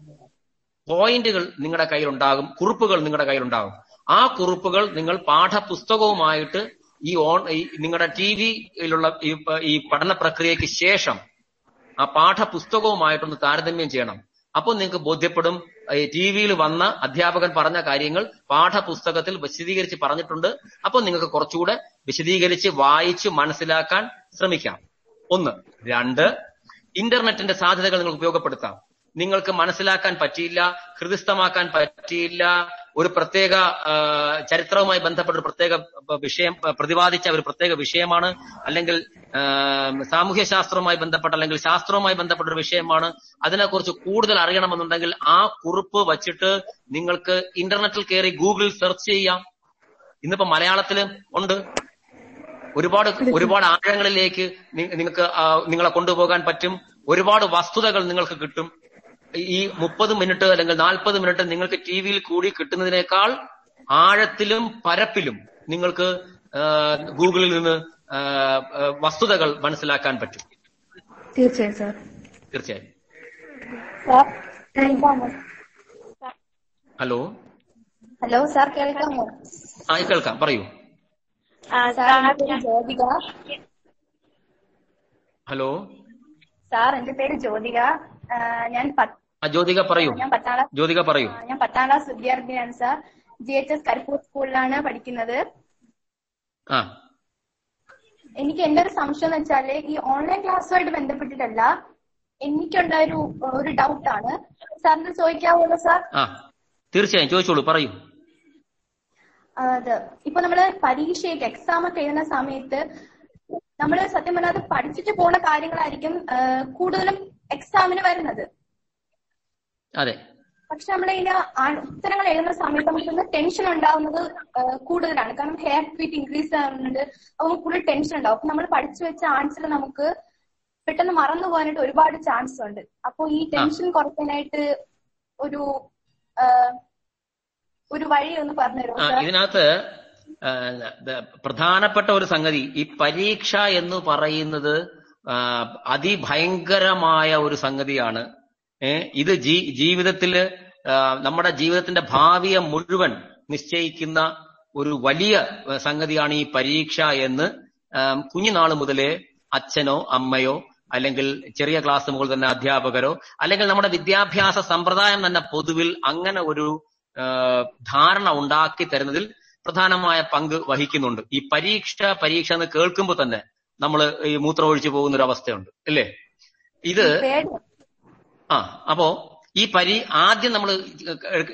പോയിന്റുകൾ നിങ്ങളുടെ കയ്യിലുണ്ടാകും. കുറിപ്പുകൾ നിങ്ങളുടെ കയ്യിലുണ്ടാകും. ആ കുറിപ്പുകൾ നിങ്ങൾ പാഠപുസ്തകവുമായിട്ട് ഈ ഓൺ നിങ്ങളുടെ ടി വിയിലുള്ള ഈ ഈ പഠന പ്രക്രിയയ്ക്ക് ശേഷം ആ പാഠപുസ്തകവുമായിട്ടൊന്ന് താരതമ്യം ചെയ്യണം. അപ്പോൾ നിങ്ങൾക്ക് ബോധ്യപ്പെടും ടി വിയിൽ വന്ന അധ്യാപകൻ പറഞ്ഞ കാര്യങ്ങൾ പാഠപുസ്തകത്തിൽ വിശദീകരിച്ച് പറഞ്ഞിട്ടുണ്ട്. അപ്പൊ നിങ്ങൾക്ക് കുറച്ചുകൂടെ വിശദീകരിച്ച് വായിച്ച് മനസ്സിലാക്കാൻ ശ്രമിക്കാം. ഒന്ന് രണ്ട് ഇന്റർനെറ്റിന്റെ സാധ്യതകൾ നിങ്ങൾ ഉപയോഗപ്പെടുത്താം. നിങ്ങൾക്ക് മനസ്സിലാക്കാൻ പറ്റിയില്ല ഹൃദയസ്ഥമാക്കാൻ പറ്റിയില്ല ഒരു പ്രത്യേക ചരിത്രവുമായി ബന്ധപ്പെട്ട ഒരു പ്രത്യേക വിഷയം പ്രതിപാദിച്ച ഒരു പ്രത്യേക വിഷയമാണ്. അല്ലെങ്കിൽ സാമൂഹ്യ ശാസ്ത്രവുമായി ബന്ധപ്പെട്ട അല്ലെങ്കിൽ ശാസ്ത്രവുമായി ബന്ധപ്പെട്ട ഒരു വിഷയമാണ്. അതിനെക്കുറിച്ച് കൂടുതൽ അറിയണമെന്നുണ്ടെങ്കിൽ ആ കുറിപ്പ് വച്ചിട്ട് നിങ്ങൾക്ക് ഇന്റർനെറ്റിൽ കയറി ഗൂഗിളിൽ സെർച്ച് ചെയ്യാം. ഇന്നിപ്പോ മലയാളത്തിൽ ഉണ്ട്. ഒരുപാട് ഒരുപാട് ആഴങ്ങളിലേക്ക് നിങ്ങൾക്ക് നിങ്ങളെ കൊണ്ടുപോകാൻ പറ്റും. ഒരുപാട് വസ്തുതകൾ നിങ്ങൾക്ക് കിട്ടും. ഈ മുപ്പത് മിനിറ്റ് അല്ലെങ്കിൽ നാൽപ്പത് മിനിറ്റ് നിങ്ങൾക്ക് ടി വിയിൽ കൂടി കിട്ടുന്നതിനേക്കാൾ ആഴത്തിലും പരപ്പിലും നിങ്ങൾക്ക് ഗൂഗിളിൽ നിന്ന് വസ്തുതകൾ മനസ്സിലാക്കാൻ പറ്റും. തീർച്ചയായും സാർ. തീർച്ചയായും. Sir hello? ഹലോ സാർ കേൾക്കാമോ? ആ കേൾക്കാം. പറയൂ. ജ്യോതിക ഹലോ? സാർ എന്റെ പേര് ജ്യോതിക. ഞാൻ പത്ത്- ജ്യോതിക പറയൂ. ഞാൻ പത്താം ക്ലാസ് ജ്യോതിക പറയൂ. ഞാൻ പത്താം ക്ലാസ് വിദ്യാർത്ഥിനിയാണ് sir G H S Karippur സ്കൂളിലാണ് പഠിക്കുന്നത്. ആ. എനിക്ക് എന്റെ ഒരു സംശയം എന്ന് വെച്ചാൽ ഈ ഓൺലൈൻ ക്ലാസ്സുമായിട്ട് ബന്ധപ്പെട്ടിട്ടല്ല എനിക്കുണ്ടായ ഒരു ഒരു ഡൗട്ടാണ് സാറിന് ചോദിക്കാവുള്ളൂ സാർ ആ. തീർച്ചയായും ചോദിച്ചോളൂ പറയൂ. അതെ ഇപ്പൊ നമ്മൾ പരീക്ഷയൊക്കെ എക്സാം ഒക്കെ എഴുതുന്ന സമയത്ത് നമ്മൾ സത്യം പറഞ്ഞാൽ അത് പഠിച്ചിട്ട് പോണ കാര്യങ്ങളായിരിക്കും കൂടുതലും എക്സാമിന് വരുന്നത്. അതെ. പക്ഷെ നമ്മൾ ഇതിന്റെ ഉത്തരങ്ങൾ എഴുതുന്ന സമയത്ത് നമുക്ക് ടെൻഷൻ ഉണ്ടാവുന്നത് കൂടുതലാണ്. കാരണം ഹെയർ ഫീറ്റ് ഇൻക്രീസ് ആവുന്നുണ്ട്. അപ്പോൾ കൂടുതൽ ടെൻഷൻ ഉണ്ടാവും. അപ്പൊ നമ്മൾ പഠിച്ചു വെച്ച ആൻസർ നമുക്ക് പെട്ടെന്ന് മറന്നു പോകാനായിട്ട് ഒരുപാട് ചാൻസ് ഉണ്ട്. അപ്പോൾ ഈ ടെൻഷൻ കുറയ്ക്കാനായിട്ട് ഒരു ഒരു വഴി ഒന്ന് പറഞ്ഞുതരുമോ ആ, ഇതിനകത്ത് പ്രധാനപ്പെട്ട ഒരു സംഗതി. ഈ പരീക്ഷ എന്ന് പറയുന്നത് അതിഭയങ്കരമായ ഒരു സംഗതിയാണ്. ഇത് ജീ ജീവിതത്തിൽ നമ്മുടെ ജീവിതത്തിന്റെ ഭാവിയെ മുഴുവൻ നിശ്ചയിക്കുന്ന ഒരു വലിയ സംഗതിയാണ് ഈ പരീക്ഷ എന്ന് കുഞ്ഞുനാൾ മുതലേ അച്ഛനോ അമ്മയോ അല്ലെങ്കിൽ ചെറിയ ക്ലാസ് മുകളിൽ തന്നെ അധ്യാപകരോ അല്ലെങ്കിൽ നമ്മുടെ വിദ്യാഭ്യാസ സമ്പ്രദായം തന്നെ പൊതുവിൽ അങ്ങനെ ഒരു ധാരണ ഉണ്ടാക്കി തരുന്നതിൽ പ്രധാനമായ പങ്ക് വഹിക്കുന്നുണ്ട്. ഈ പരീക്ഷ പരീക്ഷ എന്ന് കേൾക്കുമ്പോൾ തന്നെ നമ്മൾ ഈ മൂത്രമൊഴിച്ചു പോകുന്ന ഒരു അവസ്ഥയുണ്ട്. അല്ലേ ഇത് ആ അപ്പോ ഈ പരീ ആദ്യം നമ്മൾ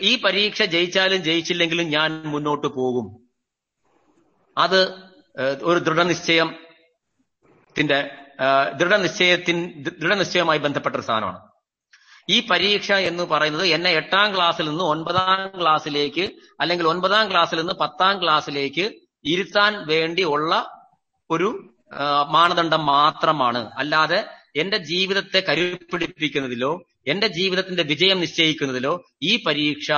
ഈ പരീക്ഷ ജയിച്ചാലും ജയിച്ചില്ലെങ്കിലും ഞാൻ മുന്നോട്ട് പോകും. അത് ഒരു ദൃഢനിശ്ചയത്തിന്റെ ത്തിന്റെ ദൃഢനിശ്ചയത്തിൻ ദൃഢനിശ്ചയവുമായി ബന്ധപ്പെട്ട ഒരു സാധനമാണ്. ഈ പരീക്ഷ എന്ന് പറയുന്നത് എന്നെ എട്ടാം ക്ലാസ്സിൽ നിന്ന് ഒൻപതാം ക്ലാസ്സിലേക്ക് അല്ലെങ്കിൽ ഒൻപതാം ക്ലാസ്സിൽ നിന്ന് പത്താം ക്ലാസ്സിലേക്ക് ഇരുത്താൻ വേണ്ടി ഉള്ള ഒരു മാനദണ്ഡം മാത്രമാണ്. അല്ലാതെ എന്റെ ജീവിതത്തെ കരുപ്പിടിപ്പിക്കുന്നതിലോ എന്റെ ജീവിതത്തിന്റെ വിജയം നിശ്ചയിക്കുന്നതിലോ ഈ പരീക്ഷ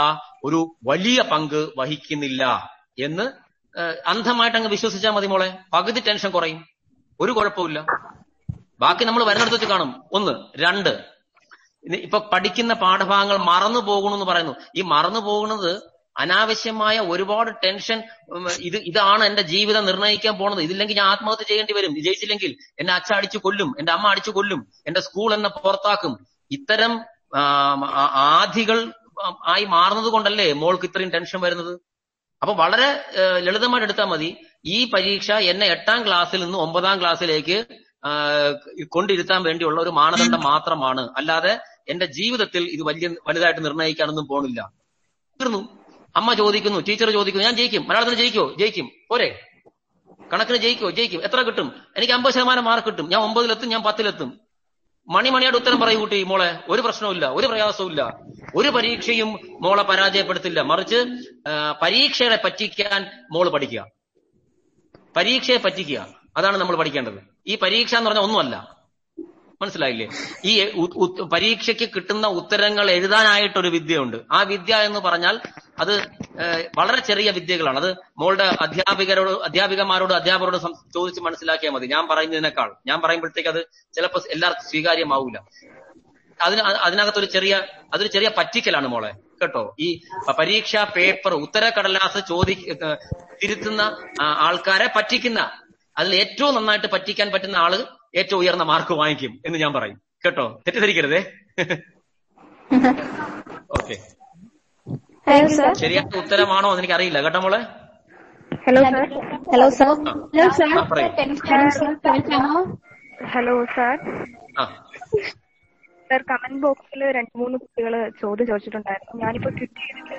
ഒരു വലിയ പങ്ക് വഹിക്കുന്നില്ല എന്ന് അന്ധമായിട്ട് അങ്ങ് വിശ്വസിച്ചാൽ മതി മോളെ. പകുതി ടെൻഷൻ കുറയും. ഒരു കുഴപ്പമില്ല ബാക്കി നമ്മൾ വരുന്നിടത്ത് വെച്ച് കാണും. ഒന്ന് രണ്ട്. ഇപ്പൊ പഠിക്കുന്ന പാഠഭാഗങ്ങൾ മറന്നു പോകണമെന്ന് പറയുന്നു. ഈ മറന്നു പോകുന്നത് അനാവശ്യമായ ഒരുപാട് ടെൻഷൻ ഇത് ഇതാണ് എന്റെ ജീവിതം നിർണയിക്കാൻ പോണത്. ഇതില്ലെങ്കിൽ ഞാൻ ആത്മഹത്യ ചെയ്യേണ്ടി വരും. വിജയിച്ചില്ലെങ്കിൽ എന്നെ അച്ഛ അടിച്ചു കൊല്ലും എന്റെ അമ്മ അടിച്ചു കൊല്ലും എന്റെ സ്കൂൾ എന്നെ പുറത്താക്കും. ഇത്തരം ആധികൾ ആയി മാറുന്നത് കൊണ്ടല്ലേ മോൾക്ക് ഇത്രയും ടെൻഷൻ വരുന്നത്? അപ്പൊ വളരെ ലളിതമായിട്ട് എടുത്താൽ മതി. ഈ പരീക്ഷ എന്നെ എട്ടാം ക്ലാസ്സിൽ നിന്ന് ഒമ്പതാം ക്ലാസ്സിലേക്ക് കൊണ്ടിരുത്താൻ വേണ്ടിയുള്ള ഒരു മാനദണ്ഡം മാത്രമാണ്. അല്ലാതെ എന്റെ ജീവിതത്തിൽ ഇത് വലിയ വലുതായിട്ട് നിർണയിക്കാനൊന്നും പോണില്ല. തീർന്നു. അമ്മ ചോദിക്കുന്നു ടീച്ചർ ചോദിക്കുന്നു ഞാൻ ജയിക്കും മലയാളത്തിന് ജയിക്കോ ജയിക്കും. പോരെ. കണക്കിന് ജയിക്കോ ജയിക്കും. എത്ര കിട്ടും? എനിക്ക് അമ്പത് ശതമാനം മാർക്ക് കിട്ടും. ഞാൻ ഒമ്പതിലെത്തും ഞാൻ പത്തിലെത്തും. മണിമണിയുടെ ഉത്തരം പറയൂ കുട്ടി മോളെ. ഒരു പ്രശ്നവുമില്ല ഒരു പ്രയാസവുമില്ല ഒരു പരീക്ഷയും മോളെ പരാജയപ്പെടുത്തില്ല. മറിച്ച് പരീക്ഷകളെ പറ്റിക്കാൻ മോൾ പഠിക്കുക. പരീക്ഷയെ പറ്റിക്കുക. അതാണ് നമ്മൾ പഠിക്കേണ്ടത്. ഈ പരീക്ഷ എന്ന് പറഞ്ഞാൽ ഒന്നുമല്ല. മനസ്സിലായില്ലേ? ഈ പരീക്ഷയ്ക്ക് കിട്ടുന്ന ഉത്തരങ്ങൾ എഴുതാനായിട്ടൊരു വിദ്യയുണ്ട്. ആ വിദ്യ എന്ന് പറഞ്ഞാൽ അത് വളരെ ചെറിയ വിദ്യകളാണ്. അത് മോളുടെ അധ്യാപികരോട് അധ്യാപികമാരോട് അധ്യാപകരോട് ചോദിച്ച് മനസ്സിലാക്കിയാൽ മതി. ഞാൻ പറയുന്നതിനേക്കാൾ. ഞാൻ പറയുമ്പോഴത്തേക്ക് അത് ചിലപ്പോൾ എല്ലാവർക്കും സ്വീകാര്യമാവില്ല അതിന് അതിനകത്തൊരു ചെറിയ അതൊരു ചെറിയ പറ്റിക്കലാണ് മോളെ. കേട്ടോ? ഈ പരീക്ഷാ പേപ്പർ ഉത്തരക്കടലാസ് ചോദി തിരുത്തുന്ന ആൾക്കാരെ പറ്റിക്കുന്ന അതിൽ ഏറ്റവും നന്നായിട്ട് പറ്റിക്കാൻ പറ്റുന്ന ആൾ ഏറ്റവും ഉയർന്ന മാർക്ക് വാങ്ങിക്കും എന്ന് ഞാൻ പറയും. കേട്ടോ? തെറ്റിദ്ധരിക്കരുതേ. ഓക്കെ. ഹലോ സർ ശരിയായ ഉത്തരമാണോ എന്ന് എനിക്ക് അറിയില്ല കേട്ടോ മോളെ? Hello sir hello sir hello sir hello sir sir ആ. സാർ കമന്റ് ബോക്സിൽ രണ്ട് മൂന്ന് കുട്ടികൾ ചോദ്യം ചോദിച്ചിട്ടുണ്ടായിരുന്നു. ഞാനിപ്പോ ട്വിറ്റ് ചെയ്തിട്ട്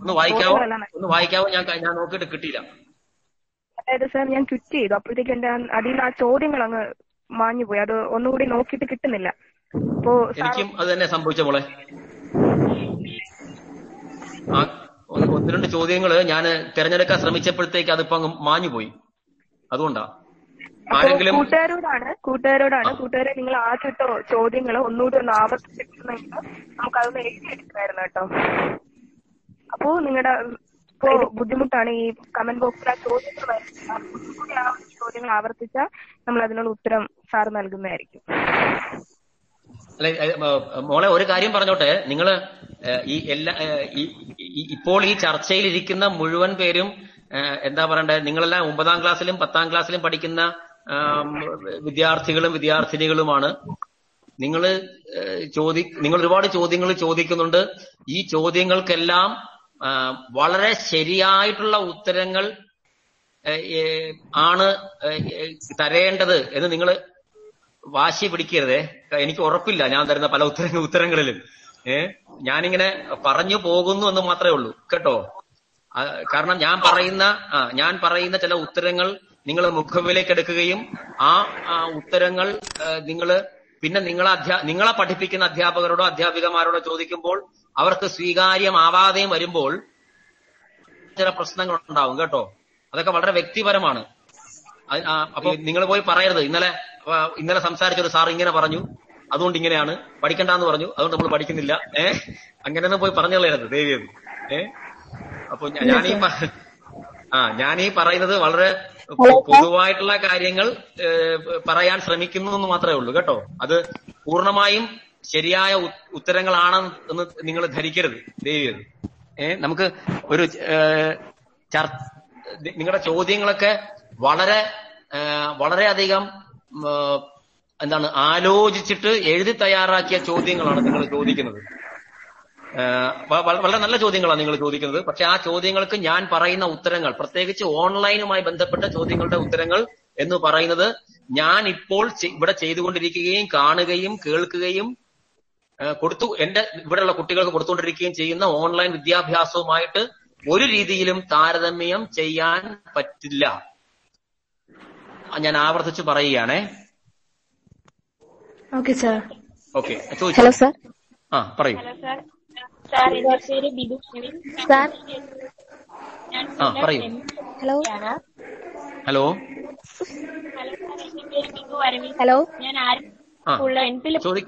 ഒന്ന് വായിക്കാവോ? ഒന്ന് വായിക്കാവോ? ഞാൻ ഞാൻ നോക്കിയിട്ട് കിട്ടിയില്ല. അതായത് സാർ ഞാൻ ക്വിറ്റ് ചെയ്തു. അപ്പോഴത്തേക്ക് എന്റെ അതിൽ നിന്ന് ആ ചോദ്യങ്ങൾ അങ്ങ് മാഞ്ഞുപോയി. അത് ഒന്നുകൂടി നോക്കിയിട്ട് കിട്ടുന്നില്ല. അപ്പോ സാർ എനിക്കും അത് തന്നെ സംഭവിച്ച മോളെ. ഒന്ന് രണ്ട് ചോദ്യങ്ങൾ ഞാൻ തിരഞ്ഞെടുക്കാൻ ശ്രമിച്ചപ്പോഴത്തേക്ക് അതിപ്പോ അങ്ങ് മാഞ്ഞു പോയി അതുകൊണ്ടാ ആരെങ്കിലും കൂട്ടുകാരോടാണ് കൂട്ടുകാരോടാണ്. കൂട്ടുകാരെ നിങ്ങൾ ആദ്യത്തെ ചോദ്യങ്ങൾ ഒന്നുകൂടി ഒന്ന് ആവർത്തിച്ചിട്ടുണ്ടെങ്കിൽ നമുക്ക് അതൊന്ന് എഴുതിയെടുക്കായിരുന്നു കേട്ടോ. അപ്പോ നിങ്ങളുടെ ഇപ്പോ ബുദ്ധിമുട്ടാണ് ഈ കമന്റ് ബോക്സിൽ ആ ചോദ്യങ്ങൾ വരുന്നത്. ആ ചോദ്യങ്ങൾ ആവർത്തിച്ചാൽ നമ്മൾ അതിനുള്ള ഉത്തരം സാർ നൽകുന്നതായിരിക്കും. അല്ല മോളെ ഒരു കാര്യം പറഞ്ഞോട്ടെ. നിങ്ങൾ ഈ എല്ലാ ഇപ്പോൾ ഈ ചർച്ചയിൽ ഇരിക്കുന്ന മുഴുവൻ പേരും എന്താ പറയണ്ടേ നിങ്ങളെല്ലാം ഒമ്പതാം ക്ലാസ്സിലും പത്താം ക്ലാസ്സിലും പഠിക്കുന്ന വിദ്യാർത്ഥികളും വിദ്യാർത്ഥിനികളുമാണ്. നിങ്ങൾ ചോദി നിങ്ങൾ ഒരുപാട് ചോദ്യങ്ങൾ ചോദിക്കുന്നുണ്ട്. ഈ ചോദ്യങ്ങൾക്കെല്ലാം വളരെ ശരിയായിട്ടുള്ള ഉത്തരങ്ങൾ ആണ് തരേണ്ടത് എന്ന് നിങ്ങൾ വാശി പിടിക്കരുത്. എനിക്ക് ഉറപ്പില്ല ഞാൻ തരുന്ന പല ഉത്തര ഉത്തരങ്ങളിലും. ഏ ഞാനിങ്ങനെ പറഞ്ഞു പോകുന്നു എന്ന് മാത്രമേ ഉള്ളൂ. കേട്ടോ? കാരണം ഞാൻ പറയുന്ന ഞാൻ പറയുന്ന ചില ഉത്തരങ്ങൾ നിങ്ങൾ മുഖവിലേക്ക് എടുക്കുകയും ആ ഉത്തരങ്ങൾ നിങ്ങൾ പിന്നെ നിങ്ങളെ അധ്യാ നിങ്ങളെ പഠിപ്പിക്കുന്ന അധ്യാപകരോടോ അധ്യാപികമാരോടോ ചോദിക്കുമ്പോൾ അവർക്ക് സ്വീകാര്യമാവാതെയും വരുമ്പോൾ ചില പ്രശ്നങ്ങൾ ഉണ്ടാവും കേട്ടോ? അതൊക്കെ വളരെ വ്യക്തിപരമാണ്. അപ്പൊ നിങ്ങൾ പോയി പറയരുത്. ഇന്നലെ ഇന്നലെ സംസാരിച്ചൊരു സാർ ഇങ്ങനെ പറഞ്ഞു. അതുകൊണ്ട് ഇങ്ങനെയാണ്. പഠിക്കണ്ടെന്ന് പറഞ്ഞു. അതുകൊണ്ട് നമ്മൾ പഠിക്കുന്നില്ല. ഏഹ് അങ്ങനെയൊന്നും പോയി പറഞ്ഞു കളയരുത് ദേവിയത് ഏഹ് അപ്പൊ ഞാനീ ഞാൻ ഈ ആ ഞാൻ ഈ പറയുന്നത് വളരെ പൊതുവായിട്ടുള്ള കാര്യങ്ങൾ പറയാൻ ശ്രമിക്കുന്നു എന്ന് മാത്രമേ ഉള്ളൂ കേട്ടോ. അത് പൂർണമായും ശരിയായ ഉത്തരങ്ങളാണ് എന്ന് നിങ്ങൾ ധരിക്കരുത് ദൈവം ഏ നമുക്ക് ഒരു നിങ്ങളുടെ ചോദ്യങ്ങളൊക്കെ വളരെ വളരെയധികം എന്താണ് ആലോചിച്ചിട്ട് എഴുതി തയ്യാറാക്കിയ ചോദ്യങ്ങളാണ് നിങ്ങൾ ചോദിക്കുന്നത്. വളരെ നല്ല ചോദ്യങ്ങളാണ് നിങ്ങൾ ചോദിക്കുന്നത്. പക്ഷെ ആ ചോദ്യങ്ങൾക്ക് ഞാൻ പറയുന്ന ഉത്തരങ്ങൾ പ്രത്യേകിച്ച് ഓൺലൈനുമായി ബന്ധപ്പെട്ട ചോദ്യങ്ങളുടെ ഉത്തരങ്ങൾ എന്ന് പറയുന്നത് ഞാൻ ഇപ്പോൾ ഇവിടെ ചെയ്തുകൊണ്ടിരിക്കുകയും കാണുകയും കേൾക്കുകയും കൊടുത്തു എന്റെ ഇവിടെയുള്ള കുട്ടികൾക്ക് കൊടുത്തുകൊണ്ടിരിക്കുകയും ചെയ്യുന്ന ഓൺലൈൻ വിദ്യാഭ്യാസവുമായിട്ട് ഒരു രീതിയിലും താരതമ്യം ചെയ്യാൻ പറ്റില്ല. ഞാൻ ആവർത്തിച്ച് പറയുകയാണേ. Okay sir. ഓക്കെ ചോദിച്ചു. Hello sir. ആ പറയൂ. സാർ സാർ എന്റെ പേര് ബിബു സാർ. ഞാൻ ആ പറയൂ. ഹലോ. ഹലോ. ഹലോ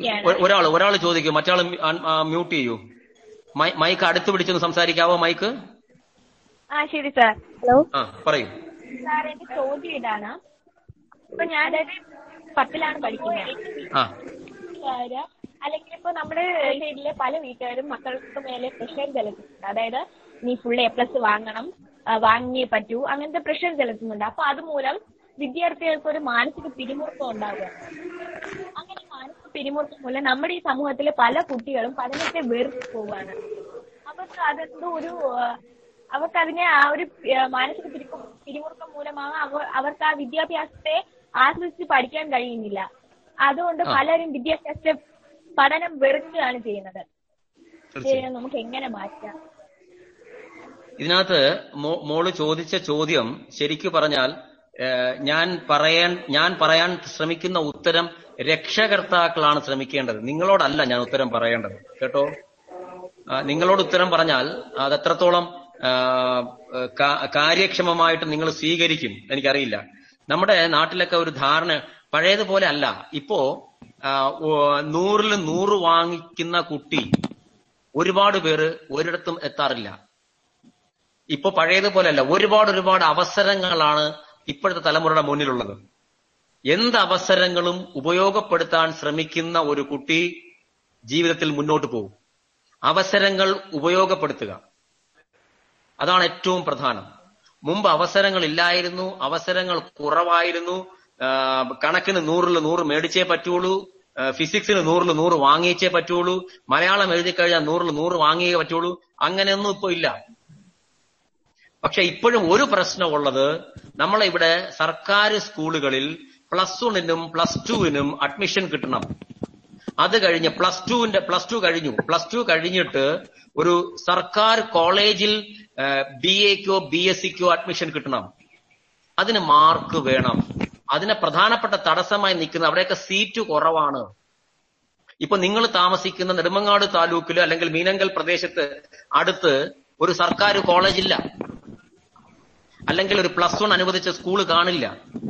ഞാൻ ഒരാൾ ഒരാൾ ചോദിക്കൂ മറ്റാൾ മ്യൂട്ട് ചെയ്യൂ. മൈക്ക് അടുത്ത് പിടിച്ചൊന്ന് സംസാരിക്കാവോ മൈക്ക്? ആ ശരി സാർ. ഹലോ. ആ പറയൂ. സാർ എന്റെ ചോദ്യം ഇതാണ്. ഇപ്പൊ ഞാൻ അതായത് പത്തിലാണ് പഠിക്കുന്നത്. അല്ലെങ്കിൽ ഇപ്പൊ നമ്മുടെ സൈഡിലെ പല വീട്ടുകാരും മക്കൾക്ക് മേലെ പ്രഷർ ചെലുത്തുന്നുണ്ട്. അതായത് നീ ഫുൾ എ പ്ലസ് വാങ്ങണം വാങ്ങിയേ പറ്റൂ അങ്ങനത്തെ പ്രഷർ ചെലുത്തുന്നുണ്ട്. അപ്പൊ അതുമൂലം വിദ്യാർത്ഥികൾക്ക് ഒരു മാനസിക പിരിമുറുക്കം ഉണ്ടാവുകയാണ്. അങ്ങനെ മാനസിക പിരിമുറുക്കം മൂലം നമ്മുടെ ഈ സമൂഹത്തിലെ പല കുട്ടികളും പഠനത്തെ വെറുത്തു പോവാണ് അവർക്ക് അതെന്തോ ഒരു അവർക്ക് അതിനെ ആ ഒരു മാനസിക പിരിമുറുക്കം മൂലമാണ് അവർ അവർക്ക് ആ വിദ്യാഭ്യാസത്തെ ആസ്വദിച്ച് പഠിക്കാൻ കഴിയുന്നില്ല. അതുകൊണ്ട് പലരും വിദ്യാഭ്യാസത്തെ പഠനം വെറുക്കുകയാണ് ചെയ്യുന്നത്. നമുക്ക് എങ്ങനെ മാറ്റാം? ഇതിനകത്ത് മോൾ ചോദിച്ച ചോദ്യം ശരിക്കു പറഞ്ഞാൽ ഞാൻ പറയാൻ ഞാൻ പറയാൻ ശ്രമിക്കുന്ന ഉത്തരം രക്ഷകർത്താക്കളാണ് ശ്രമിക്കേണ്ടത്. നിങ്ങളോടല്ല ഞാൻ ഉത്തരം പറയേണ്ടത്. കേട്ടോ? നിങ്ങളോട് ഉത്തരം പറഞ്ഞാൽ അത് എത്രത്തോളം കാര്യക്ഷമമായിട്ട് നിങ്ങൾ സ്വീകരിക്കും. എനിക്കറിയില്ല. നമ്മുടെ നാട്ടിലൊക്കെ ഒരു ധാരണ പഴയതുപോലെ അല്ല. ഇപ്പോ നൂറിൽ നൂറ് വാങ്ങിക്കുന്ന കുട്ടി ഒരുപാട് പേര് ഒരിടത്തും എത്താറില്ല. ഇപ്പൊ പഴയതുപോലെ അല്ല ഒരുപാട് ഒരുപാട് അവസരങ്ങളാണ് ഇപ്പോഴത്തെ തലമുറയുടെ മുന്നിലുള്ളത്. എന്ത് അവസരങ്ങളും ഉപയോഗപ്പെടുത്താൻ ശ്രമിക്കുന്ന ഒരു കുട്ടി ജീവിതത്തിൽ മുന്നോട്ട് പോകും. അവസരങ്ങൾ ഉപയോഗപ്പെടുത്തുക. അതാണ് ഏറ്റവും പ്രധാനം. മുമ്പ് അവസരങ്ങൾ ഇല്ലായിരുന്നു അവസരങ്ങൾ കുറവായിരുന്നു കണക്കിന് നൂറിൽ നൂറ് മേടിച്ചേ പറ്റുള്ളൂ. ഫിസിക്സിന് നൂറിൽ നൂറ് വാങ്ങിച്ചേ പറ്റുള്ളൂ. മലയാളം എഴുതി കഴിഞ്ഞാൽ നൂറിൽ നൂറ് വാങ്ങിയേ പറ്റുള്ളൂ. അങ്ങനെയൊന്നും ഇപ്പൊ ഇല്ല. പക്ഷെ ഇപ്പോഴും ഒരു പ്രശ്നമുള്ളത് നമ്മളെ ഇവിടെ സർക്കാർ സ്കൂളുകളിൽ പ്ലസ് വണ്ണിനും പ്ലസ് ടുവിനും അഡ്മിഷൻ കിട്ടണം. അത് കഴിഞ്ഞ് പ്ലസ് ടുവിന്റെ പ്ലസ് ടു കഴിഞ്ഞു. പ്ലസ് ടു കഴിഞ്ഞിട്ട് ഒരു സർക്കാർ കോളേജിൽ ബി എക്കോ ബി എസ് സിക്കോ അഡ്മിഷൻ കിട്ടണം. അതിന് മാർക്ക് വേണം. അതിന് പ്രധാനപ്പെട്ട തടസ്സമായി നിൽക്കുന്ന അവിടെയൊക്കെ സീറ്റ് കുറവാണ്. ഇപ്പൊ നിങ്ങൾ താമസിക്കുന്ന നെടുമങ്ങാട് താലൂക്കിൽ അല്ലെങ്കിൽ മീനങ്കൽ പ്രദേശത്ത് അടുത്ത് ഒരു സർക്കാർ കോളേജ് ഇല്ല അല്ലെങ്കിൽ ഒരു പ്ലസ് വൺ അനുവദിച്ച സ്കൂൾ കാണില്ല.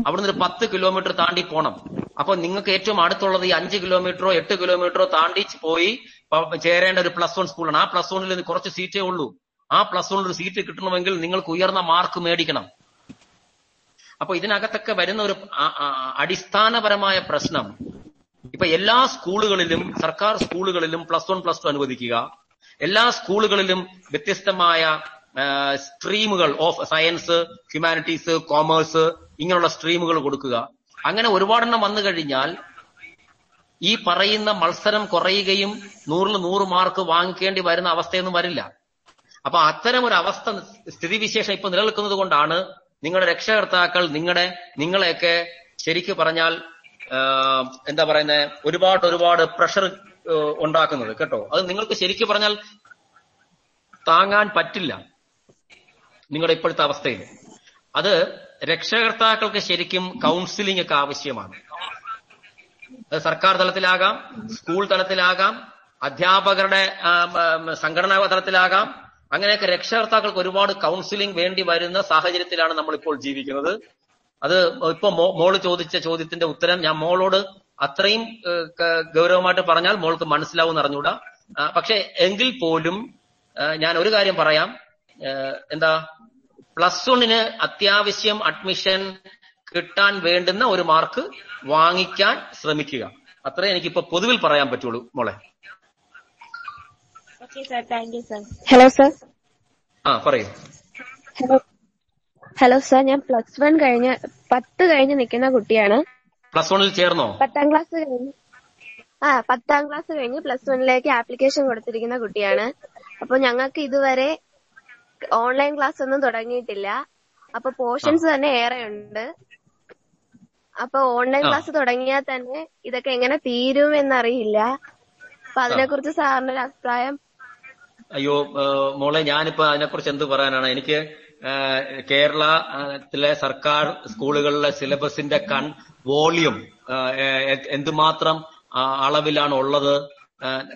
അവിടുന്ന് ഒരു പത്ത് കിലോമീറ്റർ താണ്ടി പോണം. അപ്പൊ നിങ്ങൾക്ക് ഏറ്റവും അടുത്തുള്ളത് ഈ അഞ്ച് കിലോമീറ്ററോ എട്ട് കിലോമീറ്ററോ താണ്ടി പോയി ചേരേണ്ട ഒരു പ്ലസ് വൺ സ്കൂളാണ്. ആ പ്ലസ് വണ്ണിൽ കുറച്ച് സീറ്റേ ഉള്ളൂ. ആ പ്ലസ് വണ്ണിൽ ഒരു സീറ്റ് കിട്ടണമെങ്കിൽ നിങ്ങൾക്ക് ഉയർന്ന മാർക്ക് മേടിക്കണം. അപ്പൊ ഇതിനകത്തൊക്കെ വരുന്ന ഒരു അടിസ്ഥാനപരമായ പ്രശ്നം ഇപ്പൊ എല്ലാ സ്കൂളുകളിലും സർക്കാർ സ്കൂളുകളിലും പ്ലസ് വൺ പ്ലസ് ടു അനുവദിക്കുക. എല്ലാ സ്കൂളുകളിലും വ്യത്യസ്തമായ സ്ട്രീമുകൾ ഓഫ് സയൻസ് ഹ്യൂമാനിറ്റീസ് കോമേഴ്സ് ഇങ്ങനെയുള്ള സ്ട്രീമുകൾ കൊടുക്കുക. അങ്ങനെ ഒരുപാടെണ്ണം വന്നു കഴിഞ്ഞാൽ ഈ പറയുന്ന മത്സരം കുറയുകയും നൂറിൽ നൂറ് മാർക്ക് വാങ്ങിക്കേണ്ടി വരുന്ന അവസ്ഥയൊന്നും വരില്ല. അപ്പൊ അത്തരം ഒരു അവസ്ഥ സ്ഥിതിവിശേഷം ഇപ്പൊ നിലനിൽക്കുന്നത് കൊണ്ടാണ് നിങ്ങളുടെ രക്ഷകർത്താക്കൾ നിങ്ങളുടെ നിങ്ങളെയൊക്കെ ശരിക്കു പറഞ്ഞാൽ എന്താ പറയുന്നത് ഒരുപാട് ഒരുപാട് പ്രഷർ ഉണ്ടാക്കുന്നത് കേട്ടോ? അത് നിങ്ങൾക്ക് ശരിക്കു പറഞ്ഞാൽ താങ്ങാൻ പറ്റില്ല നിങ്ങളുടെ ഇപ്പോഴത്തെ അവസ്ഥയിൽ. അത് രക്ഷകർത്താക്കൾക്ക് ശരിക്കും കൗൺസിലിംഗ് ഒക്കെ ആവശ്യമാണ്. അത് സർക്കാർ തലത്തിലാകാം സ്കൂൾ തലത്തിലാകാം അധ്യാപകരുടെ സംഘടനാ തലത്തിലാകാം അങ്ങനെയൊക്കെ രക്ഷകർത്താക്കൾക്ക് ഒരുപാട് കൗൺസിലിംഗ് വേണ്ടി വരുന്ന സാഹചര്യത്തിലാണ് നമ്മൾ ഇപ്പോൾ ജീവിക്കുന്നത്. അത് ഇപ്പൊ മോൾ ചോദിച്ച ചോദ്യത്തിന്റെ ഉത്തരം ഞാൻ മോളോട് അത്രയും ഗൗരവമായിട്ട് പറഞ്ഞാൽ മോൾക്ക് മനസ്സിലാവും അറിഞ്ഞൂടാ പക്ഷെ എങ്കിൽ പോലും ഞാൻ ഒരു കാര്യം പറയാം. എന്താ പ്ലസ് വണ്ണിന് അത്യാവശ്യം അഡ്മിഷൻ കിട്ടാൻ വേണ്ടുന്ന ഒരു മാർക്ക് വാങ്ങിക്കാൻ ശ്രമിക്കുക. അത്രേ എനിക്കിപ്പോ പൊതുവിൽ പറയാൻ പറ്റുള്ളൂ മോളെ okay sir thank you sir hello sir ആ പറയൂ. ഹലോ ഹലോ സർ ഞാൻ പ്ലസ് വൺ കഴിഞ്ഞ പത്ത് കഴിഞ്ഞ് നിൽക്കുന്ന കുട്ടിയാണ്. പ്ലസ് വണ്ണിൽ ചേർന്നോ? പത്താം ക്ലാസ് കഴിഞ്ഞ്. ആ പത്താം ക്ലാസ് കഴിഞ്ഞ് പ്ലസ് വണ്ണിലേക്ക് ആപ്ലിക്കേഷൻ കൊടുത്തിരിക്കുന്ന കുട്ടിയാണ്. അപ്പൊ ഞങ്ങൾക്ക് ഇതുവരെ ഓൺലൈൻ ക്ലാസ് ഒന്നും തുടങ്ങിയിട്ടില്ല. അപ്പൊ പോർഷൻസ് തന്നെ ഏറെ ഉണ്ട്. അപ്പൊ ഓൺലൈൻ ക്ലാസ് തുടങ്ങിയാൽ തന്നെ ഇതൊക്കെ എങ്ങനെ തീരും എന്നറിയില്ല. അപ്പൊ അതിനെ കുറിച്ച് സാറിന്റെ ഒരു അഭിപ്രായം അയ്യോ മോളെ ഞാനിപ്പോ അതിനെക്കുറിച്ച് എന്ത് പറയാനാണ്? എനിക്ക് കേരളത്തിലെ സർക്കാർ സ്കൂളുകളിലെ സിലബസിന്റെ കൺ വോളിയം എന്തുമാത്രം അളവിലാണ് ഉള്ളത്?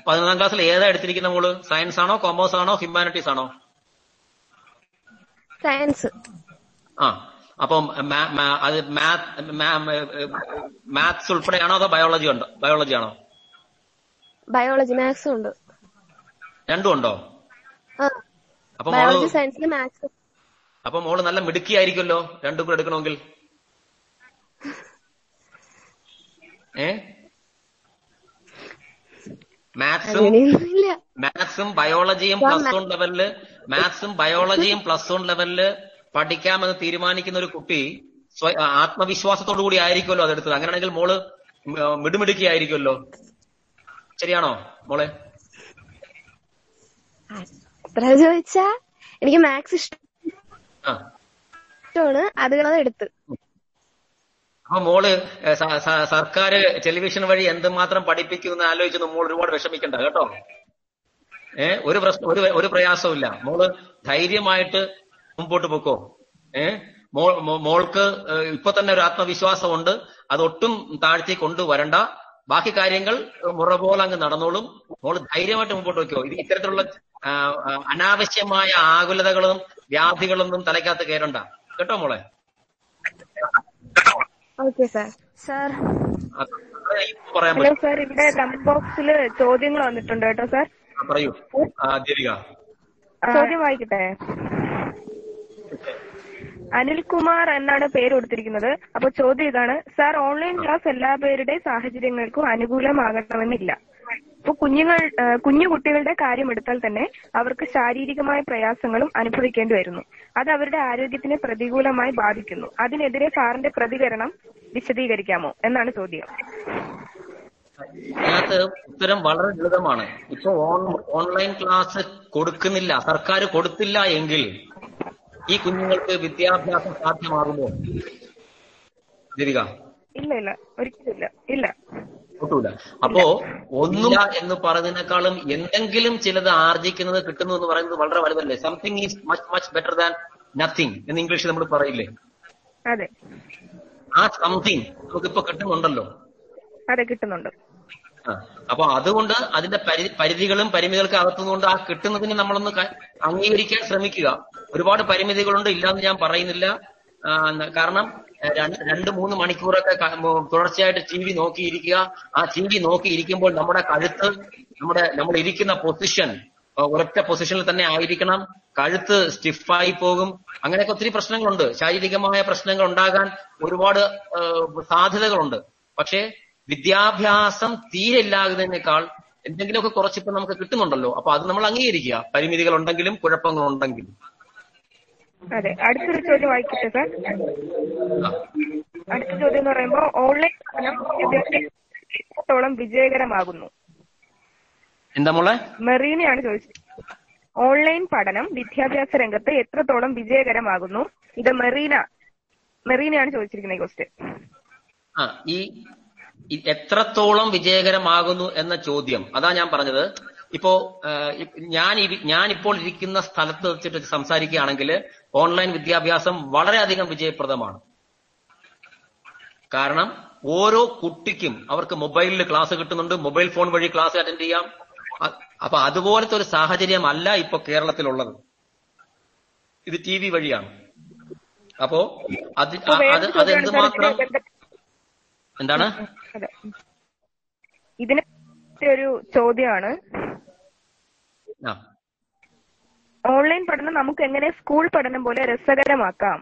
പതിനൊന്നാം ക്ലാസ്സിൽ ഏതാ എടുത്തിരിക്കുന്ന മോൾ? സയൻസ് ആണോ കോമേഴ്സ് ആണോ ഹ്യൂമാനിറ്റീസ് ആണോ? സയൻസ്. ആ അപ്പം അത് മാത്സ് ഉൾപ്പെടെയാണോ അതോ ബയോളജി ഉണ്ടോ? ബയോളജി ആണോ? ബയോളജി മാത്സും ഉണ്ട്. രണ്ടും ഉണ്ടോ? അപ്പൊ മോൾ സയൻസിന് മാത്സ് അപ്പൊ മോൾ നല്ല മിടുക്കിയായിരിക്കുമല്ലോ രണ്ടും കൂടെ എടുക്കണമെങ്കിൽ? ഏ? മാത്സും മാത്സും ബയോളജിയും പ്ലസ് വൺ ലെവലിൽ മാത്സും ബയോളജിയും പ്ലസ് വൺ ലെവലിൽ പഠിക്കാമെന്ന് തീരുമാനിക്കുന്ന ഒരു കുട്ടി ആത്മവിശ്വാസത്തോടു കൂടി ആയിരിക്കുമല്ലോ അതെടുത്തത്. അങ്ങനെയാണെങ്കിൽ മോൾ മ- മിടുമിടുക്കി ആയിരിക്കുമല്ലോ ശരിയാണോ മോളെ? അത്ര ചോദിച്ചാ? എനിക്ക് മാത്സ് ഇഷ്ടമാണ്. അത് കാരണം എടുത്ത്. അപ്പൊ മോൾ സർക്കാർ ടെലിവിഷൻ വഴി എന്തുമാത്രം പഠിപ്പിക്കുമെന്ന് ആലോചിച്ചു മോൾ ഒരുപാട് വിഷമിക്കണ്ട കേട്ടോ? ഏ ഒരു പ്രശ്നം ഒരു ഒരു പ്രയാസവും മോൾ ധൈര്യമായിട്ട് മുമ്പോട്ട് പൊക്കോ. ഏ മോൾ മോൾക്ക് ഇപ്പൊ തന്നെ ഒരു ആത്മവിശ്വാസമുണ്ട്. അതൊട്ടും താഴ്ത്തി കൊണ്ടുവരണ്ട. ബാക്കി കാര്യങ്ങൾ മുറ പോലെ അങ്ങ് നടന്നോളും. മോൾ ധൈര്യമായിട്ട് മുമ്പോട്ട് വെക്കോ ഇത് ഇത്തരത്തിലുള്ള അനാവശ്യമായ ആകുലതകളും വ്യാധികളൊന്നും തലയ്ക്കകത്ത് കയറണ്ട. കേട്ടോ മോളെ? Okay sir. സാർ അത് പറയാൻ ഹലോ പറ്റും. സാർ ഇവിടെ കമന്റ് ബോക്സിൽ ചോദ്യങ്ങൾ വന്നിട്ടുണ്ട് കേട്ടോ സാർ. പറയൂ. ചോദ്യം വായിക്കട്ടെ? അനിൽകുമാർ എന്നാണ് പേര് കൊടുത്തിരിക്കുന്നത്. അപ്പൊ ചോദ്യം ഇതാണ് സാർ ഓൺലൈൻ ക്ലാസ് എല്ലാ പേരുടെ സാഹചര്യങ്ങൾക്കും അനുകൂലമാകണമെന്നില്ല. ഇപ്പൊ കുഞ്ഞുങ്ങൾ കുഞ്ഞു കുട്ടികളുടെ കാര്യം എടുത്താൽ തന്നെ അവർക്ക് ശാരീരികമായ പ്രയാസങ്ങളും അനുഭവിക്കേണ്ടി വരുന്നു. അത് അവരുടെ ആരോഗ്യത്തിനെ പ്രതികൂലമായി ബാധിക്കുന്നു. അതിനെതിരെ സാറിന്റെ പ്രതികരണം വിശദീകരിക്കാമോ എന്നാണ് ചോദ്യം. ഇതിനകത്ത് ഉത്തരം വളരെ ലളിതമാണ്. ഇപ്പൊ ഓൺ ഓൺലൈൻ ക്ലാസ് കൊടുക്കുന്നില്ല സർക്കാർ കൊടുത്തില്ല എങ്കിൽ ഈ കുഞ്ഞുങ്ങൾക്ക് വിദ്യാഭ്യാസം സാധ്യമാകുമോ? ദീപിക? ഇല്ല ഇല്ല. ഒരിക്കലും ഇല്ല. ഇല്ല. ഒട്ടുമില്ല അപ്പോ ഒന്നും എന്ന് പറയുന്നതിനേക്കാളും എന്തെങ്കിലും ചിലത് ആർജിക്കുന്നത് കിട്ടുന്നു എന്ന് പറയുന്നത് വളരെ വലുതല്ലേ? Something is much much better than nothing എന്ന് ഇംഗ്ലീഷിൽ നമ്മൾ പറയില്ലേ? അതെ. ആ സംതിങ് നമുക്കിപ്പോ കിട്ടുന്നുണ്ടല്ലോ. അതെ കിട്ടുന്നുണ്ട്. ആ. അപ്പൊ അതുകൊണ്ട് അതിന്റെ പരി പരിധികളും പരിമിതികൾക്ക് അകത്തുനിന്നുകൊണ്ട് ആ കിട്ടുന്നതിന് നമ്മളൊന്ന് അംഗീകരിക്കാൻ ശ്രമിക്കുക. ഒരുപാട് പരിമിതികളുണ്ട് ഇല്ലാന്ന് ഞാൻ പറയുന്നില്ല. കാരണം രണ്ട് മൂന്ന് മണിക്കൂറൊക്കെ തുടർച്ചയായിട്ട് ടി വി നോക്കിയിരിക്കുക. ആ ടി വി നോക്കിയിരിക്കുമ്പോൾ നമ്മുടെ കഴുത്ത് നമ്മുടെ നമ്മൾ ഇരിക്കുന്ന പൊസിഷൻ ഒരൊറ്റ പൊസിഷനിൽ തന്നെ ആയിരിക്കണം. കഴുത്ത് സ്റ്റിഫായി പോകും. അങ്ങനെയൊക്കെ ഒത്തിരി പ്രശ്നങ്ങളുണ്ട്. ശാരീരികമായ പ്രശ്നങ്ങൾ ഉണ്ടാകാൻ ഒരുപാട് സാധ്യതകളുണ്ട്. പക്ഷേ വിദ്യാഭ്യാസം തീരെ ഇല്ലാകുന്നതിനേക്കാൾ എന്തെങ്കിലുമൊക്കെ കുറച്ചിപ്പോ നമുക്ക് കിട്ടുന്നുണ്ടല്ലോ. അപ്പൊ അത് നമ്മൾ അംഗീകരിക്കുക. പരിമിതികൾ ഉണ്ടെങ്കിലും കുഴപ്പങ്ങൾ ഉണ്ടെങ്കിലും അതെ അടുത്തൊരു ചോദ്യം വായിക്കട്ടെ സാർ? അടുത്ത ചോദ്യം എന്ന് പറയുമ്പോൾ ഓൺലൈൻ പഠനം എത്രത്തോളം വിജയകരമാകുന്നു. എന്താ മോളെ? മെറീനയാണ് ചോദിച്ചത്. ഓൺലൈൻ പഠനം വിദ്യാഭ്യാസ രംഗത്ത് എത്രത്തോളം വിജയകരമാകുന്നു? ഇത് മെറീന മെറീനയാണ് ചോദിച്ചിരിക്കുന്നത് ക്വസ്റ്റ് ക്വസ്റ്റ്യൻ ആ ഈ ഈ എത്രത്തോളം വിജയകരമാകുന്നു എന്ന ചോദ്യം. അതാ ഞാൻ പറഞ്ഞത്. ഇപ്പോ ഞാൻ ഇരി- ഞാൻ ഇപ്പോൾ ഇരിക്കുന്ന സ്ഥലത്ത് വെച്ചിട്ട് സംസാരിക്കുകയാണെങ്കിൽ ഓൺലൈൻ വിദ്യാഭ്യാസം വളരെയധികം വിജയപ്രദമാണ്. കാരണം ഓരോ കുട്ടിക്കും അവർക്ക് മൊബൈലിൽ ക്ലാസ് കിട്ടുന്നുണ്ട് മൊബൈൽ ഫോൺ വഴി ക്ലാസ് അറ്റൻഡ് ചെയ്യാം. അപ്പൊ അതുപോലത്തെ ഒരു സാഹചര്യം അല്ല ഇപ്പൊ കേരളത്തിലുള്ളത്. ഇത് ടി വി വഴിയാണ്. അപ്പോ അത് അത് എന്തുമാത്രം എന്താണ്? ഇതിനൊരു ഇതിന് ഒരു ചോദ്യമാണ് ആ. ഓൺലൈൻ പഠനം നമുക്ക് എങ്ങനെ സ്കൂൾ പഠനം പോലെ രസകരമാക്കാം?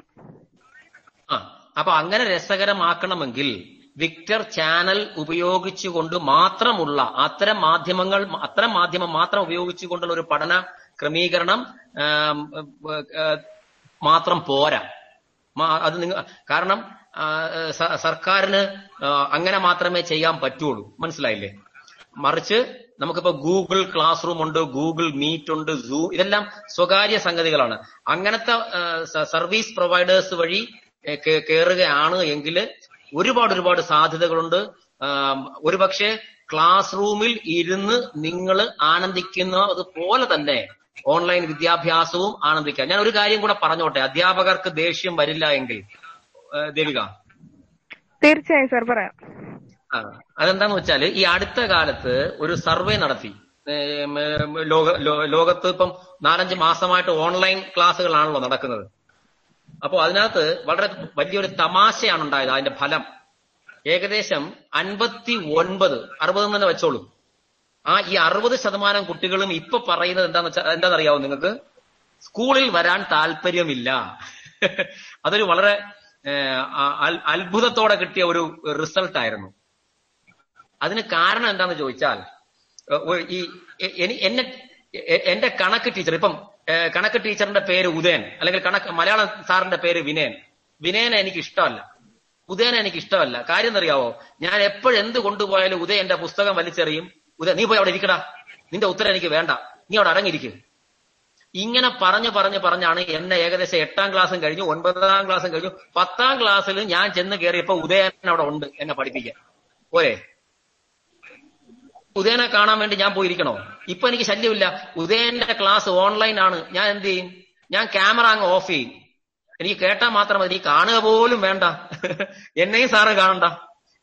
ആ അപ്പൊ അങ്ങനെ രസകരമാക്കണമെങ്കിൽ വിക്ടർ ചാനൽ ഉപയോഗിച്ചുകൊണ്ട് മാത്രമുള്ള അത്തരം മാധ്യമങ്ങൾ അത്തരം മാധ്യമം മാത്രം ഉപയോഗിച്ചുകൊണ്ടുള്ള ഒരു പഠന ക്രമീകരണം മാത്രം പോരാ. അത് നിങ്ങൾ കാരണം സർക്കാരിന് അങ്ങനെ മാത്രമേ ചെയ്യാൻ പറ്റുള്ളൂ. മനസ്സിലായില്ലേ? മറിച്ച് നമുക്കിപ്പോ ഗൂഗിൾ ക്ലാസ് റൂം ഉണ്ട് ഗൂഗിൾ മീറ്റ് ഉണ്ട് സൂ ഇതെല്ലാം സ്വകാര്യ സംഗതികളാണ്. അങ്ങനത്തെ സർവീസ് പ്രൊവൈഡേഴ്സ് വഴി കയറുകയാണ് എങ്കിൽ ഒരുപാട് ഒരുപാട് സാധ്യതകളുണ്ട്. ഒരുപക്ഷെ ക്ലാസ് റൂമിൽ ഇരുന്ന് നിങ്ങൾ ആനന്ദിക്കുന്നത് പോലെ തന്നെ ഓൺലൈൻ വിദ്യാഭ്യാസവും ആനന്ദിക്കാം. ഞാൻ ഒരു കാര്യം കൂടെ പറഞ്ഞോട്ടെ അധ്യാപകർക്ക് ദേഷ്യം വരില്ല എങ്കിൽ. ദേവിക. തീർച്ചയായും സർ പറയാം. ആ അതെന്താന്ന് വെച്ചാൽ ഈ അടുത്ത കാലത്ത് ഒരു സർവേ നടത്തി. ലോക ലോകത്ത് ഇപ്പം നാലഞ്ച് മാസമായിട്ട് ഓൺലൈൻ ക്ലാസ്സുകളാണല്ലോ നടക്കുന്നത്. അപ്പോൾ അതിനകത്ത് വളരെ വലിയൊരു തമാശയാണ് ഉണ്ടായത് അതിന്റെ ഫലം. ഏകദേശം അൻപത്തി ഒൻപത് അറുപത് തന്നെ വെച്ചോളൂ. ആ ഈ അറുപത് ശതമാനം കുട്ടികളും ഇപ്പൊ പറയുന്നത് എന്താന്ന് വെച്ചാൽ എന്താണെന്നറിയാവോ നിങ്ങൾക്ക്? സ്കൂളിൽ വരാൻ താല്പര്യമില്ല. അതൊരു വളരെ അത്ഭുതത്തോടെ കിട്ടിയ ഒരു റിസൾട്ട് ആയിരുന്നു അതിന് കാരണം എന്താന്ന് ചോദിച്ചാൽ ഈ എന്നെ എന്റെ കണക്ക് ടീച്ചർ ഇപ്പം കണക്ക് ടീച്ചറിന്റെ പേര് ഉദയൻ അല്ലെങ്കിൽ കണക്ക് മലയാളം സാറിന്റെ പേര് വിനയൻ. വിനയനെ എനിക്ക് ഇഷ്ടമല്ല. ഉദയനെ എനിക്ക് ഇഷ്ടമല്ല. കാര്യം എന്നറിയാവോ ഞാൻ എപ്പോഴെന്ത് കൊണ്ടുപോയാലും ഉദയ എന്റെ പുസ്തകം വലിച്ചെറിയും. ഉദയ നീ പോയി അവിടെ ഇരിക്കടാ. നിന്റെ ഉത്തരം എനിക്ക് വേണ്ട. നീ അവിടെ അടങ്ങിയിരിക്കും. ഇങ്ങനെ പറഞ്ഞു പറഞ്ഞു പറഞ്ഞാണ് എന്നെ ഏകദേശം എട്ടാം ക്ലാസ്സും കഴിഞ്ഞു ഒൻപതാം ക്ലാസ്സും കഴിഞ്ഞു. പത്താം ക്ലാസ്സിൽ ഞാൻ ചെന്ന് കയറിയപ്പോ ഉദയൻ അവിടെ ഉണ്ട് എന്നെ പഠിപ്പിക്കാൻ. പോരെ? ഉദയനെ കാണാൻ വേണ്ടി ഞാൻ പോയിരിക്കണോ? ഇപ്പൊ എനിക്ക് ശല്യമില്ല. ഉദയന്റെ ക്ലാസ് ഓൺലൈൻ ആണ്. ഞാൻ എന്ത് ചെയ്യും? ഞാൻ ക്യാമറ അങ്ങ് ഓഫ് ചെയ്യും. എനിക്ക് കേട്ടാൽ മാത്രം മതി. നീ കാണുക പോലും വേണ്ട. എന്നെയും സാറ് കാണണ്ട.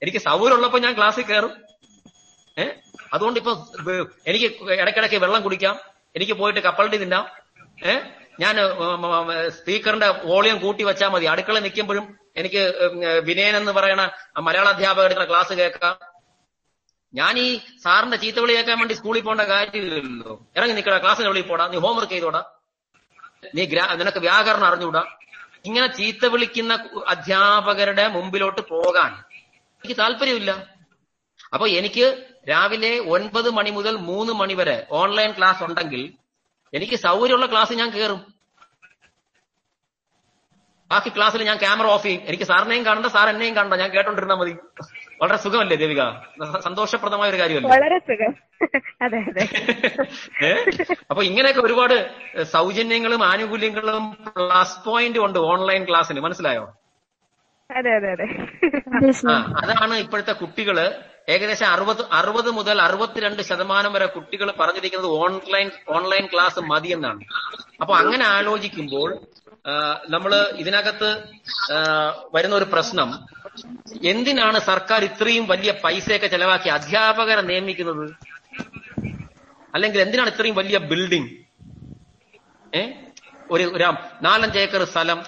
എനിക്ക് സൗകര്യമുള്ളപ്പോ ഞാൻ ക്ലാസ്സിൽ കയറും. ഏ? അതുകൊണ്ട് ഇപ്പൊ എനിക്ക് ഇടയ്ക്കിടയ്ക്ക് വെള്ളം കുടിക്കാം. എനിക്ക് പോയിട്ട് കപ്പലണ്ടി തിന്നാം. ഏ? ഞാൻ സ്പീക്കറിന്റെ വോളിയം കൂട്ടി വെച്ചാൽ മതി. അടുക്കള നിൽക്കുമ്പോഴും എനിക്ക് വിനയൻ എന്ന് പറയുന്ന മലയാള അധ്യാപകരുടെ ക്ലാസ് കേൾക്കാം. ഞാൻ ഈ സാറിന്റെ ചീത്തവിളി കേൾക്കാൻ വേണ്ടി സ്കൂളിൽ പോകേണ്ട കാര്യമില്ലല്ലോ. ഇറങ്ങി നിൽക്കടാ ക്ലാസ്സിന് വെളിയിൽ പോടാ നീ ഹോംവർക്ക് ചെയ്തോടാ. നീ നിനക്ക് വ്യാകരണം അറിഞ്ഞൂടാ ഇങ്ങനെ ചീത്ത വിളിക്കുന്ന അധ്യാപകരുടെ മുമ്പിലോട്ട് പോകാൻ എനിക്ക് താല്പര്യമില്ല. അപ്പൊ എനിക്ക് രാവിലെ ഒൻപത് മണി മുതൽ മൂന്ന് മണി വരെ ഓൺലൈൻ ക്ലാസ് ഉണ്ടെങ്കിൽ എനിക്ക് സൗകര്യമുള്ള ക്ലാസ് ഞാൻ കയറും ബാക്കി ക്ലാസ്സിൽ ഞാൻ ക്യാമറ ഓഫ് ചെയ്യും. എനിക്ക് സാറിനെയും കാണണ്ട സാർ എന്നെയും കാണണ്ട. ഞാൻ കേട്ടോണ്ടിരുന്നാൽ മതി. വളരെ സുഖമല്ലേ ദേവിക? സന്തോഷപ്രദമായ ഒരു കാര്യമല്ലേ? വളരെ സുഖം. അതെ അതെ? അപ്പൊ ഇങ്ങനെയൊക്കെ ഒരുപാട് സൗജന്യങ്ങളും ആനുകൂല്യങ്ങളും പ്ലസ് പോയിന്റ് ഉണ്ട് ഓൺലൈൻ ക്ലാസ്സിന്. മനസ്സിലായോ? അതെ അതെ അതെ. അതാണ് ഇപ്പോഴത്തെ കുട്ടികൾ. ഏകദേശം അറുപത് അറുപത് മുതൽ അറുപത്തിരണ്ട് ശതമാനം വരെ കുട്ടികൾ പറഞ്ഞിരിക്കുന്നത് ഓൺലൈൻ ഓൺലൈൻ ക്ലാസ് മതി എന്നാണ്. അപ്പൊ അങ്ങനെ ആലോചിക്കുമ്പോൾ നമ്മൾ നമ്മൾ ഇതിനകത്ത് വരുന്ന ഒരു പ്രശ്നം. എന്തിനാണ് സർക്കാർ ഇത്രയും വലിയ പൈസയൊക്കെ ചെലവാക്കി അധ്യാപകരെ നിയമിക്കുന്നത്? അല്ലെങ്കിൽ എന്തിനാണ് ഇത്രയും വലിയ ബിൽഡിംഗ് ഏ? ഒരു ഒരു നാലഞ്ച് ഏക്കർ സ്ഥലം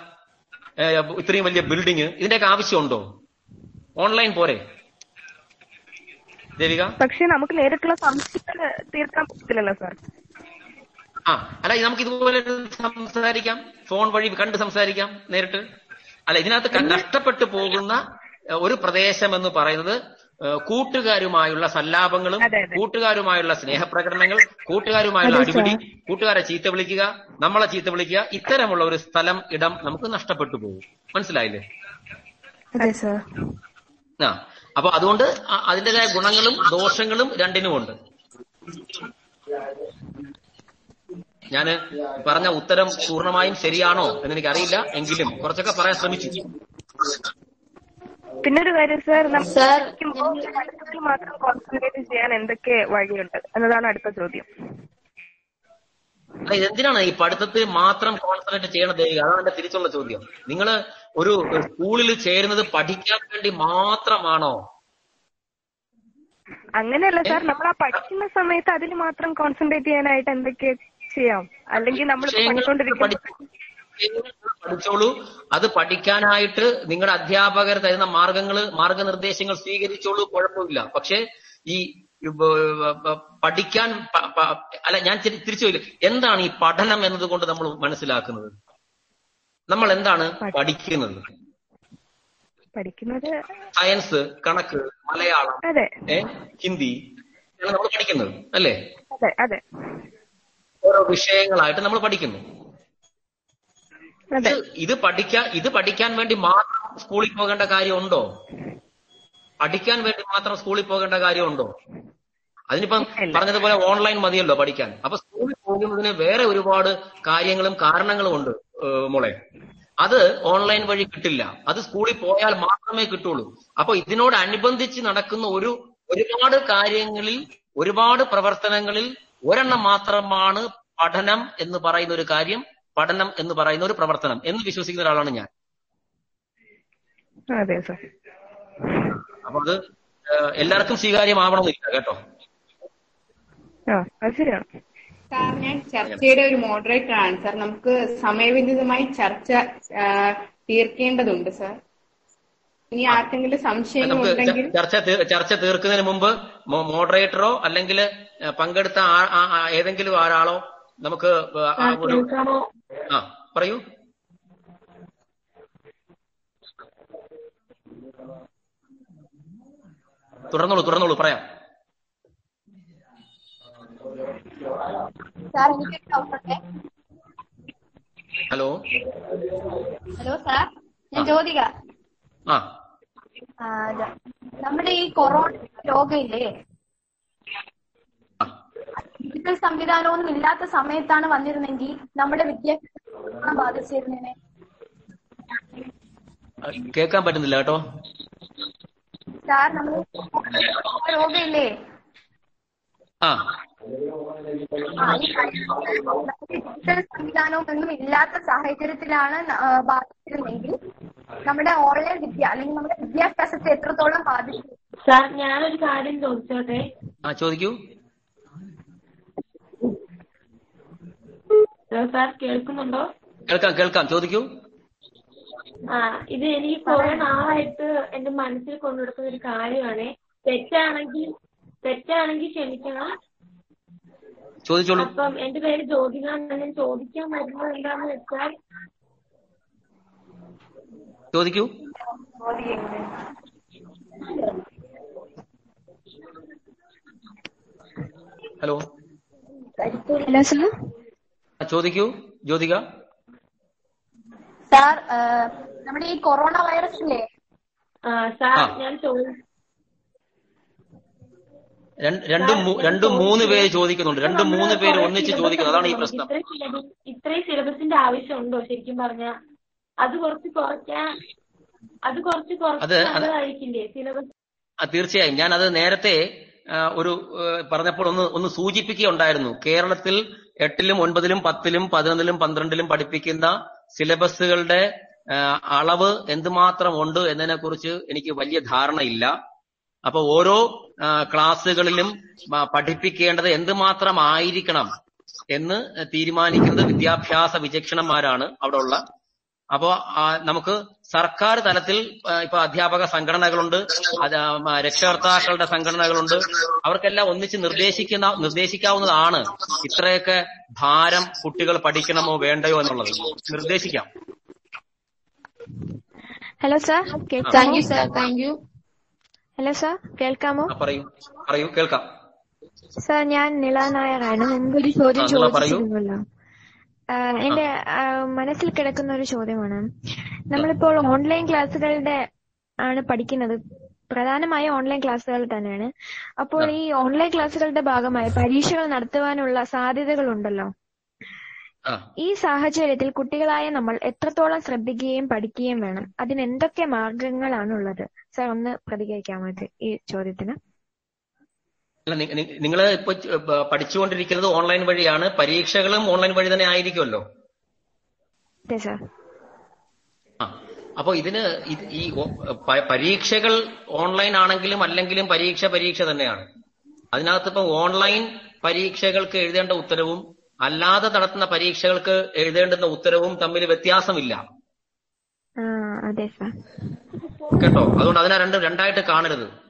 ഇത്രയും വലിയ ബിൽഡിംഗ് ഇതിന്റെയൊക്കെ ആവശ്യമുണ്ടോ? ഓൺലൈൻ പോരെ. ദേവിക? പക്ഷെ നമുക്ക് നേരിട്ടുള്ള സംശയങ്ങൾ തീർക്കാൻ പറ്റില്ലല്ലോ സാർ. ആ അല്ല നമുക്ക് ഇതുപോലെ സംസാരിക്കാം. ഫോൺ വഴി കണ്ട് സംസാരിക്കാം നേരിട്ട്. അല്ല ഇതിനകത്ത് നഷ്ടപ്പെട്ടു പോകുന്ന ഒരു പ്രദേശം എന്ന് പറയുന്നത് കൂട്ടുകാരുമായുള്ള സല്ലാപങ്ങളും കൂട്ടുകാരുമായുള്ള സ്നേഹപ്രകടനങ്ങൾ കൂട്ടുകാരുമായുള്ള അടിപിടി കൂട്ടുകാരെ ചീത്ത വിളിക്കുക നമ്മളെ ചീത്ത വിളിക്കുക ഇത്തരമുള്ള ഒരു സ്ഥലം ഇടം നമുക്ക് നഷ്ടപ്പെട്ടു പോകും. മനസ്സിലായില്ലേ? ആ അപ്പൊ അതുകൊണ്ട് അതിന്റെതായ ഗുണങ്ങളും ദോഷങ്ങളും രണ്ടിനും ഉണ്ട് ഞാൻ പറഞ്ഞ ഉത്തരം പൂർണമായും ശരിയാണോ എന്ന് എനിക്കറിയില്ല എങ്കിലും കുറച്ചൊക്കെ പറയാൻ ശ്രമിച്ചു. പിന്നെ ഒരു കാര്യം സാർ പഠിത്തത്തിൽ മാത്രം കോൺസെൻട്രേറ്റ് ചെയ്യാൻ എന്തൊക്കെ വഴിയുണ്ട്? എന്നതാണ് അടുത്ത ചോദ്യം. അല്ല, എന്തിനാണ് ഈ പഠിത്തത്തിൽ മാത്രം കോൺസെൻട്രേറ്റ് ചെയ്യണത് അതാണ് എന്റെ തിരിച്ചുള്ള ചോദ്യം. നിങ്ങൾ ഒരു സ്കൂളിൽ ചേരുന്നത് പഠിക്കാൻ വേണ്ടി മാത്രമാണോ? അങ്ങനെയല്ല സാർ. നമ്മൾ ആ പഠിക്കുന്ന സമയത്ത് അതിൽ മാത്രം കോൺസെൻട്രേറ്റ് ചെയ്യാനായിട്ട് എന്തൊക്കെ ചെയ്യാം? അല്ലെങ്കിൽ നമ്മൾ പഠിച്ചുകൊണ്ടിരിക്കുന്ന പഠിച്ചോളൂ. അത് പഠിക്കാനായിട്ട് നിങ്ങളുടെ അധ്യാപകർ തരുന്ന മാർഗങ്ങൾ മാർഗനിർദ്ദേശങ്ങൾ സ്വീകരിച്ചോളൂ കുഴപ്പമില്ല. പക്ഷെ ഈ പഠിക്കാൻ അല്ല ഞാൻ തിരി- തിരിച്ചു പോയില്ല എന്താണ് ഈ പഠനം എന്നതുകൊണ്ട് നമ്മൾ മനസ്സിലാക്കുന്നത്? നമ്മൾ എന്താണ് പഠിക്കുന്നത്? പഠിക്കുന്നത് സയൻസ് കണക്ക് മലയാളം ഹിന്ദി നമ്മൾ പഠിക്കുന്നത് അല്ലേ? ഓരോ വിഷയങ്ങളായിട്ട് നമ്മൾ പഠിക്കുന്നു. ഇത് ഇത് പഠിക്കാൻ ഇത് പഠിക്കാൻ വേണ്ടി മാത്രം സ്കൂളിൽ പോകേണ്ട കാര്യമുണ്ടോ? പഠിക്കാൻ വേണ്ടി മാത്രം സ്കൂളിൽ പോകേണ്ട കാര്യമുണ്ടോ? അതിനിപ്പം പറഞ്ഞതുപോലെ ഓൺലൈൻ മതിയല്ലോ പഠിക്കാൻ. അപ്പൊ സ്കൂളിൽ പോകുന്നതിന് വേറെ ഒരുപാട് കാര്യങ്ങളും കാരണങ്ങളും ഉണ്ട് മോളെ. അത് ഓൺലൈൻ വഴി കിട്ടില്ല. അത് സ്കൂളിൽ പോയാൽ മാത്രമേ കിട്ടുള്ളൂ. അപ്പൊ ഇതിനോടനുബന്ധിച്ച് നടക്കുന്ന ഒരു ഒരുപാട് കാര്യങ്ങളിൽ ഒരുപാട് പ്രവർത്തനങ്ങളിൽ ഒരെണ്ണം മാത്രമാണ് പഠനം എന്ന് പറയുന്ന ഒരു കാര്യം പഠനം എന്ന് പറയുന്ന ഒരു പ്രവർത്തനം എന്ന് വിശ്വസിക്കുന്ന ഒരാളാണ് ഞാൻ. അതെ സർ. അപ്പൊ അത് എല്ലാവർക്കും സ്വീകാര്യമാവണമെന്നില്ല കേട്ടോ? ശരിയാണ്. സാർ ഞാൻ ചർച്ചയുടെ ഒരു മോഡറേറ്റർ ആണ് സാർ നമുക്ക് സമയബന്ധിതമായി ചർച്ച തീർക്കേണ്ടതുണ്ട് സാർ. ഇനി ആർക്കെങ്കിലും ഉണ്ടെങ്കിൽ ചർച്ച ചർച്ച തീർക്കുന്നതിന് മുമ്പ് മോഡറേറ്ററോ അല്ലെങ്കിൽ പങ്കെടുത്ത ഏതെങ്കിലും ആരാളോ നമുക്ക് ആ- പറയൂ. തുടർന്നോളൂ തുടർന്നോളൂ പറയാം. ഹലോ? ഹലോ സാർ ഞാൻ ജ്യോതിക ആ. ആ, നമ്മുടെ ഈ കൊറോണ രോഗമില്ലേ? ഡിജിറ്റൽ സംവിധാനമൊന്നും ഇല്ലാത്ത സമയത്താണ് വന്നിരുന്നെങ്കിൽ നമ്മുടെ വിദ്യാഭ്യാസം ബാധിച്ചിരുന്നേനെ. കേൾക്കാൻ പറ്റുന്നില്ല കേട്ടോ. സാർ നമ്മൾ രോഗമില്ലേ? ആ. ഡിജിറ്റൽ സംവിധാനവും ഇല്ലാത്ത സാഹചര്യത്തിലാണ് ബാധിച്ചിരുന്നെങ്കിൽ നമ്മുടെ ഓൺലൈൻ വിദ്യ അല്ലെങ്കിൽ നമ്മുടെ വിദ്യാഭ്യാസത്തെ എത്രത്തോളം ബാധിച്ചു? സാർ ഞാനൊരു കാര്യം ചോദിച്ചോട്ടെ? ആ ചോദിക്കൂ ഹലോ സാർ കേൾക്കുന്നുണ്ടോ? കേൾക്കാം കേൾക്കാം. ചോദിക്കൂ. ആ ഇത് എനിക്ക് കുറെ നാളായിട്ട് എന്റെ മനസ്സിൽ കൊണ്ടുനടക്കുന്ന ഒരു കാര്യമാണ്. തെറ്റാണെങ്കിൽ തെറ്റാണെങ്കിൽ ക്ഷമിക്കണം. ചോദിച്ചോളൂ. അപ്പം എന്റെ പേര് ജ്യോതിക ഞാൻ ചോദിക്കാൻ വരുന്നത് എന്താന്ന് വെച്ചാൽ ചോദിക്കൂ. ഹലോ. Hello sir. ചോദിക്കൂ ജ്യോതിക. സാർ നമ്മുടെ ഈ കൊറോണ വൈറസ് ഇല്ലേ സാർ ഞാൻ രണ്ട്- രണ്ടും മൂന്ന് പേര് ചോദിക്കുന്നുണ്ട്. രണ്ടും മൂന്ന് പേര് ഒന്നിച്ച് ചോദിക്കുന്നു അതാണ് ഈ പ്രശ്നം. ഇത്രയും സിലബസിന്റെ ആവശ്യമുണ്ടോ? ശരിക്കും പറഞ്ഞ അത് കുറച്ച് കുറയ്ക്കാൻ അത് കുറച്ച് കുറച്ച് അത് അത് സിലബസ്? ആ, തീർച്ചയായും. ഞാൻ അത് നേരത്തെ ഒരു പറഞ്ഞപ്പോൾ ഒന്ന് ഒന്ന് സൂചിപ്പിക്കുകയുണ്ടായിരുന്നു. കേരളത്തിൽ എട്ടിലും ഒൻപതിലും പത്തിലും പതിനൊന്നിലും പന്ത്രണ്ടിലും പഠിപ്പിക്കുന്ന സിലബസുകളുടെ അളവ് എന്തുമാത്രം ഉണ്ട് എന്നതിനെ കുറിച്ച് എനിക്ക് വലിയ ധാരണയില്ല. അപ്പൊ ഓരോ ക്ലാസ്സുകളിലും പഠിപ്പിക്കേണ്ടത് എന്തുമാത്രം ആയിരിക്കണം എന്ന് തീരുമാനിക്കുന്നത് വിദ്യാഭ്യാസ വിചക്ഷണന്മാരാണ് അവിടെ ഉള്ള അപ്പോ നമുക്ക് സർക്കാർ തലത്തിൽ ഇപ്പൊ അധ്യാപക സംഘടനകളുണ്ട് രക്ഷകർത്താക്കളുടെ സംഘടനകളുണ്ട്. അവർക്കെല്ലാം ഒന്നിച്ച് നിർദ്ദേശിക്കുന്ന നിർദ്ദേശിക്കാവുന്നതാണ് ഇത്രയൊക്കെ ഭാരം കുട്ടികൾ പഠിക്കണമോ വേണ്ടയോ എന്നുള്ളത്. നിർദ്ദേശിക്കാം. Hello sir thank you sir thank you hello sir കേൾക്കാമോ? പറയൂ. പറയൂ കേൾക്കാം. സാർ ഞാൻ നിള നായറാണ് മുമ്പ് ഒരു ചോദ്യം. ചോദിച്ചിരുന്നല്ലോ. എന്റെ മനസ്സിൽ കിടക്കുന്ന ഒരു ചോദ്യമാണ്. നമ്മളിപ്പോൾ ഓൺലൈൻ ക്ലാസ്സുകളുടെ ആണ് പഠിക്കുന്നത്. പ്രധാനമായും ഓൺലൈൻ ക്ലാസ്സുകൾ തന്നെയാണ്. അപ്പോൾ ഈ ഓൺലൈൻ ക്ലാസ്സുകളുടെ ഭാഗമായി പരീക്ഷകൾ നടത്തുവാനുള്ള സാധ്യതകൾ ഉണ്ടല്ലോ ഈ സാഹചര്യത്തിൽ കുട്ടികളായ നമ്മൾ എത്രത്തോളം ശ്രദ്ധിക്കുകയും പഠിക്കുകയും വേണം? അതിന് എന്തൊക്കെ മാർഗങ്ങളാണുള്ളത്? സർ ഒന്ന് പ്രതികരിക്കാമോ ഈ ചോദ്യത്തിന്? അല്ല നിങ്ങൾ ഇപ്പൊ പഠിച്ചുകൊണ്ടിരിക്കുന്നത് ഓൺലൈൻ വഴിയാണ്. പരീക്ഷകളും ഓൺലൈൻ വഴി തന്നെ ആയിരിക്കുമല്ലോ? അപ്പൊ ഇതിന് ഈ പരീക്ഷകൾ ഓൺലൈൻ ആണെങ്കിലും അല്ലെങ്കിലും പരീക്ഷ പരീക്ഷ തന്നെയാണ്. അതിനകത്ത് ഇപ്പൊ ഓൺലൈൻ പരീക്ഷകൾക്ക് എഴുതേണ്ട ഉത്തരവും അല്ലാതെ നടത്തുന്ന പരീക്ഷകൾക്ക് എഴുതേണ്ടുന്ന ഉത്തരവും തമ്മിൽ വ്യത്യാസമില്ല. കേട്ടോ? അതുകൊണ്ട് അതിനെ രണ്ടും രണ്ടായിട്ട് കാണരുത്.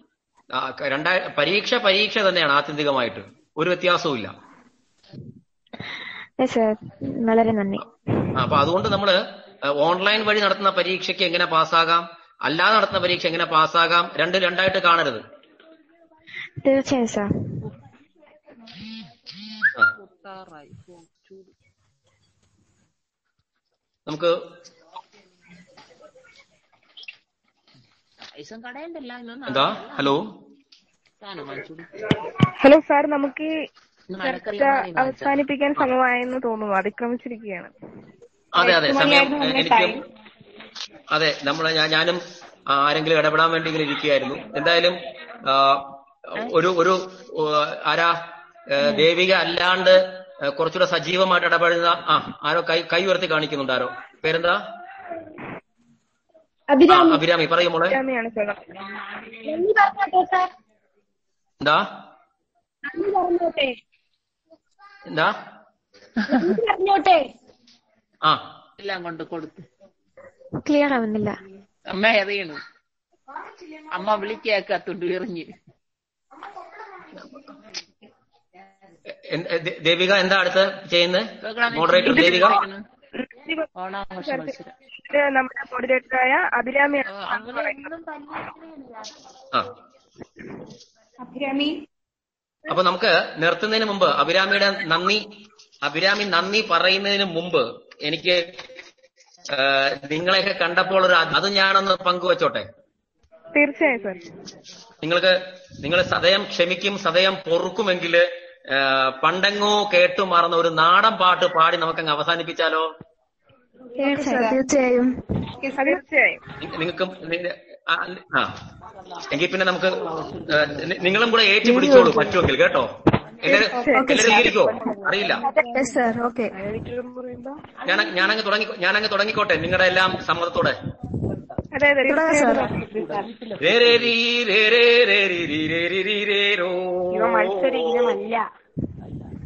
രണ്ടായി പരീക്ഷ പരീക്ഷ തന്നെയാണ് ആത്യന്തികമായിട്ട്. ഒരു വ്യത്യാസവും വളരെ നന്ദി. അപ്പൊ അതുകൊണ്ട് നമ്മൾ ഓൺലൈൻ വഴി നടത്തുന്ന പരീക്ഷയ്ക്ക് എങ്ങനെ പാസ്സാകാം? അല്ലാതെ നടത്തുന്ന പരീക്ഷ എങ്ങനെ പാസ്സാകാം? രണ്ട് രണ്ടായിട്ട് കാണരുത്. തീർച്ചയായും സർ നമുക്ക് എന്താ? ഹലോ? ഹലോ സാർ നമുക്ക് ചർച്ച അവസാനിപ്പിക്കാൻ സമയമായെന്ന് തോന്നുന്നു. അതിക്രമിച്ചിരിക്കുകയാണ്. അതെ അതെ സമയം എനിക്ക് അതെ നമ്മൾ ഞാനും ആരെങ്കിലും ഇടപെടാൻ വേണ്ടി ഇങ്ങനെ ഇരിക്കുകയായിരുന്നു. എന്തായാലും ഒരു ഒരു ആരാ ദേവിക അല്ലാണ്ട് കുറച്ചുകൂടെ സജീവമായിട്ട് ഇടപെടുന്ന ആ ആരോ കൈ കൈ ഉയർത്തി കാണിക്കുന്നുണ്ട് ആരോ. പേരെന്താ? അഭിരാമി. അഭിരാമി പറയൂ മോളെ. ാണ് സാർ നന്ദി പറഞ്ഞോട്ടെ സാർ. എന്താ? നന്ദി പറഞ്ഞോട്ടെ. എന്താ? പറഞ്ഞോട്ടെ. ആ. എല്ലാം കൊണ്ട് കൊടുത്തു. ക്ലിയർ ആവുന്നില്ല. അമ്മ എറിയണു അമ്മ വിളിക്കേക്കാത്തോണ്ട് എറിഞ്ഞ്. ദേവിക എന്താ അടുത്ത് ചെയ്യുന്നത്? മോഡറേറ്റർ ദേവിക? ഓണാഘോഷ മത്സരം ഇത് നമ്മുടെ കോർഡിനേറ്ററായ അഭിരാമി ആ അഭിരാമി. അപ്പൊ നമുക്ക് നിർത്തുന്നതിന് മുമ്പ് അഭിരാമിയുടെ നന്ദി അഭിരാമി നന്ദി പറയുന്നതിന് മുമ്പ് എനിക്ക് നിങ്ങളെയൊക്കെ കണ്ടപ്പോൾ ഒരു അത് ഞാനൊന്ന് പങ്കുവച്ചോട്ടെ? തീർച്ചയായും സർ. നിങ്ങൾക്ക് നിങ്ങൾ സദയം ക്ഷമിക്കും സദയം പൊറുക്കുമെങ്കിൽ പണ്ടെങ്ങോ കേട്ടു മറന്ന ഒരു നാടൻ പാട്ട് പാടി നമുക്കങ്ങ് അവസാനിപ്പിച്ചാലോ? തീർച്ചയായും. നിങ്ങൾക്ക് ആ. എങ്കിൽ പിന്നെ നമുക്ക് നിങ്ങളും കൂടെ ഏറ്റു പിടിച്ചോളൂ പറ്റുമെങ്കിൽ കേട്ടോ? സ്വീകരിക്കോ അറിയില്ല. Sir okay. ഞാൻ ഞാനങ്ങ് തുടങ്ങി ഞാനങ്ങ് തുടങ്ങിക്കോട്ടെ നിങ്ങളുടെ എല്ലാം സമ്മതത്തോടെ. മത്സര ഇനമല്ല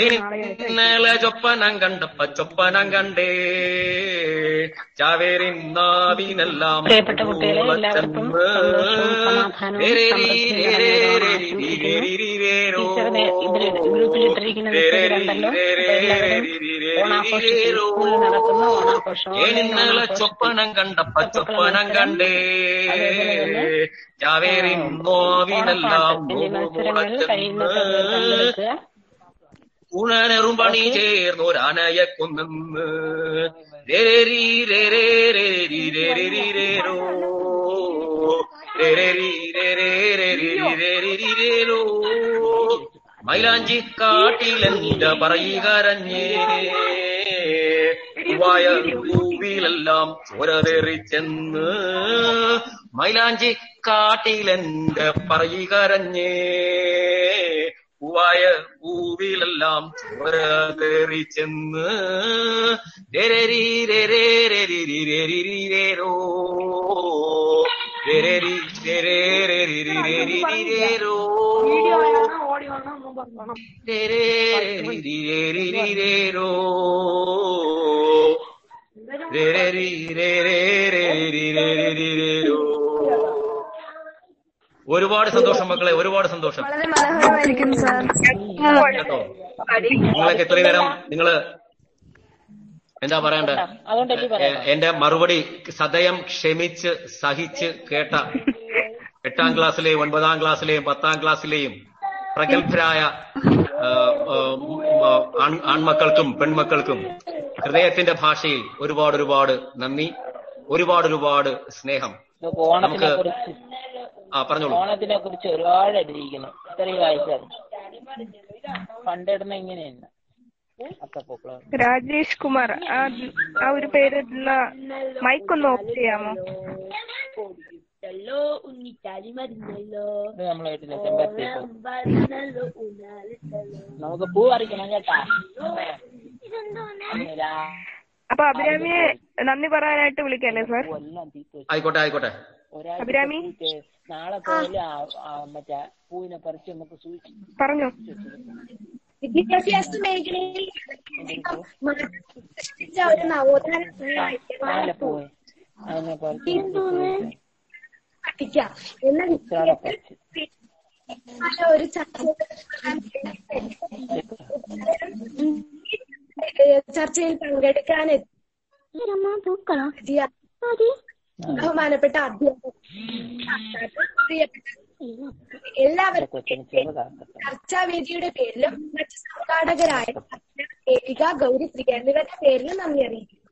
ഏനിന്നലെ ചൊപ്പനം കണ്ടപ്പ ചൊപ്പനം കണ്ടേ ചാവേരിൻ നാവിനെല്ലാം പ്രിയപ്പെട്ട കുട്ടികളെ എല്ലാവർക്കും സന്തോഷവും സമാധാനവും ടീച്ചറിനെ ഇതിൽ ഗ്രൂപ്പിൽ ഇട്ടിരിക്കുന്ന മെസ്സേജ് കണ്ടല്ലോ അപ്പൊ എല്ലാവരും ഓണാഘോഷിച്ചു സ്കൂളിൽ നടക്കുന്ന ഓണാഘോഷവും ഏനിന്നലെ ചൊപ്പനം കണ്ടപ്പ ചൊപ്പനം കണ്ടേ ചാവേരിൻ നോവിനെല്ലാം ഉണരും പണി ചേർന്നൊരാനയെ കൊന്നെന്ന് മൈലാഞ്ചി കാട്ടിലെന്റെ പറയുകരഞ്ഞേ വായ പൂവിലെല്ലാം ചോരതെറിച്ചെന്ന് മൈലാഞ്ചി കാട്ടിലെന്റെ പറയുകരഞ്ഞേ പൂവായ പൂവിലെല്ലാം ചോരതേറി ചെന്ന് രേരരി ഒരുപാട് സന്തോഷം മക്കളെ ഒരുപാട് സന്തോഷം. കേട്ടോ? നിങ്ങളൊക്കെ ഇത്രയും നേരം നിങ്ങൾ എന്താ പറയണ്ട? എന്റെ മറുപടി സദയം ക്ഷമിച്ച് സഹിച്ച് കേട്ട എട്ടാം ക്ലാസ്സിലെയും ഒൻപതാം ക്ലാസ്സിലെയും പത്താം ക്ലാസ്സിലെയും പ്രഗത്ഭരായ ആൺമക്കൾക്കും പെൺമക്കൾക്കും ഹൃദയത്തിന്റെ ഭാഷയിൽ ഒരുപാട് ഒരുപാട് നന്ദി ഒരുപാട് ഒരുപാട് സ്നേഹം. ഓണത്തിനെ കുറിച്ച് ആ പറഞ്ഞോളൂ. ഓണത്തിനെ കുറിച്ച് ഒരുപാട് എഴുതിയിരിക്കുന്നു ഇത്രയും വായിച്ചാൽ പണ്ടിടുന്ന ഇങ്ങനെയാണ്. രാജേഷ് കുമാർ ആ ആ ഒരു പേര് മൈക്ക് ഒന്ന് ഓഫ് ചെയ്യാമോ? നമുക്ക് പൂ പറിക്കണം കേട്ടാ. അപ്പൊ അഭിരാമിയെ നന്ദി പറയാനായിട്ട് വിളിക്കല്ലേ സാർ? ആയിക്കോട്ടെ ആയിക്കോട്ടെ. അഭിരാമി? നാളെ മറ്റേ പൂവിനെ പറിച്ച് നമുക്ക് സൂക്ഷിച്ചു പറഞ്ഞോ. വിദ്യാഭ്യാസ മേഖലയിൽ ഒരു നവോത്ഥാന പഠിക്കാം. എന്ന ഒരു ചർച്ച ചർച്ചയിൽ പങ്കെടുക്കാൻ ബഹുമാനപ്പെട്ട അധ്യാപകർ എല്ലാവർക്കും ചർച്ചാവേദിയുടെ പേരിലും മറ്റ് സംഘാടകരായ ദേവിക ഗൗരി ശ്രീ എന്നിവരുടെ പേരിലും നന്ദി അറിയിക്കുന്നു.